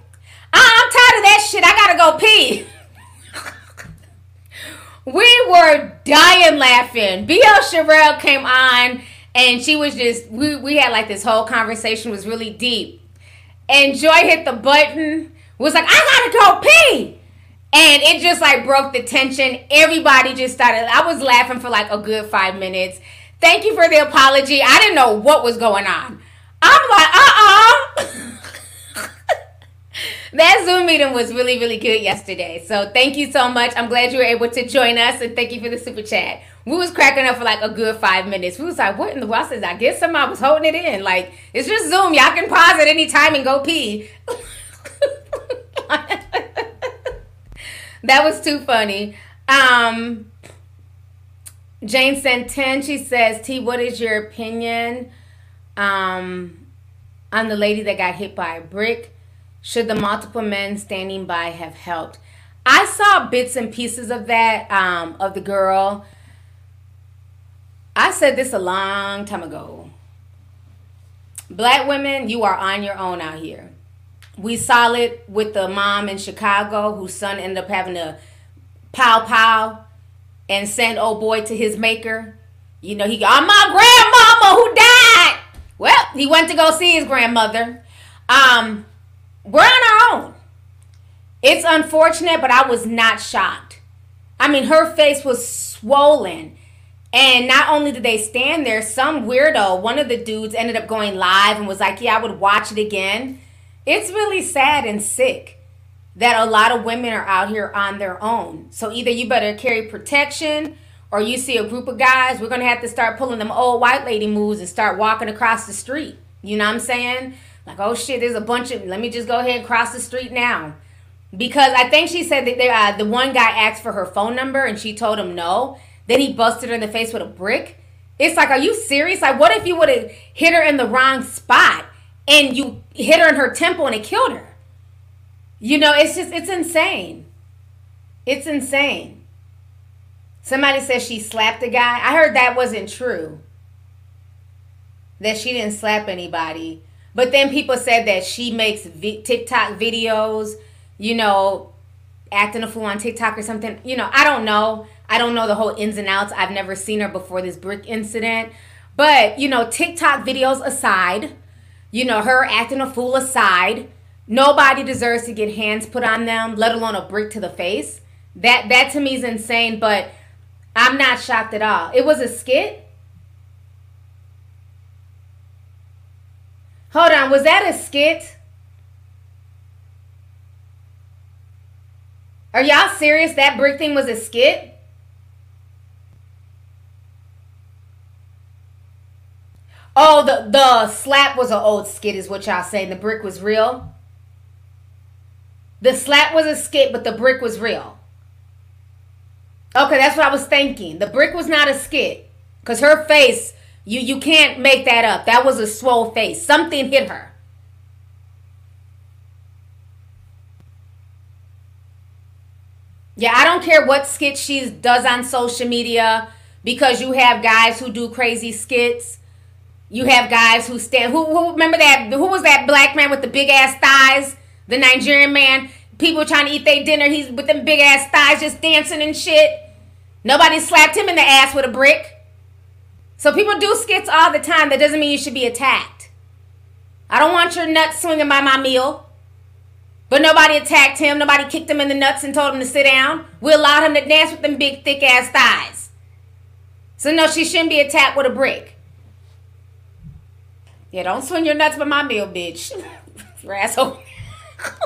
ah, I'm tired of that shit. I gotta go pee. we were dying laughing. BL Sherelle came on and she was just we, we had like this whole conversation was really deep. And Joy hit the button, was like, I gotta go pee. And it just like broke the tension. Everybody just started. I was laughing for like a good five minutes. Thank you for the apology. I didn't know what was going on. I'm like, uh uh that Zoom meeting was really, really good yesterday. So thank you so much. I'm glad you were able to join us and thank you for the super chat. We was cracking up for like a good five minutes. We was like, what in the world? I said, I guess somebody was holding it in. Like, it's just Zoom. Y'all can pause at any time and go pee. that was too funny. Um, Jane sent 10. She says, T, what is your opinion um, on the lady that got hit by a brick? Should the multiple men standing by have helped? I saw bits and pieces of that, um, of the girl. I said this a long time ago. Black women, you are on your own out here. We saw it with the mom in Chicago whose son ended up having a pow pow and send old boy to his maker. You know, he got my grandmama who died. Well, he went to go see his grandmother. Um, we're on our own. It's unfortunate, but I was not shocked. I mean, her face was swollen. And not only did they stand there, some weirdo, one of the dudes ended up going live and was like, Yeah, I would watch it again. It's really sad and sick that a lot of women are out here on their own. So either you better carry protection or you see a group of guys, we're going to have to start pulling them old white lady moves and start walking across the street. You know what I'm saying? Like, oh shit, there's a bunch of, let me just go ahead and cross the street now. Because I think she said that they, uh, the one guy asked for her phone number and she told him no. Then he busted her in the face with a brick. It's like, are you serious? Like, what if you would have hit her in the wrong spot and you hit her in her temple and it killed her? You know, it's just, it's insane. It's insane. Somebody says she slapped a guy. I heard that wasn't true. That she didn't slap anybody. But then people said that she makes TikTok videos, you know, acting a fool on TikTok or something. You know, I don't know. I don't know the whole ins and outs. I've never seen her before this brick incident. But, you know, TikTok videos aside, you know, her acting a fool aside, Nobody deserves to get hands put on them, let alone a brick to the face. That that to me is insane, but I'm not shocked at all. It was a skit. Hold on, was that a skit? Are y'all serious? That brick thing was a skit? Oh, the the slap was an old skit, is what y'all saying. The brick was real. The slap was a skit, but the brick was real. Okay, that's what I was thinking. The brick was not a skit. Cause her face, you you can't make that up. That was a swole face. Something hit her. Yeah, I don't care what skit she does on social media because you have guys who do crazy skits. You have guys who stand. Who, who remember that? Who was that black man with the big ass thighs? The Nigerian man. People trying to eat their dinner. He's with them big ass thighs, just dancing and shit. Nobody slapped him in the ass with a brick. So people do skits all the time. That doesn't mean you should be attacked. I don't want your nuts swinging by my meal. But nobody attacked him. Nobody kicked him in the nuts and told him to sit down. We allowed him to dance with them big, thick ass thighs. So no, she shouldn't be attacked with a brick. Yeah, don't swing your nuts by my meal, bitch. you asshole.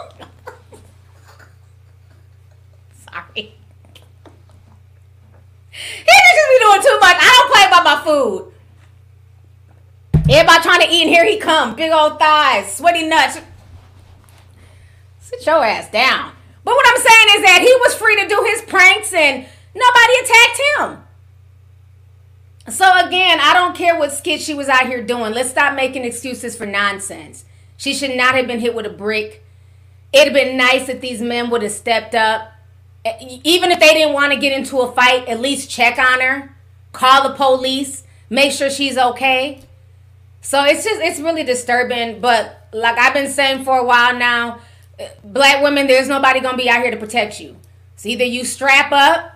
Sorry. He just be doing too much. I don't play about my food. Everybody trying to eat, and here he come. Big old thighs, sweaty nuts. Sit your ass down. But what I'm saying is that he was free to do his pranks and nobody attacked him. So again, I don't care what skit she was out here doing. Let's stop making excuses for nonsense. She should not have been hit with a brick. It'd have been nice if these men would have stepped up. Even if they didn't want to get into a fight, at least check on her, call the police, make sure she's okay. So it's just it's really disturbing. But like I've been saying for a while now, eh, black women, there's nobody gonna be out here to protect you. So either you strap up,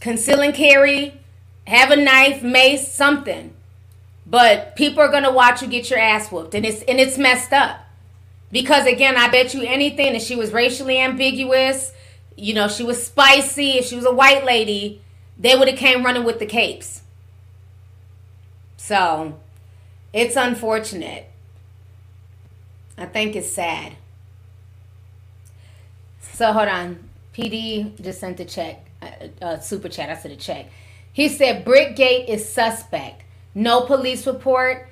conceal and carry, have a knife, mace, something. But people are gonna watch you get your ass whooped, and it's and it's messed up. Because again, I bet you anything that she was racially ambiguous, you know, she was spicy. If she was a white lady, they would have came running with the capes. So, it's unfortunate. I think it's sad. So hold on. PD just sent a check, a, a super chat. I said a check. He said Brickgate is suspect. No police report.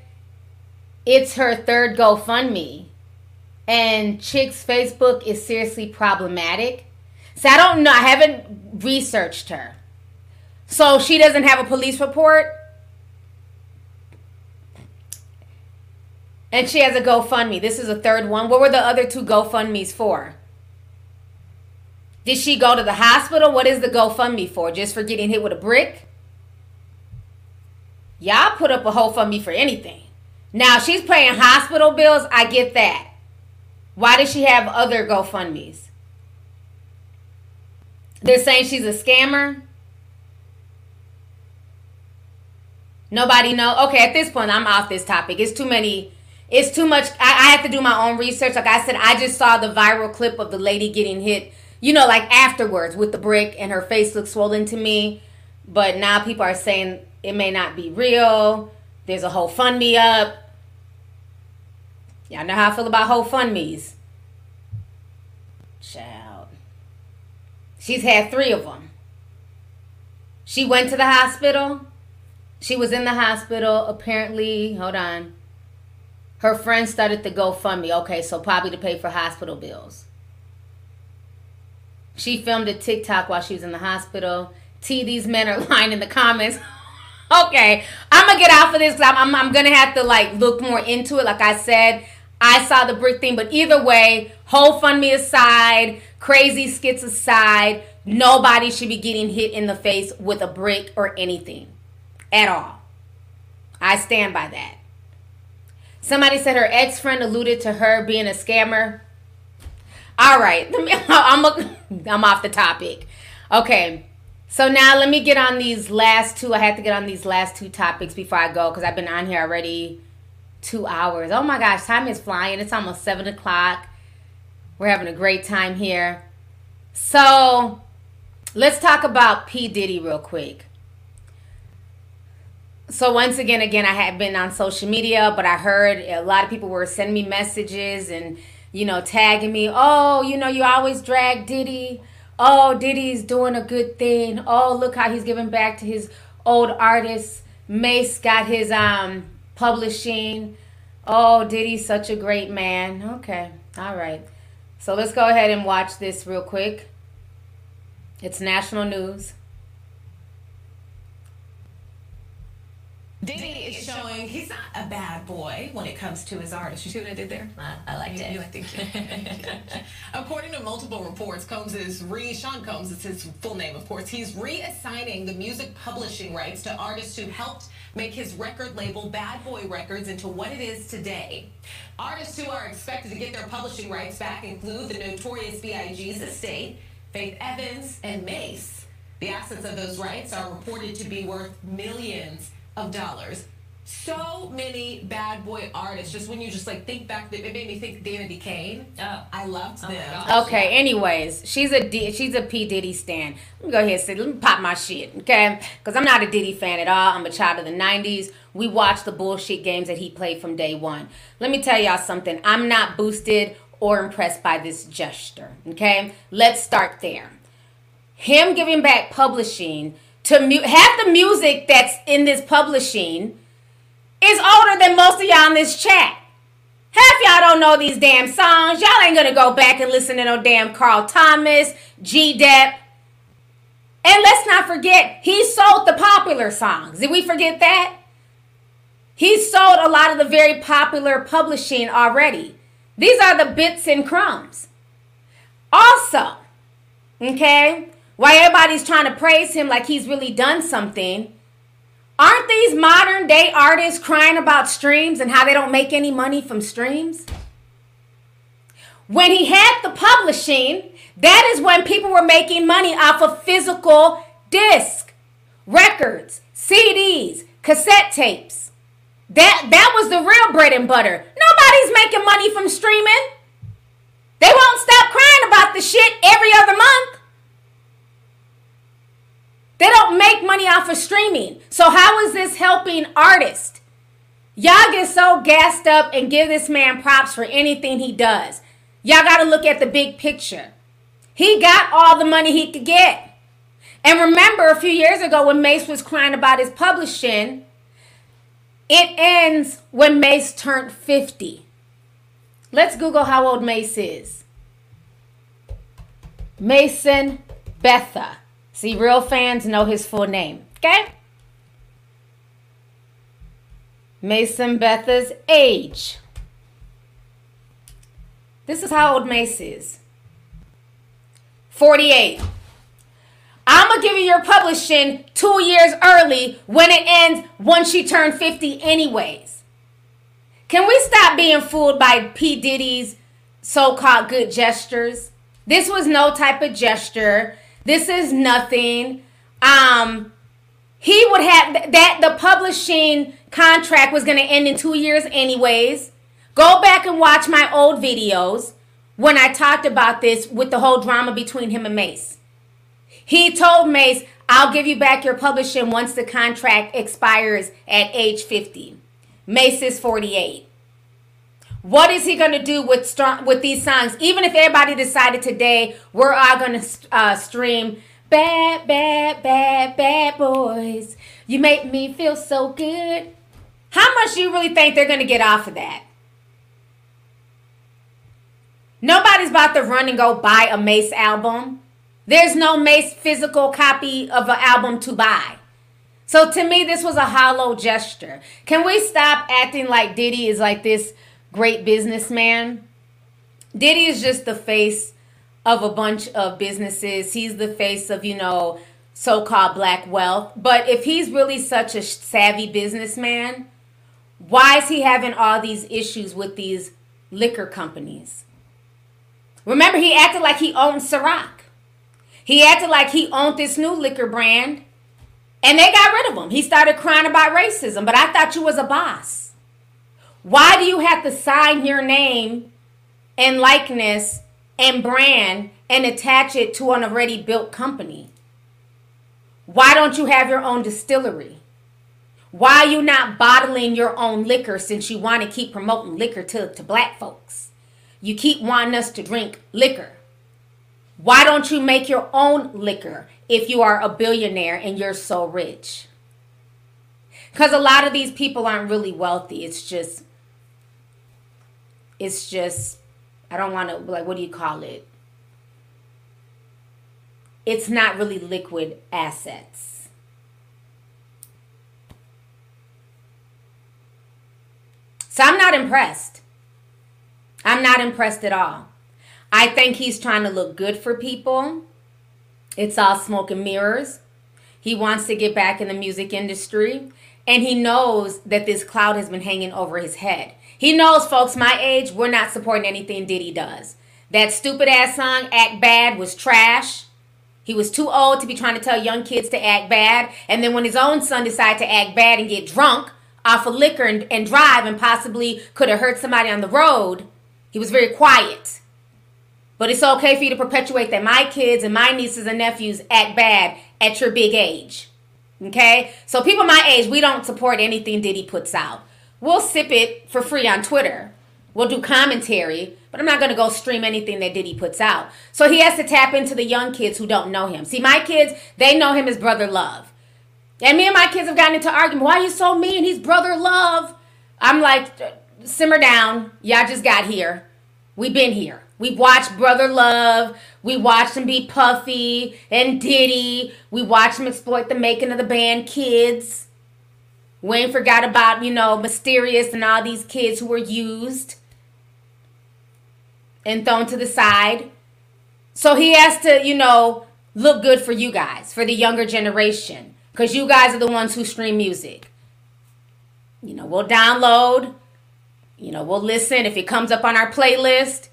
It's her third GoFundMe. And Chick's Facebook is seriously problematic. So I don't know. I haven't researched her. So she doesn't have a police report. And she has a GoFundMe. This is a third one. What were the other two GoFundMe's for? Did she go to the hospital? What is the GoFundMe for? Just for getting hit with a brick? Y'all put up a whole fund me for anything. Now she's paying hospital bills. I get that. Why does she have other GoFundMe's? They're saying she's a scammer. Nobody know. Okay, at this point, I'm off this topic. It's too many. It's too much. I, I have to do my own research. Like I said, I just saw the viral clip of the lady getting hit you know, like afterwards with the brick and her face looks swollen to me. But now people are saying it may not be real. There's a whole fund me up. Y'all know how I feel about whole fund me's. Child. She's had three of them. She went to the hospital. She was in the hospital. Apparently, hold on. Her friend started the GoFundMe. Okay, so probably to pay for hospital bills. She filmed a TikTok while she was in the hospital. T, these men are lying in the comments. okay, I'm gonna get out of this because I'm, I'm, I'm gonna have to like look more into it. Like I said, I saw the brick thing, but either way, whole fund me aside, crazy skits aside, nobody should be getting hit in the face with a brick or anything at all. I stand by that. Somebody said her ex friend alluded to her being a scammer. All right, I'm a, I'm off the topic. Okay, so now let me get on these last two. I have to get on these last two topics before I go because I've been on here already two hours. Oh my gosh, time is flying. It's almost seven o'clock. We're having a great time here. So let's talk about P Diddy real quick. So once again, again, I have been on social media, but I heard a lot of people were sending me messages and you know, tagging me. Oh, you know, you always drag Diddy. Oh, Diddy's doing a good thing. Oh, look how he's giving back to his old artists. Mase got his um publishing. Oh, Diddy's such a great man. Okay, all right. So let's go ahead and watch this real quick. It's national news. Diddy is showing he's not a bad boy when it comes to his artistry. See what I did there? I, I liked you, it. You, I think According to multiple reports, Combs is re Sean Combs is his full name, of course. He's reassigning the music publishing rights to artists who helped make his record label Bad Boy Records into what it is today. Artists who are expected to get their publishing rights back include the notorious B.I.G.'s estate, Faith Evans, and Mase. The assets of those rights are reported to be worth millions of dollars. So many bad boy artists. Just when you just like think back, it made me think Danity Kane. Oh. I loved Oh them. gosh. Okay. Anyways, she's a D, she's a P Diddy stan. Let me go ahead and say, let me pop my shit, okay? Because I'm not a Diddy fan at all. I'm a child of the '90s. We watched the bullshit games that he played from day one. Let me tell y'all something. I'm not boosted or impressed by this gesture. Okay, let's start there. Him giving back publishing to mu- half the music that's in this publishing is older than most of y'all in this chat. Half y'all don't know these damn songs. Y'all ain't gonna go back and listen to no damn Carl Thomas, G Dep. And let's not forget, he sold the popular songs. Did we forget that? He sold a lot of the very popular publishing already. These are the bits and crumbs. Also, okay, why everybody's trying to praise him like he's really done something, Aren't these modern day artists crying about streams and how they don't make any money from streams? When he had the publishing, that is when people were making money off of physical disc, records, CDs, cassette tapes. That that was the real bread and butter. Nobody's making money from streaming. They won't stop crying about the shit every other month. They don't make money off of streaming. So how is this helping artists? Y'all get so gassed up and give this man props for anything he does. Y'all got to look at the big picture. He got all the money he could get. And remember a few years ago when Mase was crying about his publishing, it ends when Mase turned 50. Let's Google how old Mase is. Mason Betha. See, real fans know his full name. Okay? Mason Betha's age. This is how old Mase is 48. I'm going to give you your publishing two years early when it ends once she turned 50, anyways. Can we stop being fooled by P. Diddy's so called good gestures? This was no type of gesture. This is nothing. Um, he would have that the publishing contract was going to end in two years, anyways. Go back and watch my old videos when I talked about this with the whole drama between him and Mase. He told Mase, I'll give you back your publishing once the contract expires at age 50. Mase is 48. What is he going to do with strong, with these songs? Even if everybody decided today we're all going to uh, stream bad, bad, bad, bad boys. You make me feel so good. How much you really think they're going to get off of that? Nobody's about to run and go buy a Mase album. There's no Mase physical copy of an album to buy. So to me, this was a hollow gesture. Can we stop acting like Diddy is like this great businessman? Diddy is just the face of a bunch of businesses. He's the face of, you know, so called black wealth. But if he's really such a savvy businessman, why is he having all these issues with these liquor companies? Remember, he acted like he owned Ciroc. He acted like he owned this new liquor brand. And they got rid of him. He started crying about racism. But I thought you was a boss. Why do you have to sign your name and likeness and brand and attach it to an already built company? Why don't you have your own distillery? Why are you not bottling your own liquor since you want to keep promoting liquor to, to black folks? You keep wanting us to drink liquor. Why don't you make your own liquor if you are a billionaire and you're so rich? Because a lot of these people aren't really wealthy. It's just, it's just, I don't want to, like, what do you call it? It's not really liquid assets. So I'm not impressed. I'm not impressed at all. I think he's trying to look good for people. It's all smoke and mirrors. He wants to get back in the music industry. And he knows that this cloud has been hanging over his head. He knows, folks, my age, we're not supporting anything Diddy does. That stupid ass song, Act Bad, was trash. He was too old to be trying to tell young kids to act bad. And then when his own son decided to act bad and get drunk off of liquor and, and drive and possibly could have hurt somebody on the road, he was very quiet. But it's okay for you to perpetuate that my kids and my nieces and nephews act bad at your big age. Okay? So people my age, we don't support anything Diddy puts out. We'll sip it for free on Twitter. We'll do commentary, but I'm not going to go stream anything that Diddy puts out. So he has to tap into the young kids who don't know him. See, my kids, they know him as Brother Love. And me and my kids have gotten into argument. Why are you so mean? He's Brother Love. I'm like, uh, simmer down. Y'all just got here. We've been here. We've watched Brother Love. We watched him be Puffy and Diddy. We watched him exploit the making of the band Kids. Wayne forgot about, you know, Mysterious and all these kids who were used and thrown to the side. So he has to, you know, look good for you guys, for the younger generation, because you guys are the ones who stream music. You know, we'll download, you know, we'll listen if it comes up on our playlist.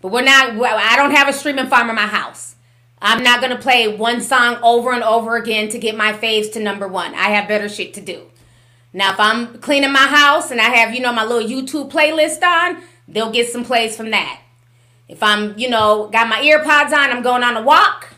But we're not, I don't have a streaming farm in my house. I'm not going to play one song over and over again to get my faves to number one. I have better shit to do. Now, if I'm cleaning my house and I have, you know, my little YouTube playlist on, they'll get some plays from that. If I'm, you know, got my earpods on, I'm going on a walk,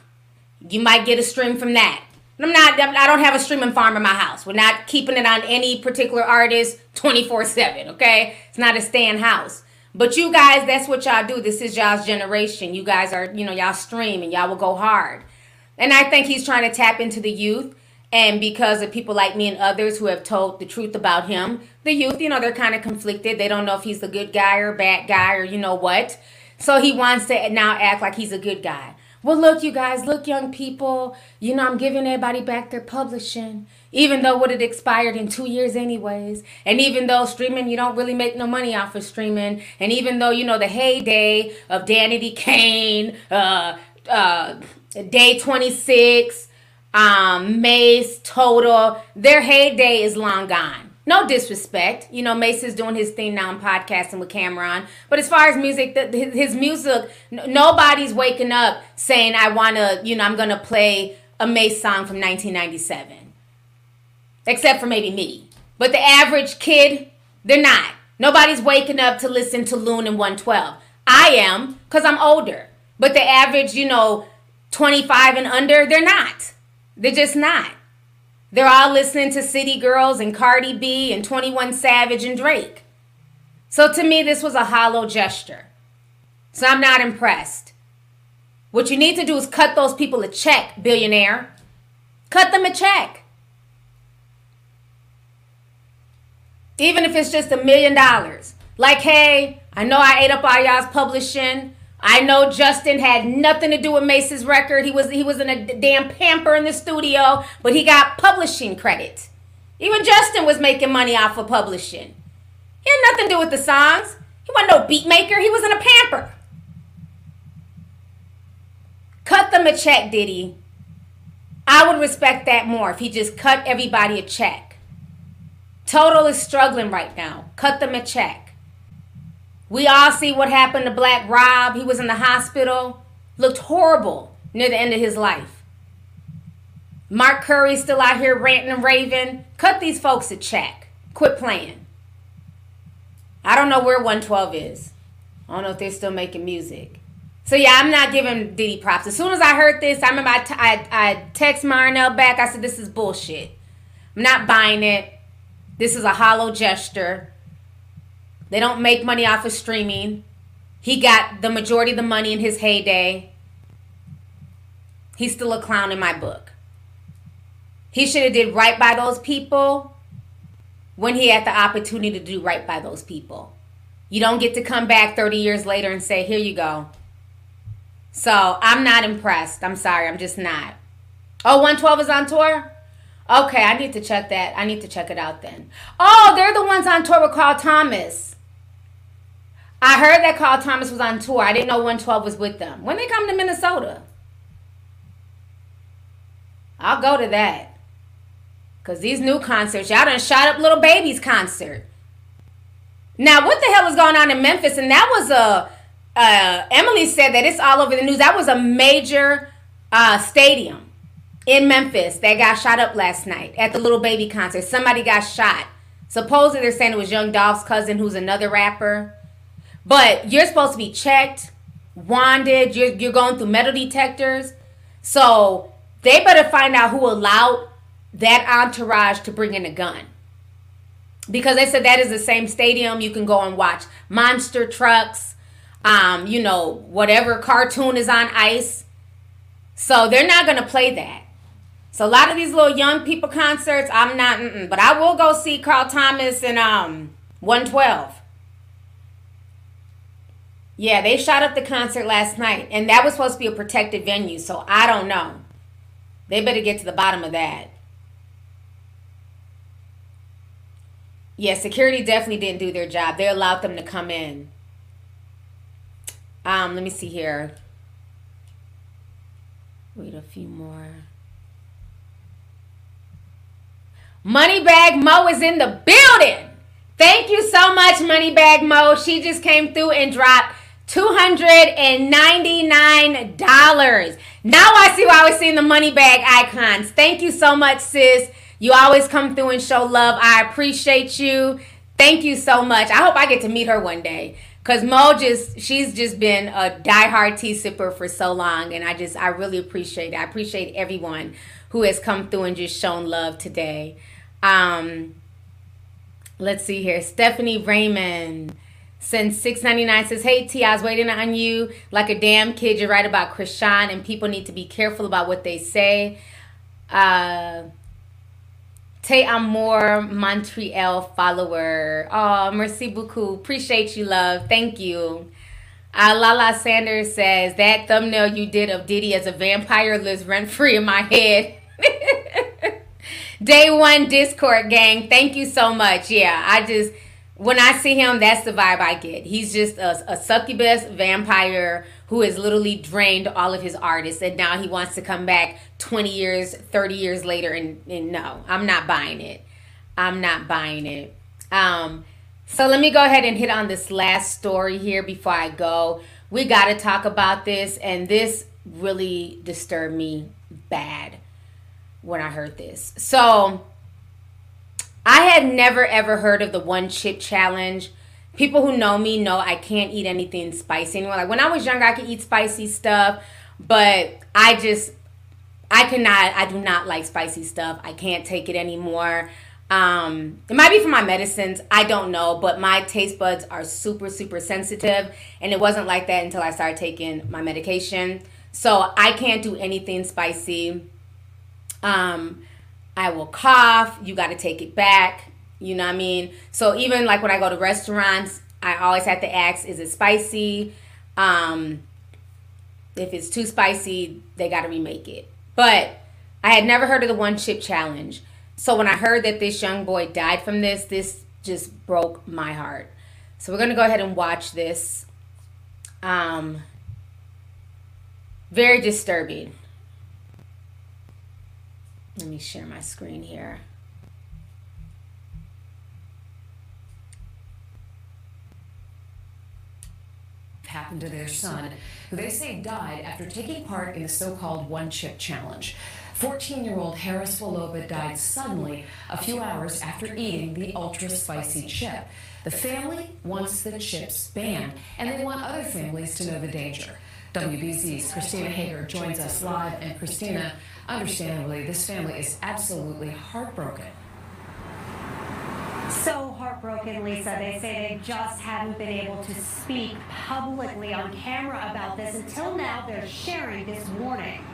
you might get a stream from that. I'm not, I don't have a streaming farm in my house. We're not keeping it on any particular artist 24 7, okay? It's not a stand house. But you guys, that's what y'all do. This is y'all's generation. You guys are, you know, y'all stream and y'all will go hard. And I think he's trying to tap into the youth. And because of people like me and others who have told the truth about him, the youth, you know, they're kind of conflicted. They don't know if he's a good guy or bad guy or you know what. So he wants to now act like he's a good guy. Well, look, you guys, look, young people, you know, I'm giving everybody back their publishing, even though what it expired in two years, anyways. And even though streaming, you don't really make no money off of streaming. And even though, you know, the heyday of Danity Kane, uh, uh, Day 26, um, Mase, Total, their heyday is long gone. No disrespect. You know, Mase is doing his thing now. I'm podcasting with Cam'ron. But as far as music, his music, nobody's waking up saying, I want to, you know, I'm to play a Mase song from 1997. Except for maybe me. But the average kid, they're not. Nobody's waking up to listen to Loon and 112. I am, because I'm older. But the average, you know, 25 and under, they're not. They're just not. They're all listening to City Girls and Cardi B and 21 Savage and Drake. So to me, this was a hollow gesture. So I'm not impressed. What you need to do is cut those people a check, billionaire. Cut them a check. Even if it's just a million dollars. Like, hey, I know I ate up all y'all's publishing. I know Justin had nothing to do with Mase's record. He was he was in a damn pamper in the studio, but he got publishing credit. Even Justin was making money off of publishing. He had nothing to do with the songs. He wasn't no beat maker. He was in a pamper. Cut them a check, Diddy. I would respect that more if he just cut everybody a check. Total is struggling right now. Cut them a check. We all see what happened to Black Rob. He was in the hospital, looked horrible near the end of his life. Mark Curry still out here ranting and raving. Cut these folks a check. Quit playing. I don't know where 112 is. I don't know if they're still making music. So yeah, I'm not giving Diddy props. As soon as I heard this, I remember I, t- I, I text Marnell back. I said, this is bullshit. I'm not buying it. This is a hollow gesture. They don't make money off of streaming. He got the majority of the money in his heyday. He's still a clown in my book. He should have did right by those people when he had the opportunity to do right by those people. You don't get to come back 30 years later and say, "Here you go." So, I'm not impressed. I'm sorry. I'm just not. Oh, 112 is on tour? Okay, I need to check that. I need to check it out then. Oh, they're the ones on tour with Carl Thomas. I heard that Carl Thomas was on tour. I didn't know 112 was with them. When they come to Minnesota, I'll go to that. Cause these new concerts, y'all done shot up Lil Baby's concert. Now, what the hell is going on in Memphis? And that was a uh, Emily said that it's all over the news. That was a major uh, stadium in Memphis that got shot up last night at the little baby concert. Somebody got shot. Supposedly they're saying it was Young Dolph's cousin, who's another rapper. But you're supposed to be checked, wanded. You're you're going through metal detectors. So they better find out who allowed that entourage to bring in a gun. Because they said that is the same stadium you can go and watch monster trucks, um, you know, whatever cartoon is on ice. So they're not going to play that. So a lot of these little young people concerts, I'm not, but I will go see Carl Thomas and um 112. Yeah, they shot up the concert last night, and that was supposed to be a protected venue. So I don't know. They better get to the bottom of that. Yeah, security definitely didn't do their job. They allowed them to come in. Um, let me see here. Wait a few more. Moneybag Mo is in the building. Thank you so much, Moneybag Mo. She just came through and dropped $299. Now I see why was seeing the money bag icons. Thank you so much, sis. You always come through and show love. I appreciate you. Thank you so much. I hope I get to meet her one day. Cause Mo just she's just been a diehard tea sipper for so long. And I just I really appreciate it. I appreciate everyone who has come through and just shown love today. Um let's see here. Stephanie Raymond since 699 says, Hey T, I was waiting on you like a damn kid. You're right about Chrisean and people need to be careful about what they say. Uh Te Amor Montreal follower. Oh, merci beaucoup. Appreciate you, love. Thank you. Uh, Lala Sanders says that thumbnail you did of Diddy as a vampire lives rent free in my head. Day one Discord gang. Thank you so much. Yeah, I just when I see him, that's the vibe I get. He's just a, a succubus vampire who has literally drained all of his artists and now he wants to come back 20 years 30 years later and, and no i'm not buying it. I'm not buying it. Um so let me go ahead and hit on this last story here before i go. We got to talk about this and this really disturbed me bad when i heard this. So i had never ever heard of the one chip challenge people who know me know I can't eat anything spicy anymore. Like when I was younger, I could eat spicy stuff, but I just I cannot. I do not like spicy stuff. I can't take it anymore. Um, it might be for my medicines. I don't know, but my taste buds are super super sensitive, and it wasn't like that until I started taking my medication. So I can't do anything spicy. Um, I will cough. You got to take it back. You know what I mean? So even like when I go to restaurants, I always have to ask, is it spicy? Um, if it's too spicy, they got to remake it. But I had never heard of the one chip challenge. So when I heard that this young boy died from this, this just broke my heart. So we're going to go ahead and watch this. Um, very disturbing. Let me share my screen here. happened to their son, who they say died after taking part in the so called one chip challenge. 14 year old Harris Wolobah died suddenly a few hours after eating the ultra spicy chip. The family wants the chips banned, and they want other families to know the danger. WBZ's Christina Hager joins us live, and Christina, understandably, this family is absolutely heartbroken. So heartbroken, Lisa. They say they just haven't been able to speak publicly on camera about this. Until now, they're sharing this warning.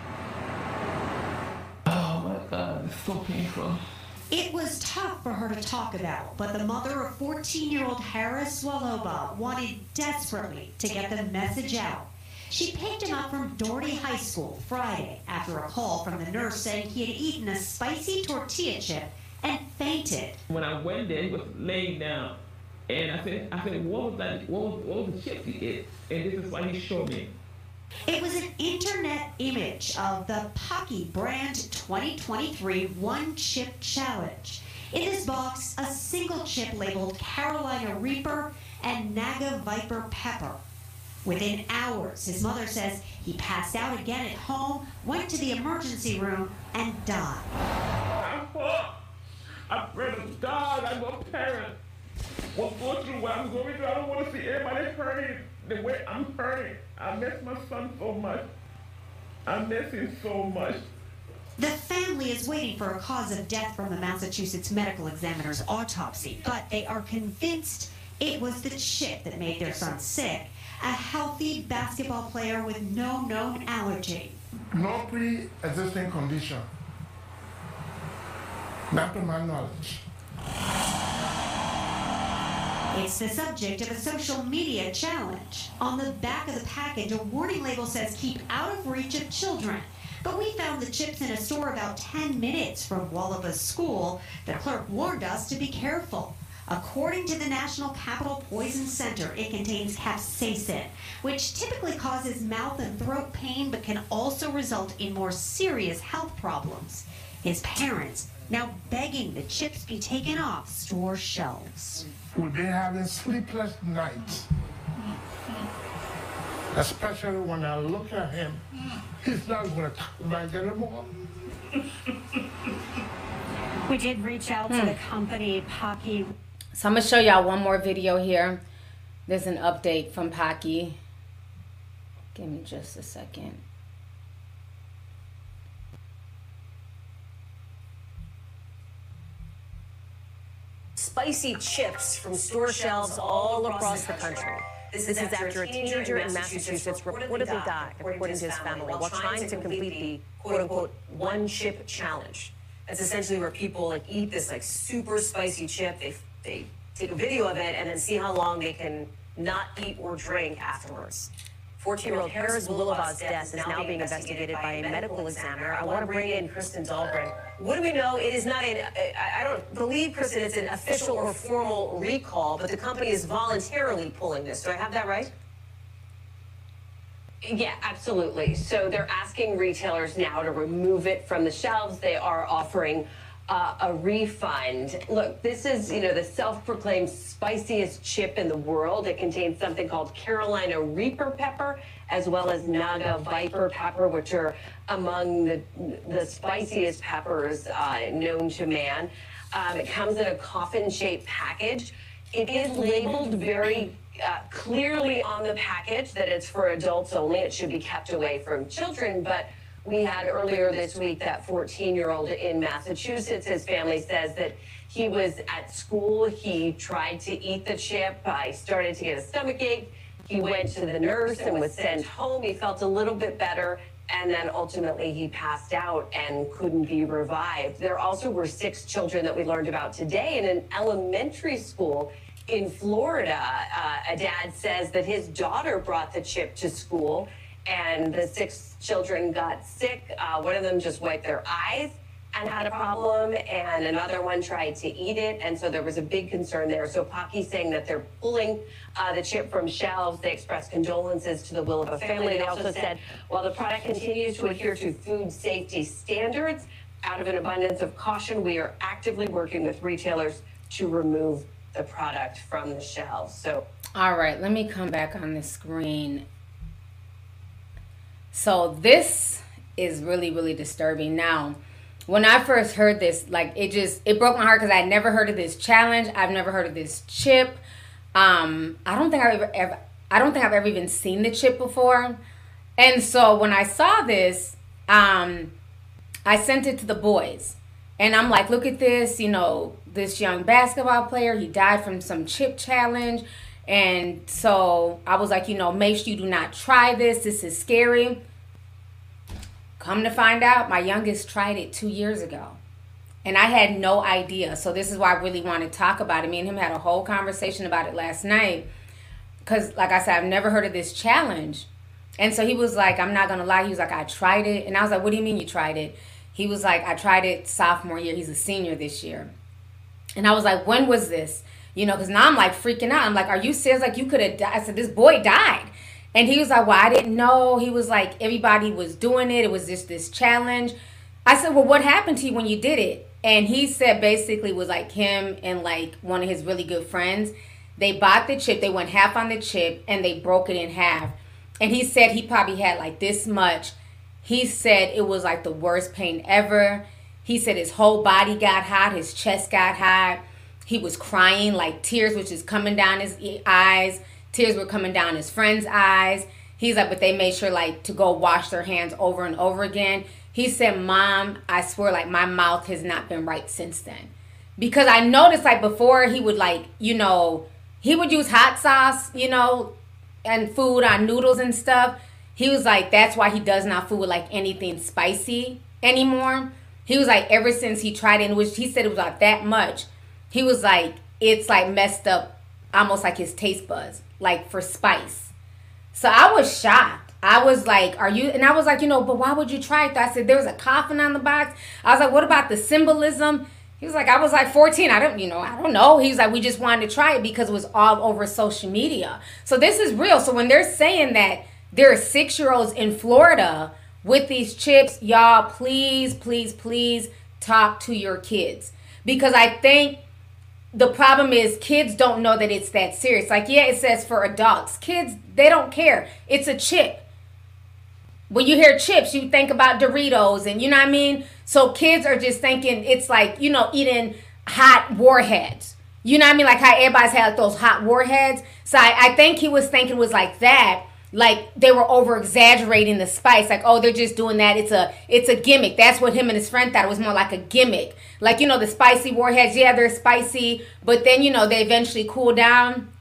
Oh my God, it's so painful. It was tough for her to talk about, but the mother of 14 year old Harris Wolobah wanted desperately to get the message out. She picked him up from Doherty High School Friday after a call from the nurse saying he had eaten a spicy tortilla chip and fainted. When I went there, he was laying down. And I said, I said, what was that? What was, what was the chip he ate? And this is what he showed me. It was an internet image of the Paqui brand 2023 One Chip Challenge. In this box, a single chip labeled Carolina Reaper and Naga Viper Pepper. Within hours, his mother says he passed out again at home, went to the emergency room, and died. I'm poor. I'm afraid of God. I'm a parent. Through what I'm going through, I don't want to see anybody hurting the way I'm hurting. I miss my son so much. I miss him so much. The family is waiting for a cause of death from the Massachusetts medical examiner's autopsy, but they are convinced it was the chip that made their son sick, a healthy basketball player with no known allergy. No pre-existing condition. Not to my knowledge. It's the subject of a social media challenge. On the back of the package, a warning label says keep out of reach of children. But we found the chips in a store about 10 minutes from Wolobah's school. The clerk warned us to be careful. According to the National Capital Poison Center, it contains capsaicin, which typically causes mouth and throat pain but can also result in more serious health problems. His parents now begging the chips be taken off store shelves. We've been having sleepless nights. Especially when I look at him, he's not going to talk back anymore. We did reach out to the hmm. company Paqui. So I'm gonna show y'all one more video here. There's an update from Paqui. Give me just a second. spicy chips from store shelves all across the country. This is after a teenager in Massachusetts reportedly died, according to his family, while trying to complete the quote-unquote one chip challenge. That's essentially where people like eat this like super spicy chip. They they take a video of it and then see how long they can not eat or drink afterwards. 14-year-old Harris Wolobah's death is now being investigated by a medical examiner. I want to bring in Kristen Dahlgren. What do we know? It is not an, I don't believe, Kristen, it's an official or formal recall, but the company is voluntarily pulling this. Do I have that right? Yeah, absolutely. So they're asking retailers now to remove it from the shelves. They are offering uh, a refund. Look, this is, you know, the self-proclaimed spiciest chip in the world. It contains something called Carolina Reaper pepper, as well as Naga Viper pepper, which are among the the spiciest peppers uh, known to man. Um, it comes in a coffin-shaped package. It is labeled very uh, clearly on the package that it's for adults only. It should be kept away from children, but we had earlier this week that 14 year old in Massachusetts. His family says that he was at school. He tried to eat the chip. He started to get a stomach ache. He went to the nurse and was sent home. He felt a little bit better. And then ultimately he passed out and couldn't be revived. There also were six children that we learned about today in an elementary school in Florida. Uh, a dad says that his daughter brought the chip to school and the six children got sick. Uh, one of them just wiped their eyes and had a problem, and another one tried to eat it, and so there was a big concern there. So Paqui's saying that they're pulling uh, the chip from shelves. They expressed condolences to the Wolobah family. They also said while the product continues to adhere to food safety standards, out of an abundance of caution, we are actively working with retailers to remove the product from the shelves. So All right, let me come back on the screen. So this is really really disturbing. Now, when I first heard this, like it just it broke my heart because I never heard of this challenge. I've never heard of this chip. Um, I don't think I've ever, ever I don't think I've ever even seen the chip before. And so when I saw this, um, I sent it to the boys. And I'm like, look at this, you know, this young basketball player, he died from some chip challenge. And so I was like, you know, make sure you do not try this. This is scary. Come to find out, my youngest tried it two years ago. And I had no idea. So this is why I really want to talk about it. Me and him had a whole conversation about it last night. Because, like I said, I've never heard of this challenge. And so he was like, I'm not gonna lie. He was like, I tried it, and I was like, What do you mean you tried it? He was like, I tried it sophomore year. He's a senior this year, and I was like, When was this? You know, because now I'm like freaking out. I'm like, Are you serious? Like you could have died. I said, This boy died. And he was like, Well, I didn't know. He was like, Everybody was doing it. It was just this challenge. I said, Well, what happened to you when you did it? And he said basically was like him and like one of his really good friends. They bought the chip, they went half on the chip, and they broke it in half. And he said he probably had like this much. He said it was like the worst pain ever. He said his whole body got hot, his chest got hot. He was crying, like tears which is coming down his eyes. Tears were coming down his friend's eyes. He's like, but they made sure like to go wash their hands over and over again. He said, Mom, I swear, like my mouth has not been right since then. Because I noticed like before he would like, you know, he would use hot sauce, you know, and food on noodles and stuff. He was like, that's why he does not food like anything spicy anymore. He was like, ever since he tried it, which he said it was like that much, he was like, it's like messed up almost like his taste buds, like for spice. So I was shocked. I was like, are you? And I was like, you know, but why would you try it? I said, there was a coffin on the box. I was like, what about the symbolism? He was like, I was like 14. I don't, you know, I don't know. He was like, we just wanted to try it because it was all over social media. So this is real. So when they're saying that there are six year olds in Florida with these chips, y'all, please, please, please talk to your kids. Because I think the problem is kids don't know that it's that serious. Like, yeah, it says for adults. Kids, they don't care. It's a chip. When you hear chips, you think about Doritos and you know what I mean? So kids are just thinking it's like, you know, eating hot warheads. You know what I mean? Like how everybody's had those hot warheads. So I, I think he was thinking was like that. Like they were over exaggerating the spice. Like, oh, they're just doing that. It's a it's a gimmick. That's what him and his friend thought. It was more like a gimmick. Like, you know, the spicy warheads, yeah, they're spicy, but then, you know, they eventually cool down.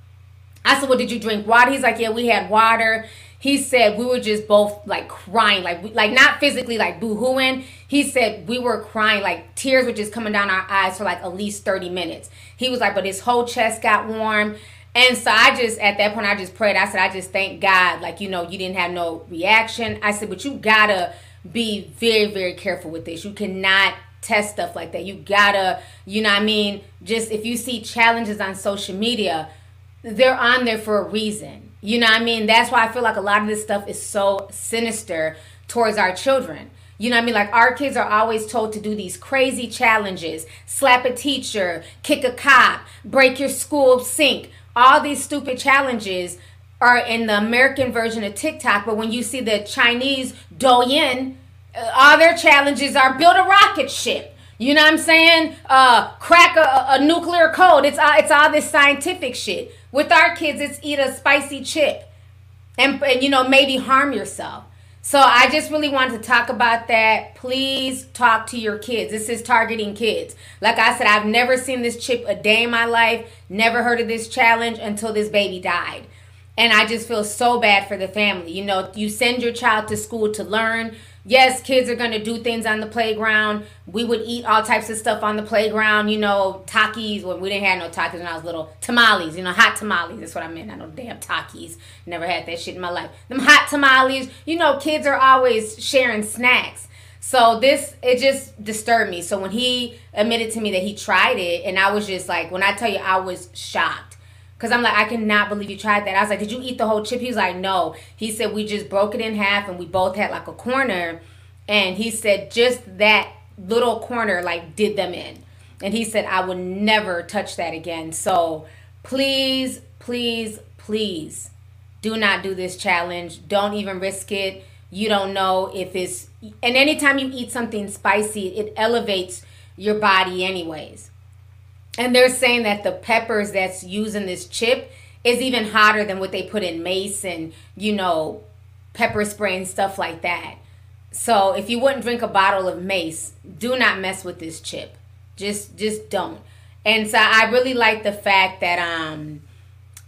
I said, Well, did you drink water? He's like, Yeah, we had water. He said we were just both like crying, like like not physically like boo-hooing. He said we were crying, like tears were just coming down our eyes for like at least 30 minutes. He was like, but his whole chest got warm. And so I just at that point I just prayed. I said, I just thank God, like, you know, you didn't have no reaction. I said, but you gotta be very, very careful with this. You cannot test stuff like that. You gotta, you know I mean? Just if you see challenges on social media, they're on there for a reason. You know what I mean? That's why I feel like a lot of this stuff is so sinister towards our children. You know what I mean? Like our kids are always told to do these crazy challenges slap a teacher, kick a cop, break your school sink. All these stupid challenges are in the American version of TikTok, but when you see the Chinese Douyin, uh, all their challenges are build a rocket ship. You know what I'm saying? Uh, crack a, a nuclear code. It's all, it's all this scientific shit. With our kids, it's eat a spicy chip, and, and you know maybe harm yourself. So I just really wanted to talk about that. Please talk to your kids. This is targeting kids. Like I said, I've never seen this chip a day in my life. Never heard of this challenge until this baby died. And I just feel so bad for the family. You know, you send your child to school to learn. Yes, kids are going to do things on the playground. We would eat all types of stuff on the playground, you know, Takis. Well, we didn't have no Takis when I was little. Tamales, you know, hot tamales. That's what I meant. I know damn Takis. Never had that shit in my life. Them hot tamales. You know, kids are always sharing snacks. So this it just disturbed me. So when he admitted to me that he tried it, and I was just like, when I tell you, I was shocked. Cause I'm like, I cannot believe you tried that. I was like, did you eat the whole chip? He was like, no. He said we just broke it in half, and we both had like a corner. And he said just that little corner like did them in. And he said I would never touch that again. So please, please, please, do not do this challenge. Don't even risk it. You don't know if it's and anytime you eat something spicy, it elevates your body anyways. And they're saying that the peppers that's using this chip is even hotter than what they put in mace and, you know, pepper spray and stuff like that. So if you wouldn't drink a bottle of mace, do not mess with this chip. Just just don't. And so I really like the fact that um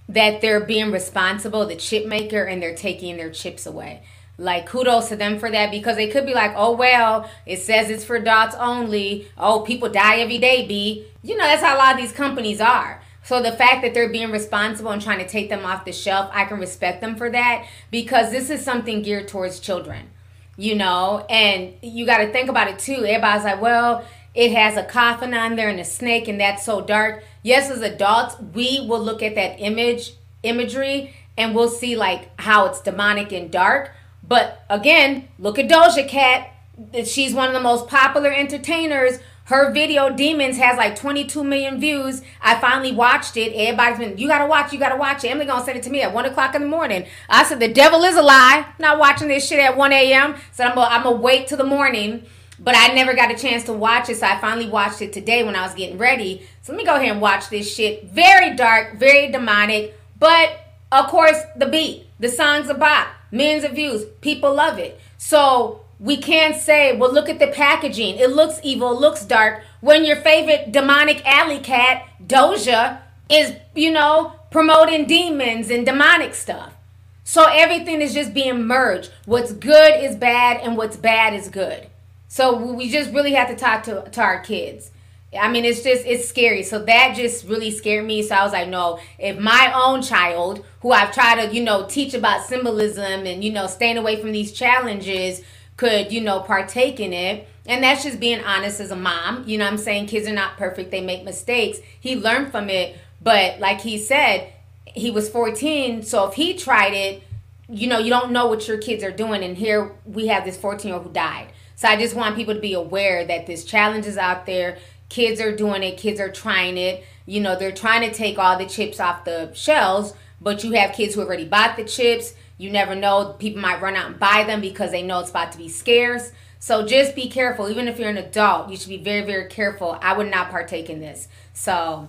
that they're being responsible, the chip maker, and they're taking their chips away. Like kudos to them for that because they could be like, oh well, it says it's for adults only. Oh, people die every day, B. You know, that's how a lot of these companies are. So the fact that they're being responsible and trying to take them off the shelf, I can respect them for that because this is something geared towards children, you know. And you got to think about it too. Everybody's like, well, it has a coffin on there and a snake, and that's so dark. Yes, as adults, we will look at that image imagery and we'll see like how it's demonic and dark. But again, look at Doja Cat. She's one of the most popular entertainers her video Demons has like 22 million views. I finally watched it. Everybody's been, you gotta watch, you gotta watch it. Emily gonna send it to me at 1 o'clock in the morning. I said, the devil is a lie. Not watching this shit at 1 a.m. So I'm gonna, I'm gonna wait till the morning. But I never got a chance to watch it. So I finally watched it today when I was getting ready. So let me go ahead and watch this shit. Very dark, very demonic. But of course, the beat, the song's a bop. Millions of views. People love it. So we can't say, well, look at the packaging. It looks evil, looks dark. When your favorite demonic alley cat, Doja, is, you know, promoting demons and demonic stuff. So everything is just being merged. What's good is bad and what's bad is good. So we just really have to talk to, to our kids. I mean, it's just, it's scary. So that just really scared me. So I was like, no, if my own child, who I've tried to, you know, teach about symbolism and, you know, staying away from these challenges, could, you know, partake in it. And that's just being honest as a mom. You know I'm saying? Kids are not perfect, they make mistakes. He learned from it, but like he said, he was 14, so if he tried it, you know, you don't know what your kids are doing. And here we have this 14 year old who died. So I just want people to be aware that this challenge is out there. Kids are doing it, kids are trying it. You know, they're trying to take all the chips off the shelves, but you have kids who already bought the chips you never know. People might run out and buy them because they know it's about to be scarce. So just be careful. Even if you're an adult, you should be very, very careful. I would not partake in this. So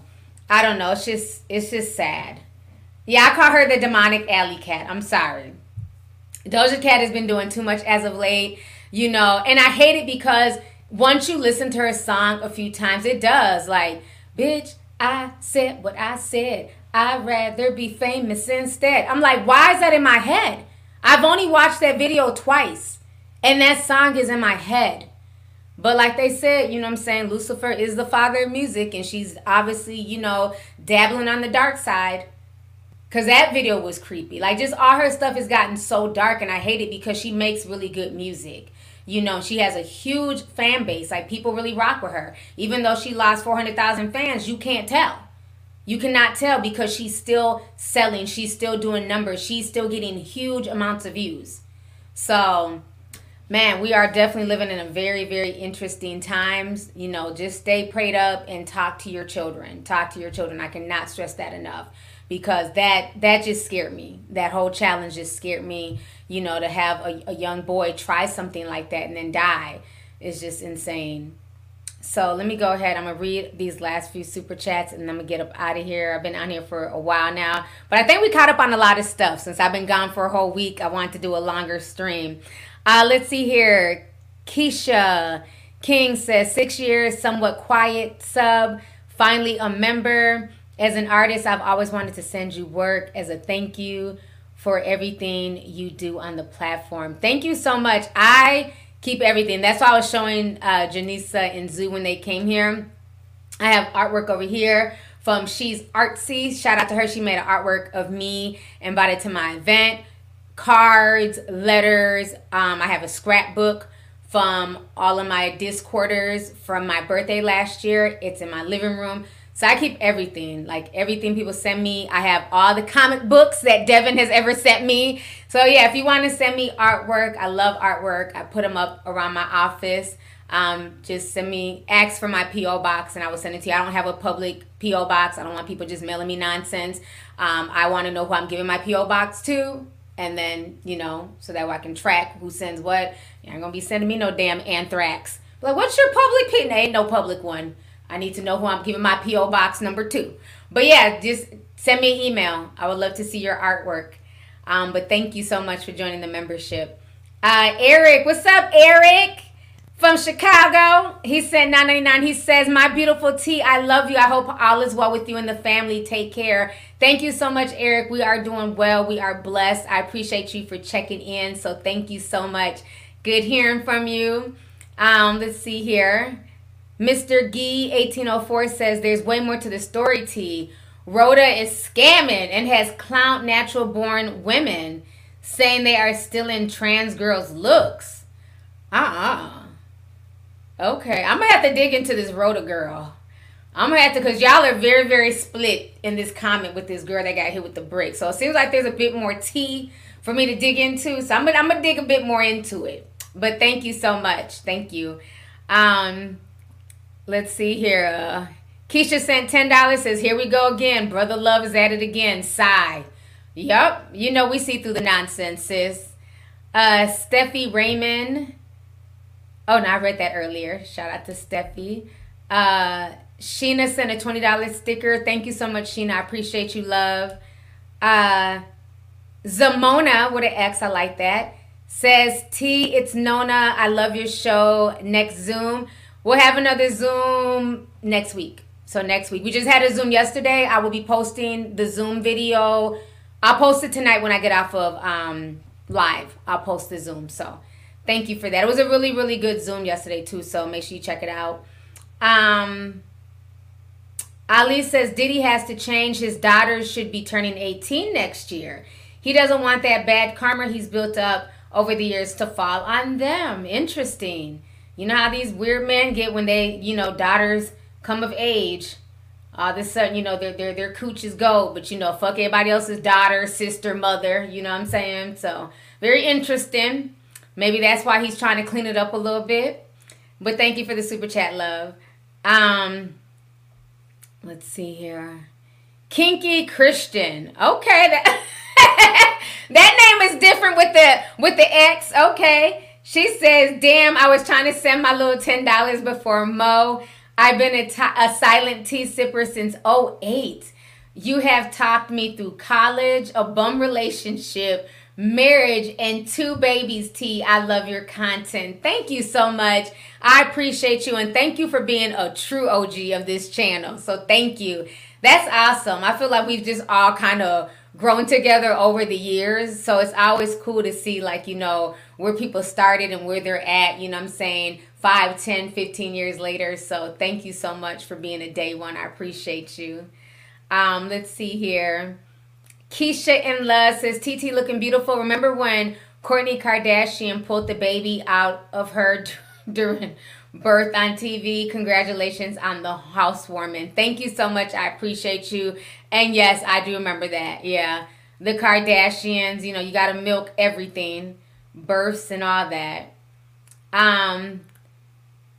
I don't know. It's just it's just sad. Yeah, I call her the demonic alley cat. I'm sorry. Doja Cat has been doing too much as of late, you know, and I hate it because once you listen to her song a few times, it does. Like, bitch, I said what I said. I'd rather be famous instead. I'm like, why is that in my head? I've only watched that video twice, and that song is in my head. But like they said, you know what I'm saying, Lucifer is the father of music, and she's obviously, you know, dabbling on the dark side. Cause that video was creepy. Like just all her stuff has gotten so dark, and I hate it because she makes really good music. You know, she has a huge fan base. Like people really rock with her. Even though she lost 400,000 fans, you can't tell. You cannot tell because she's still selling, she's still doing numbers, she's still getting huge amounts of views. So, man, we are definitely living in a very, very interesting times. You know, just stay prayed up and talk to your children. Talk to your children. I cannot stress that enough because that that just scared me. That whole challenge just scared me. You know, to have a, a young boy try something like that and then die is just insane. So let me go ahead. I'm gonna read these last few super chats and I'm gonna get up out of here. I've been on here for a while now, but I think we caught up on a lot of stuff since I've been gone for a whole week. I wanted to do a longer stream. Uh, let's see here. Keisha King says six years, somewhat quiet sub, finally a member. As an artist, I've always wanted to send you work as a thank you for everything you do on the platform. Thank you so much. I keep everything. That's why I was showing uh, Janisa and Zoo when they came here. I have artwork over here from She's Artsy. Shout out to her. She made an artwork of me and brought it to my event. Cards, letters. Um, I have a scrapbook from all of my Discorders from my birthday last year. It's in my living room. So I keep everything, like everything people send me. I have all the comic books that Devin has ever sent me. So yeah, if you want to send me artwork, I love artwork. I put them up around my office. Um, just send me, ask for my PO box, and I will send it to you. I don't have a public PO box. I don't want people just mailing me nonsense. Um, I want to know who I'm giving my PO box to, and then you know, so that way I can track who sends what. You ain't gonna be sending me no damn anthrax. Like, what's your public PO? Ain't no public one. I need to know who I'm giving my P.O. box number two. But yeah, just send me an email. I would love to see your artwork. Um, but thank you so much for joining the membership. Uh, Eric, what's up, Eric? From Chicago. He said 999. He says, My beautiful T, I love you. I hope all is well with you and the family. Take care. Thank you so much, Eric. We are doing well. We are blessed. I appreciate you for checking in. So thank you so much. Good hearing from you. Um, let's see here. Mr. Gee 1804 says there's way more to the story T. Rhoda is scamming and has clown natural born women, saying they are stealing trans girls' looks. Uh uh Okay, I'm gonna have to dig into this Rhoda girl. I'm gonna have to, cause y'all are very, very split in this comment with this girl that got hit with the brick. So it seems like there's a bit more tea for me to dig into. So I'm gonna, I'm gonna dig a bit more into it. But thank you so much. Thank you. Um, let's see here. Uh, Keisha sent ten dollars. Says, "Here we go again. Brother Love is at it again." Sigh. Yup. You know we see through the nonsense, sis. Uh, Steffi Raymond. Oh no, I read that earlier. Shout out to Steffi. Uh, Sheena sent a twenty dollars sticker. Thank you so much, Sheena. I appreciate you, love. Uh, Zamona with an X. I like that. Says T. It's Nona. I love your show. Next Zoom. We'll have another Zoom next week. So next week. We just had a Zoom yesterday. I will be posting the Zoom video. I'll post it tonight when I get off of um, live. I'll post the Zoom. So thank you for that. It was a really, really good Zoom yesterday too. So make sure you check it out. Um, Ali says Diddy has to change. His daughters should be turning 18 next year. He doesn't want that bad karma he's built up over the years to fall on them. Interesting. You know how these weird men get when they, you know, daughters come of age, all of a sudden, you know, their their their cooches go, but you know, fuck everybody else's daughter, sister, mother, you know what I'm saying? So very interesting. Maybe that's why he's trying to clean it up a little bit. But thank you for the super chat, love. Um let's see here. Kinky Christian. Okay, that that name is different with the with the X. Okay. She says, "Damn, I was trying to send my little ten dollars before Mo. I've been a, t- a silent tea sipper since 08. You have talked me through college, a bum relationship, marriage, and two babies, T. I love your content. Thank you so much. I appreciate you, and thank you for being a true OG of this channel. So, thank you. That's awesome. I feel like we've just all kind of grown together over the years. So, it's always cool to see, like, you know, where people started and where they're at. You know I'm saying? 5, 10, 15 years later. So thank you so much for being a day one. I appreciate you. Um, let's see here. Keisha in love says, TT looking beautiful. Remember when Kourtney Kardashian pulled the baby out of her during birth on TV? Congratulations on the housewarming. Thank you so much. I appreciate you. And yes, I do remember that. Yeah. The Kardashians, you know, you got to milk everything, births and all that. Um,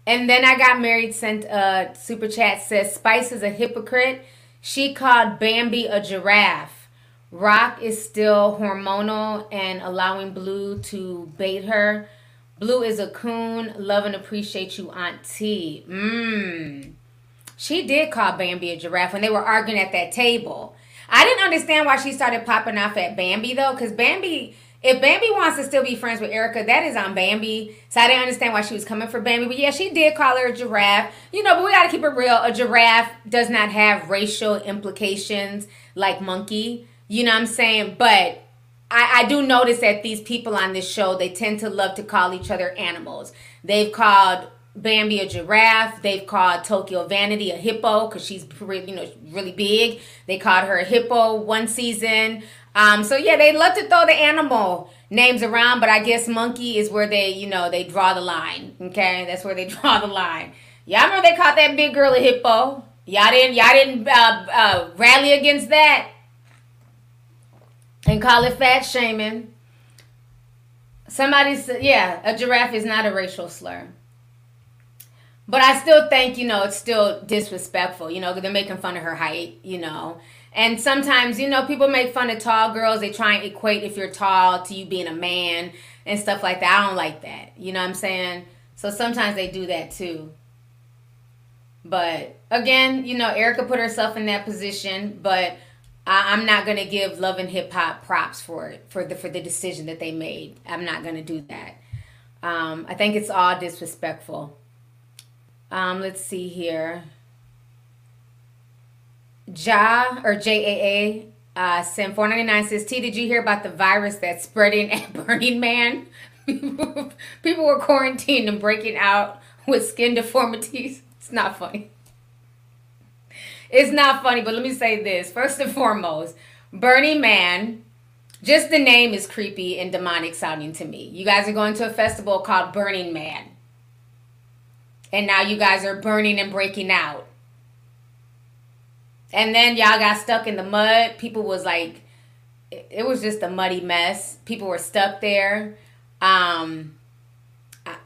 and then I got married sent a super chat says Spice is a hypocrite. She called Bambi a giraffe. Rock is still hormonal and allowing Blue to bait her. Blue is a coon. Love and appreciate you, Aunt T. Mmm. She did call Bambi a giraffe when they were arguing at that table. I didn't understand why she started popping off at Bambi though, because Bambi if Bambi wants to still be friends with Erica, that is on Bambi. So I didn't understand why she was coming for Bambi. But yeah, she did call her a giraffe. You know, but we got to keep it real. A giraffe does not have racial implications like monkey. You know what I'm saying? But I, I do notice that these people on this show, they tend to love to call each other animals. They've called Bambi a giraffe. They've called Tokyo Vanity a hippo because she's you know, really big. They called her a hippo one season. Um, so yeah, they love to throw the animal names around, but I guess monkey is where they, you know, they draw the line. Okay, that's where they draw the line. Y'all remember they caught that big girl a hippo? Y'all didn't, y'all didn't uh, uh, rally against that and call it fat shaming. Somebody said, yeah, a giraffe is not a racial slur. But I still think, you know, it's still disrespectful. You know, they're making fun of her height, you know. And sometimes, you know, people make fun of tall girls. They try and equate if you're tall to you being a man and stuff like that. I don't like that. You know what I'm saying? So sometimes they do that too. But again, you know, Erica put herself in that position, but I, am not gonna give Love and Hip Hop props for it for the for the decision that they made. I'm not gonna do that. Um, I think it's all disrespectful. Um, let's see here. Ja or J A A uh, Sim four ninety nine says T. Did you hear about the virus that's spreading at Burning Man? People were quarantined and breaking out with skin deformities. It's not funny. it's not funny, but let me say this. First and foremost, Burning Man, just the name is creepy and demonic sounding to me. You guys are going to a festival called Burning Man. And now you guys are burning and breaking out. And then y'all got stuck in the mud. People was like it, was just a muddy mess. People were stuck there. Um I,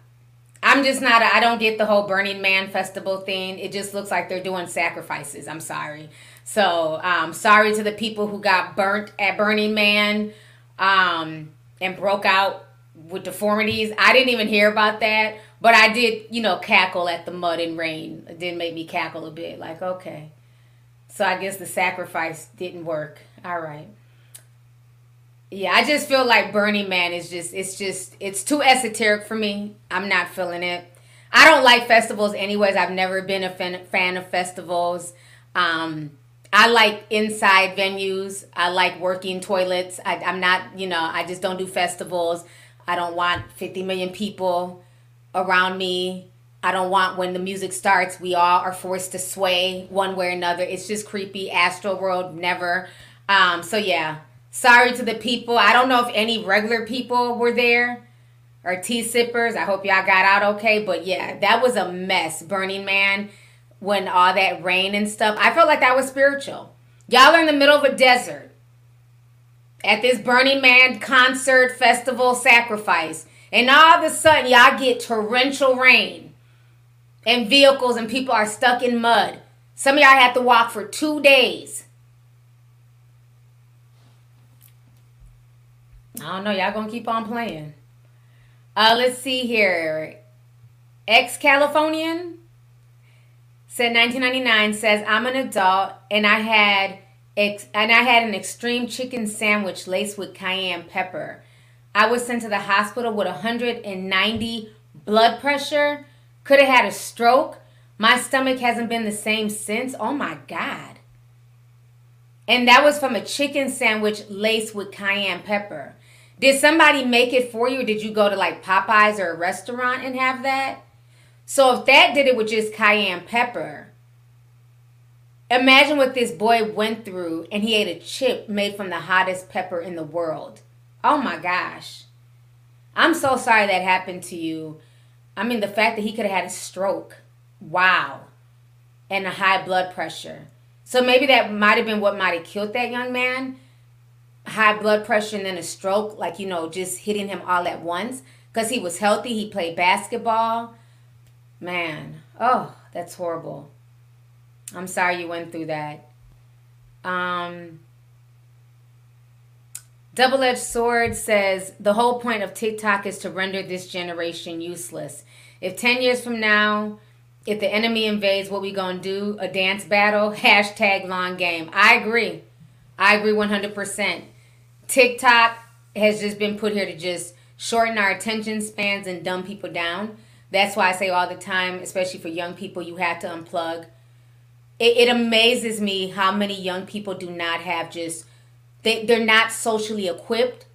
I'm just not I don't get the whole Burning Man festival thing. It just looks like they're doing sacrifices. I'm sorry. So, um sorry to the people who got burnt at Burning Man um and broke out with deformities. I didn't even hear about that, but I did, you know, cackle at the mud and rain. It did make me cackle a bit like, okay. So I guess the sacrifice didn't work. All right. Yeah, I just feel like Burning Man is just it's just it's too esoteric for me. I'm not feeling it. I don't like festivals anyways. I've never been a fan, fan of festivals. Um I like inside venues. I like working toilets. I, I'm not, you know, I just don't do festivals. I don't want 50 million people around me. I don't want when the music starts, we all are forced to sway one way or another. It's just creepy. Astro World, never. Um, so yeah, sorry to the people. I don't know if any regular people were there or tea sippers. I hope y'all got out okay. But yeah, that was a mess. Burning Man, when all that rain and stuff. I felt like that was spiritual. Y'all are in the middle of a desert at this Burning Man concert festival sacrifice. And all of a sudden, y'all get torrential rain and vehicles, and people are stuck in mud. Some of y'all have to walk for two days. I don't know. Y'all gonna keep on playing. Uh, let's see here. Ex Californian said 1999 says I'm an adult and I had ex- and I had an extreme chicken sandwich laced with cayenne pepper. I was sent to the hospital with 190 blood pressure. Could have had a stroke. My stomach hasn't been the same since. Oh my God. And that was from a chicken sandwich laced with cayenne pepper. Did somebody make it for you? Did you go to like Popeyes or a restaurant and have that? So if that did it with just cayenne pepper, imagine what this boy went through and he ate a chip made from the hottest pepper in the world. Oh my gosh. I'm so sorry that happened to you. I mean, the fact that he could have had a stroke. Wow. And a high blood pressure. So maybe that might have been what might have killed that young man. High blood pressure and then a stroke, like, you know, just hitting him all at once. Because he was healthy, he played basketball. Man, oh, that's horrible. I'm sorry you went through that. Um, Double Edged Sword says the whole point of TikTok is to render this generation useless. If 10 years from now, if the enemy invades, what we gonna do? A dance battle? Hashtag long game. I agree. I agree 100%. TikTok has just been put here to just shorten our attention spans and dumb people down. That's why I say all the time, especially for young people, you have to unplug. It, it amazes me how many young people do not have just they, they're not socially equipped.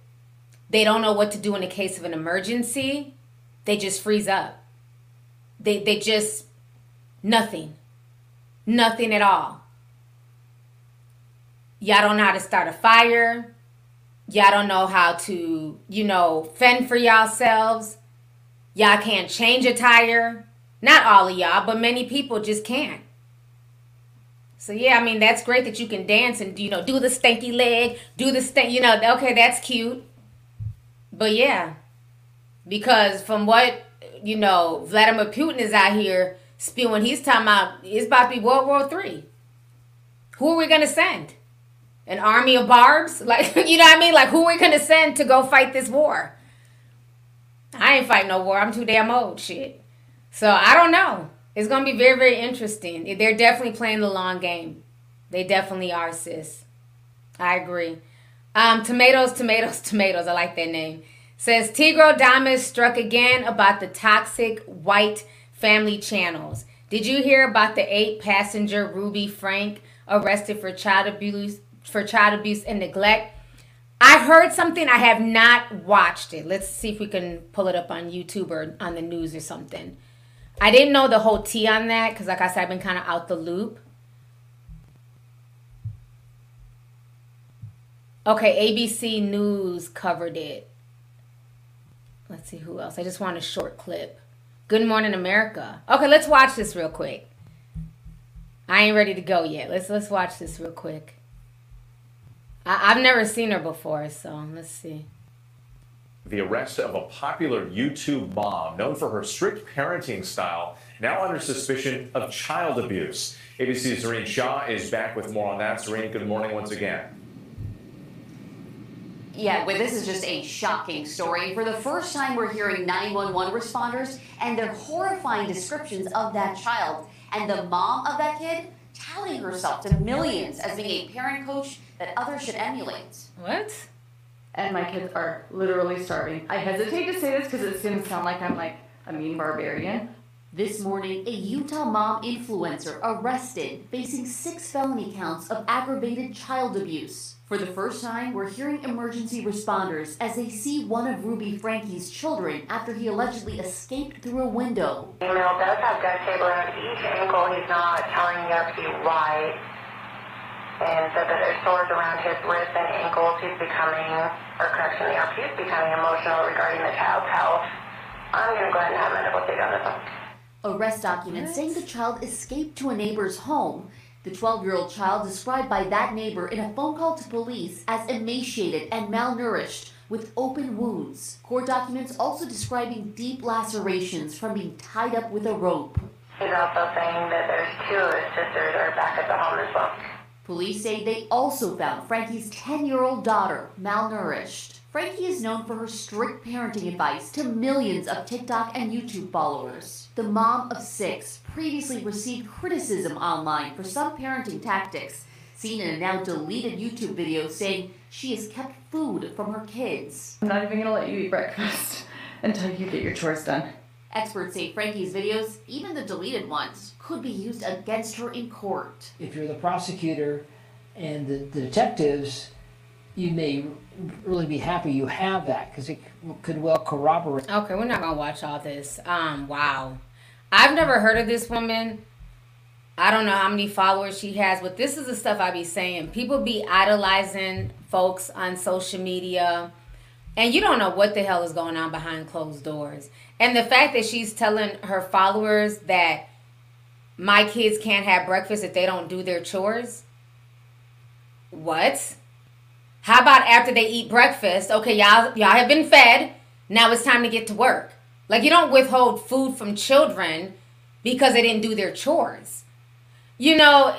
They don't know what to do in the case of an emergency. They just freeze up. They, they just, nothing. Nothing at all. Y'all don't know how to start a fire. Y'all don't know how to, you know, fend for yourselves. Y'all can't change a tire. Not all of y'all, but many people just can't. So yeah, I mean that's great that you can dance and you know do the stanky leg, do the stank. You know, okay, that's cute. But yeah, because from what you know, Vladimir Putin is out here spewing. He's talking about it's about to be World War Three. Who are we gonna send? An army of barbs? Like you know what I mean? Like who are we gonna send to go fight this war? I ain't fighting no war. I'm too damn old. Shit. So I don't know. It's gonna be very, very interesting. They're definitely playing the long game. They definitely are, sis. I agree. Um, tomatoes, tomatoes, tomatoes. I like that name. Says Tigro Damas struck again about the toxic white family channels. Did you hear about the eight passenger Ruby Frank arrested for child abuse for child abuse and neglect? I heard something. I have not watched it. Let's see if we can pull it up on YouTube or on the news or something. I didn't know the whole tea on that because, like I said, I've been kind of out the loop. Okay, ABC News covered it. Let's see who else. I just want a short clip. Good Morning America. Okay, let's watch this real quick. I ain't ready to go yet. Let's let's watch this real quick. I, I've never seen her before, so let's see. The arrest of a popular YouTube mom known for her strict parenting style, now under suspicion of child abuse. ABC's Zohreen Shah is back with more on that. Zareen, good morning once again. Yeah, well, this is just a shocking story. For the first time, we're hearing 911 responders and their horrifying descriptions of that child. And the mom of that kid touting herself to millions as being a parent coach that others should emulate. What? And my kids are literally starving. I hesitate to say this because it's going to sound like I'm like a mean barbarian. This morning, a Utah mom influencer arrested, facing six felony counts of aggravated child abuse. For the first time, we're hearing emergency responders as they see one of Ruby Franke's children after he allegedly escaped through a window. Female does have duct tape around each ankle. He's not telling you to be right. And said that there's sores around his wrists and ankles. He's becoming, or correction, the RP is becoming emotional regarding the child's health. I'm going to go ahead and have medical take on this one. Arrest documents saying the child escaped to a neighbor's home. The 12 year old child described by that neighbor in a phone call to police as emaciated and malnourished with open wounds. Court documents also describing deep lacerations from being tied up with a rope. He's also saying that there's two of his sisters are back at the home as well. Police say they also found Franke's 10 year old daughter malnourished. Frankie is known for her strict parenting advice to millions of TikTok and YouTube followers. The mom of six previously received criticism online for some parenting tactics, seen in a now deleted YouTube video saying she has kept food from her kids. I'm not even going to let you eat breakfast until you get your chores done. Experts say Franke's videos, even the deleted ones, could be used against her in court. If you're the prosecutor and the, the detectives, you may really be happy you have that because it could well corroborate. Okay, we're not gonna watch all this. Um, wow, I've never heard of this woman. I don't know how many followers she has, but this is the stuff I be saying. People be idolizing folks on social media, and you don't know what the hell is going on behind closed doors. And the fact that she's telling her followers that my kids can't have breakfast if they don't do their chores. What? How about after they eat breakfast? Okay, y'all y'all have been fed. Now it's time to get to work. Like you don't withhold food from children because they didn't do their chores. You know,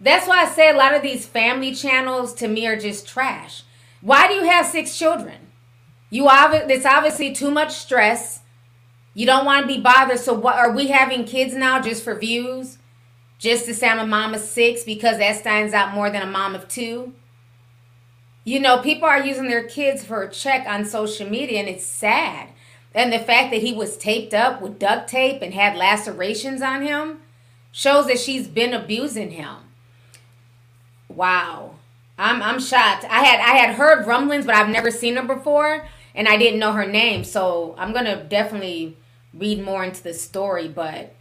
that's why I say a lot of these family channels to me are just trash. Why do you have six children? You obvi- it's obviously too much stress. You don't want to be bothered. So what are we having kids now just for views? Just to say I'm a mom of six because that stands out more than a mom of two? You know, people are using their kids for a check on social media and it's sad. And the fact that he was taped up with duct tape and had lacerations on him shows that she's been abusing him. Wow. I'm I'm shocked. I had I had heard rumblings, but I've never seen her before and I didn't know her name. So I'm gonna definitely read more into the story. But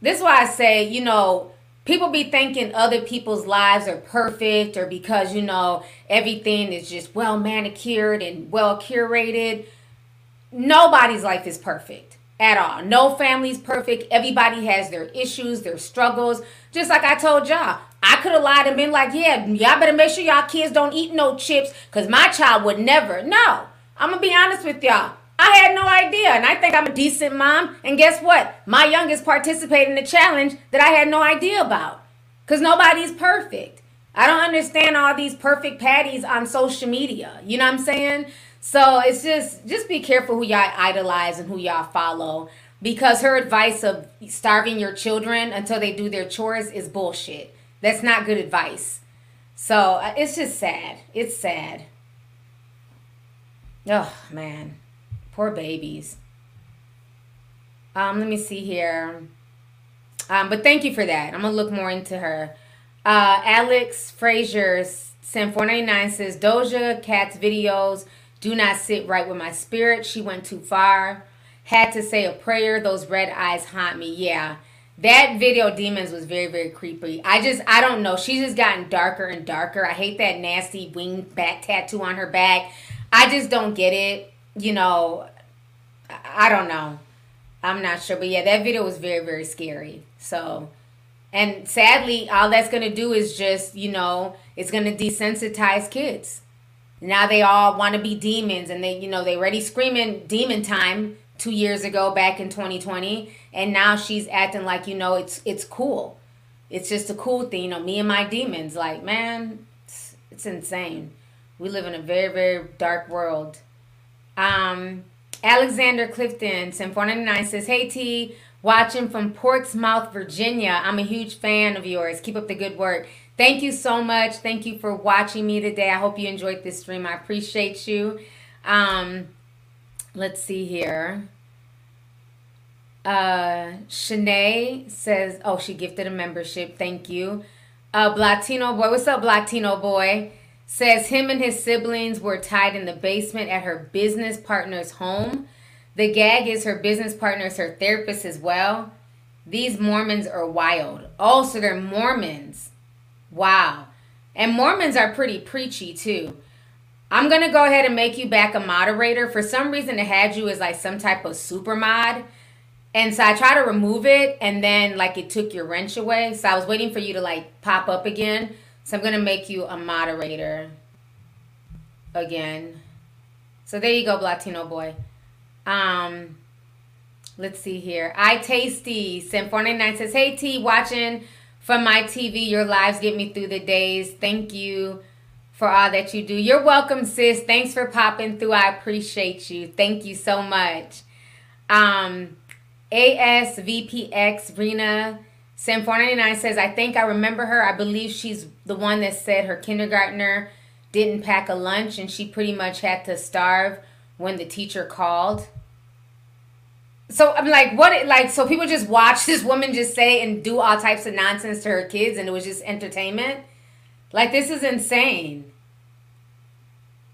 this is why I say, you know, people be thinking other people's lives are perfect or because, you know, everything is just well manicured and well curated. Nobody's life is perfect at all. No family's perfect. Everybody has their issues, their struggles. Just like I told y'all, I could have lied and been like, yeah, y'all better make sure y'all kids don't eat no chips because my child would never. No. I'm gonna be honest with y'all. I had no idea, and I think I'm a decent mom. And guess what? My youngest participated in a challenge that I had no idea about. Cause nobody's perfect. I don't understand all these perfect patties on social media. You know what I'm saying? So it's just just be careful who y'all idolize and who y'all follow. Because her advice of starving your children until they do their chores is bullshit. That's not good advice. So uh, it's just sad. It's sad. Oh man, poor babies. Um, let me see here. Um, but thank you for that. I'm gonna look more into her. Uh, Alex Frazier sent 499 says Doja Cat's videos do not sit right with my spirit. She went too far. Had to say a prayer. Those red eyes haunt me. Yeah, that video demons was very very creepy i just i don't know she's just gotten darker and darker i hate that nasty wing bat tattoo on her back i just don't get it you know i don't know. I'm not sure. But yeah that video was very very scary. So and sadly all that's going to do is just you know it's going to desensitize kids. Now they all want to be demons and they you know they already screaming demon time two years ago back in 2020 and now she's acting like you know it's it's cool. It's just a cool thing you know me and my demons. Like man it's, it's insane. We live in a very very dark world um alexander clifton sim 499 says hey t watching from portsmouth virginia i'm a huge fan of yours keep up the good work thank you so much thank you for watching me today i hope you enjoyed this stream i appreciate you um let's see here. Uh, Shanae says, oh, she gifted a membership. Thank you. Uh, Blatino boy, what's up, Blatino boy? Says him and his siblings were tied in the basement at her business partner's home. The gag is her business partner is her therapist as well. These Mormons are wild. Oh, so they're Mormons. Wow. And Mormons are pretty preachy too. I'm gonna go ahead and make you back a moderator. For some reason, it had you as like some type of super mod. And so I tried to remove it and then like it took your wrench away. So I was waiting for you to like pop up again. So I'm gonna make you a moderator again. So there you go, Latino boy. Um let's see here. I tasty Sim 499 says, Hey T, watching from my TV. Your lives get me through the days. Thank you for all that you do. You're welcome, sis. Thanks for popping through. I appreciate you. Thank you so much. Um, ASVPX Rena Sam 499 says, I think I remember her. I believe she's the one that said her kindergartner didn't pack a lunch and she pretty much had to starve when the teacher called. So I'm like, what? Like, so people just watch this woman just say and do all types of nonsense to her kids, and it was just entertainment. Like this is insane.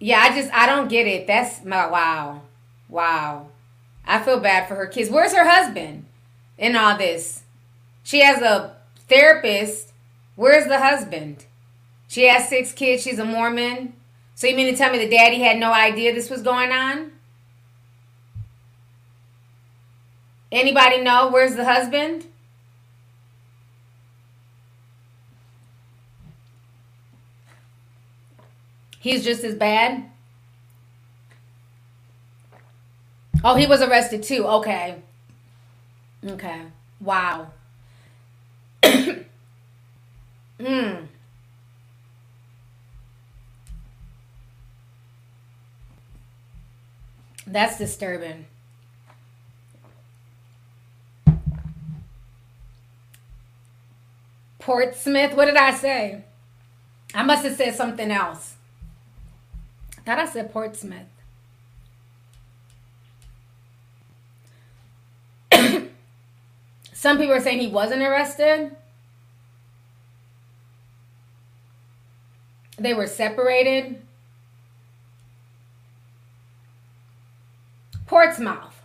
Yeah, I just I don't get it. That's my wow. Wow. I feel bad for her kids. Where's her husband in all this? She has a therapist. Where's the husband? She has six kids. She's a Mormon. So you mean to tell me the daddy had no idea this was going on? Anybody know where's the husband? He's just as bad. Oh, he was arrested too. Okay. Okay. Wow. Hmm. That's disturbing. Portsmouth. What did I say? I must have said something else. I thought I said Portsmouth. Some people are saying he wasn't arrested. They were separated. Portsmouth.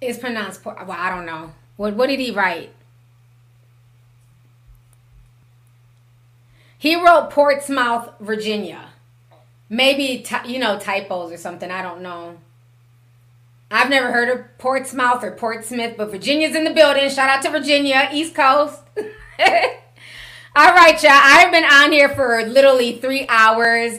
It's pronounced Port. Well, I don't know. What What did he write? He wrote Portsmouth, Virginia. Maybe you know typos or something. I don't know. I've never heard of Portsmouth or Portsmouth, but Virginia's in the building. Shout out to Virginia, East Coast. All right, y'all. I've been on here for literally three hours.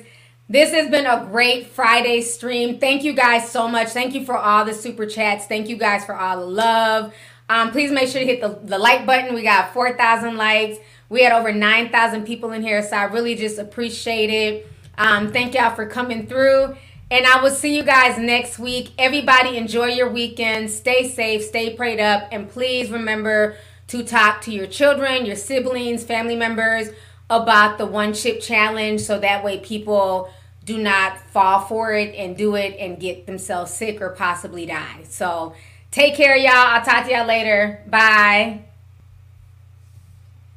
This has been a great Friday stream. Thank you guys so much. Thank you for all the super chats. Thank you guys for all the love. Um, please make sure to hit the, the like button. We got 4,000 likes. We had over 9,000 people in here, so I really just appreciate it. Um, thank y'all for coming through. And I will see you guys next week. Everybody, enjoy your weekend. Stay safe, stay prayed up, and please remember to talk to your children, your siblings, family members about the one chip challenge so that way people do not fall for it and do it and get themselves sick or possibly die. So take care, y'all. I'll talk to y'all later. Bye.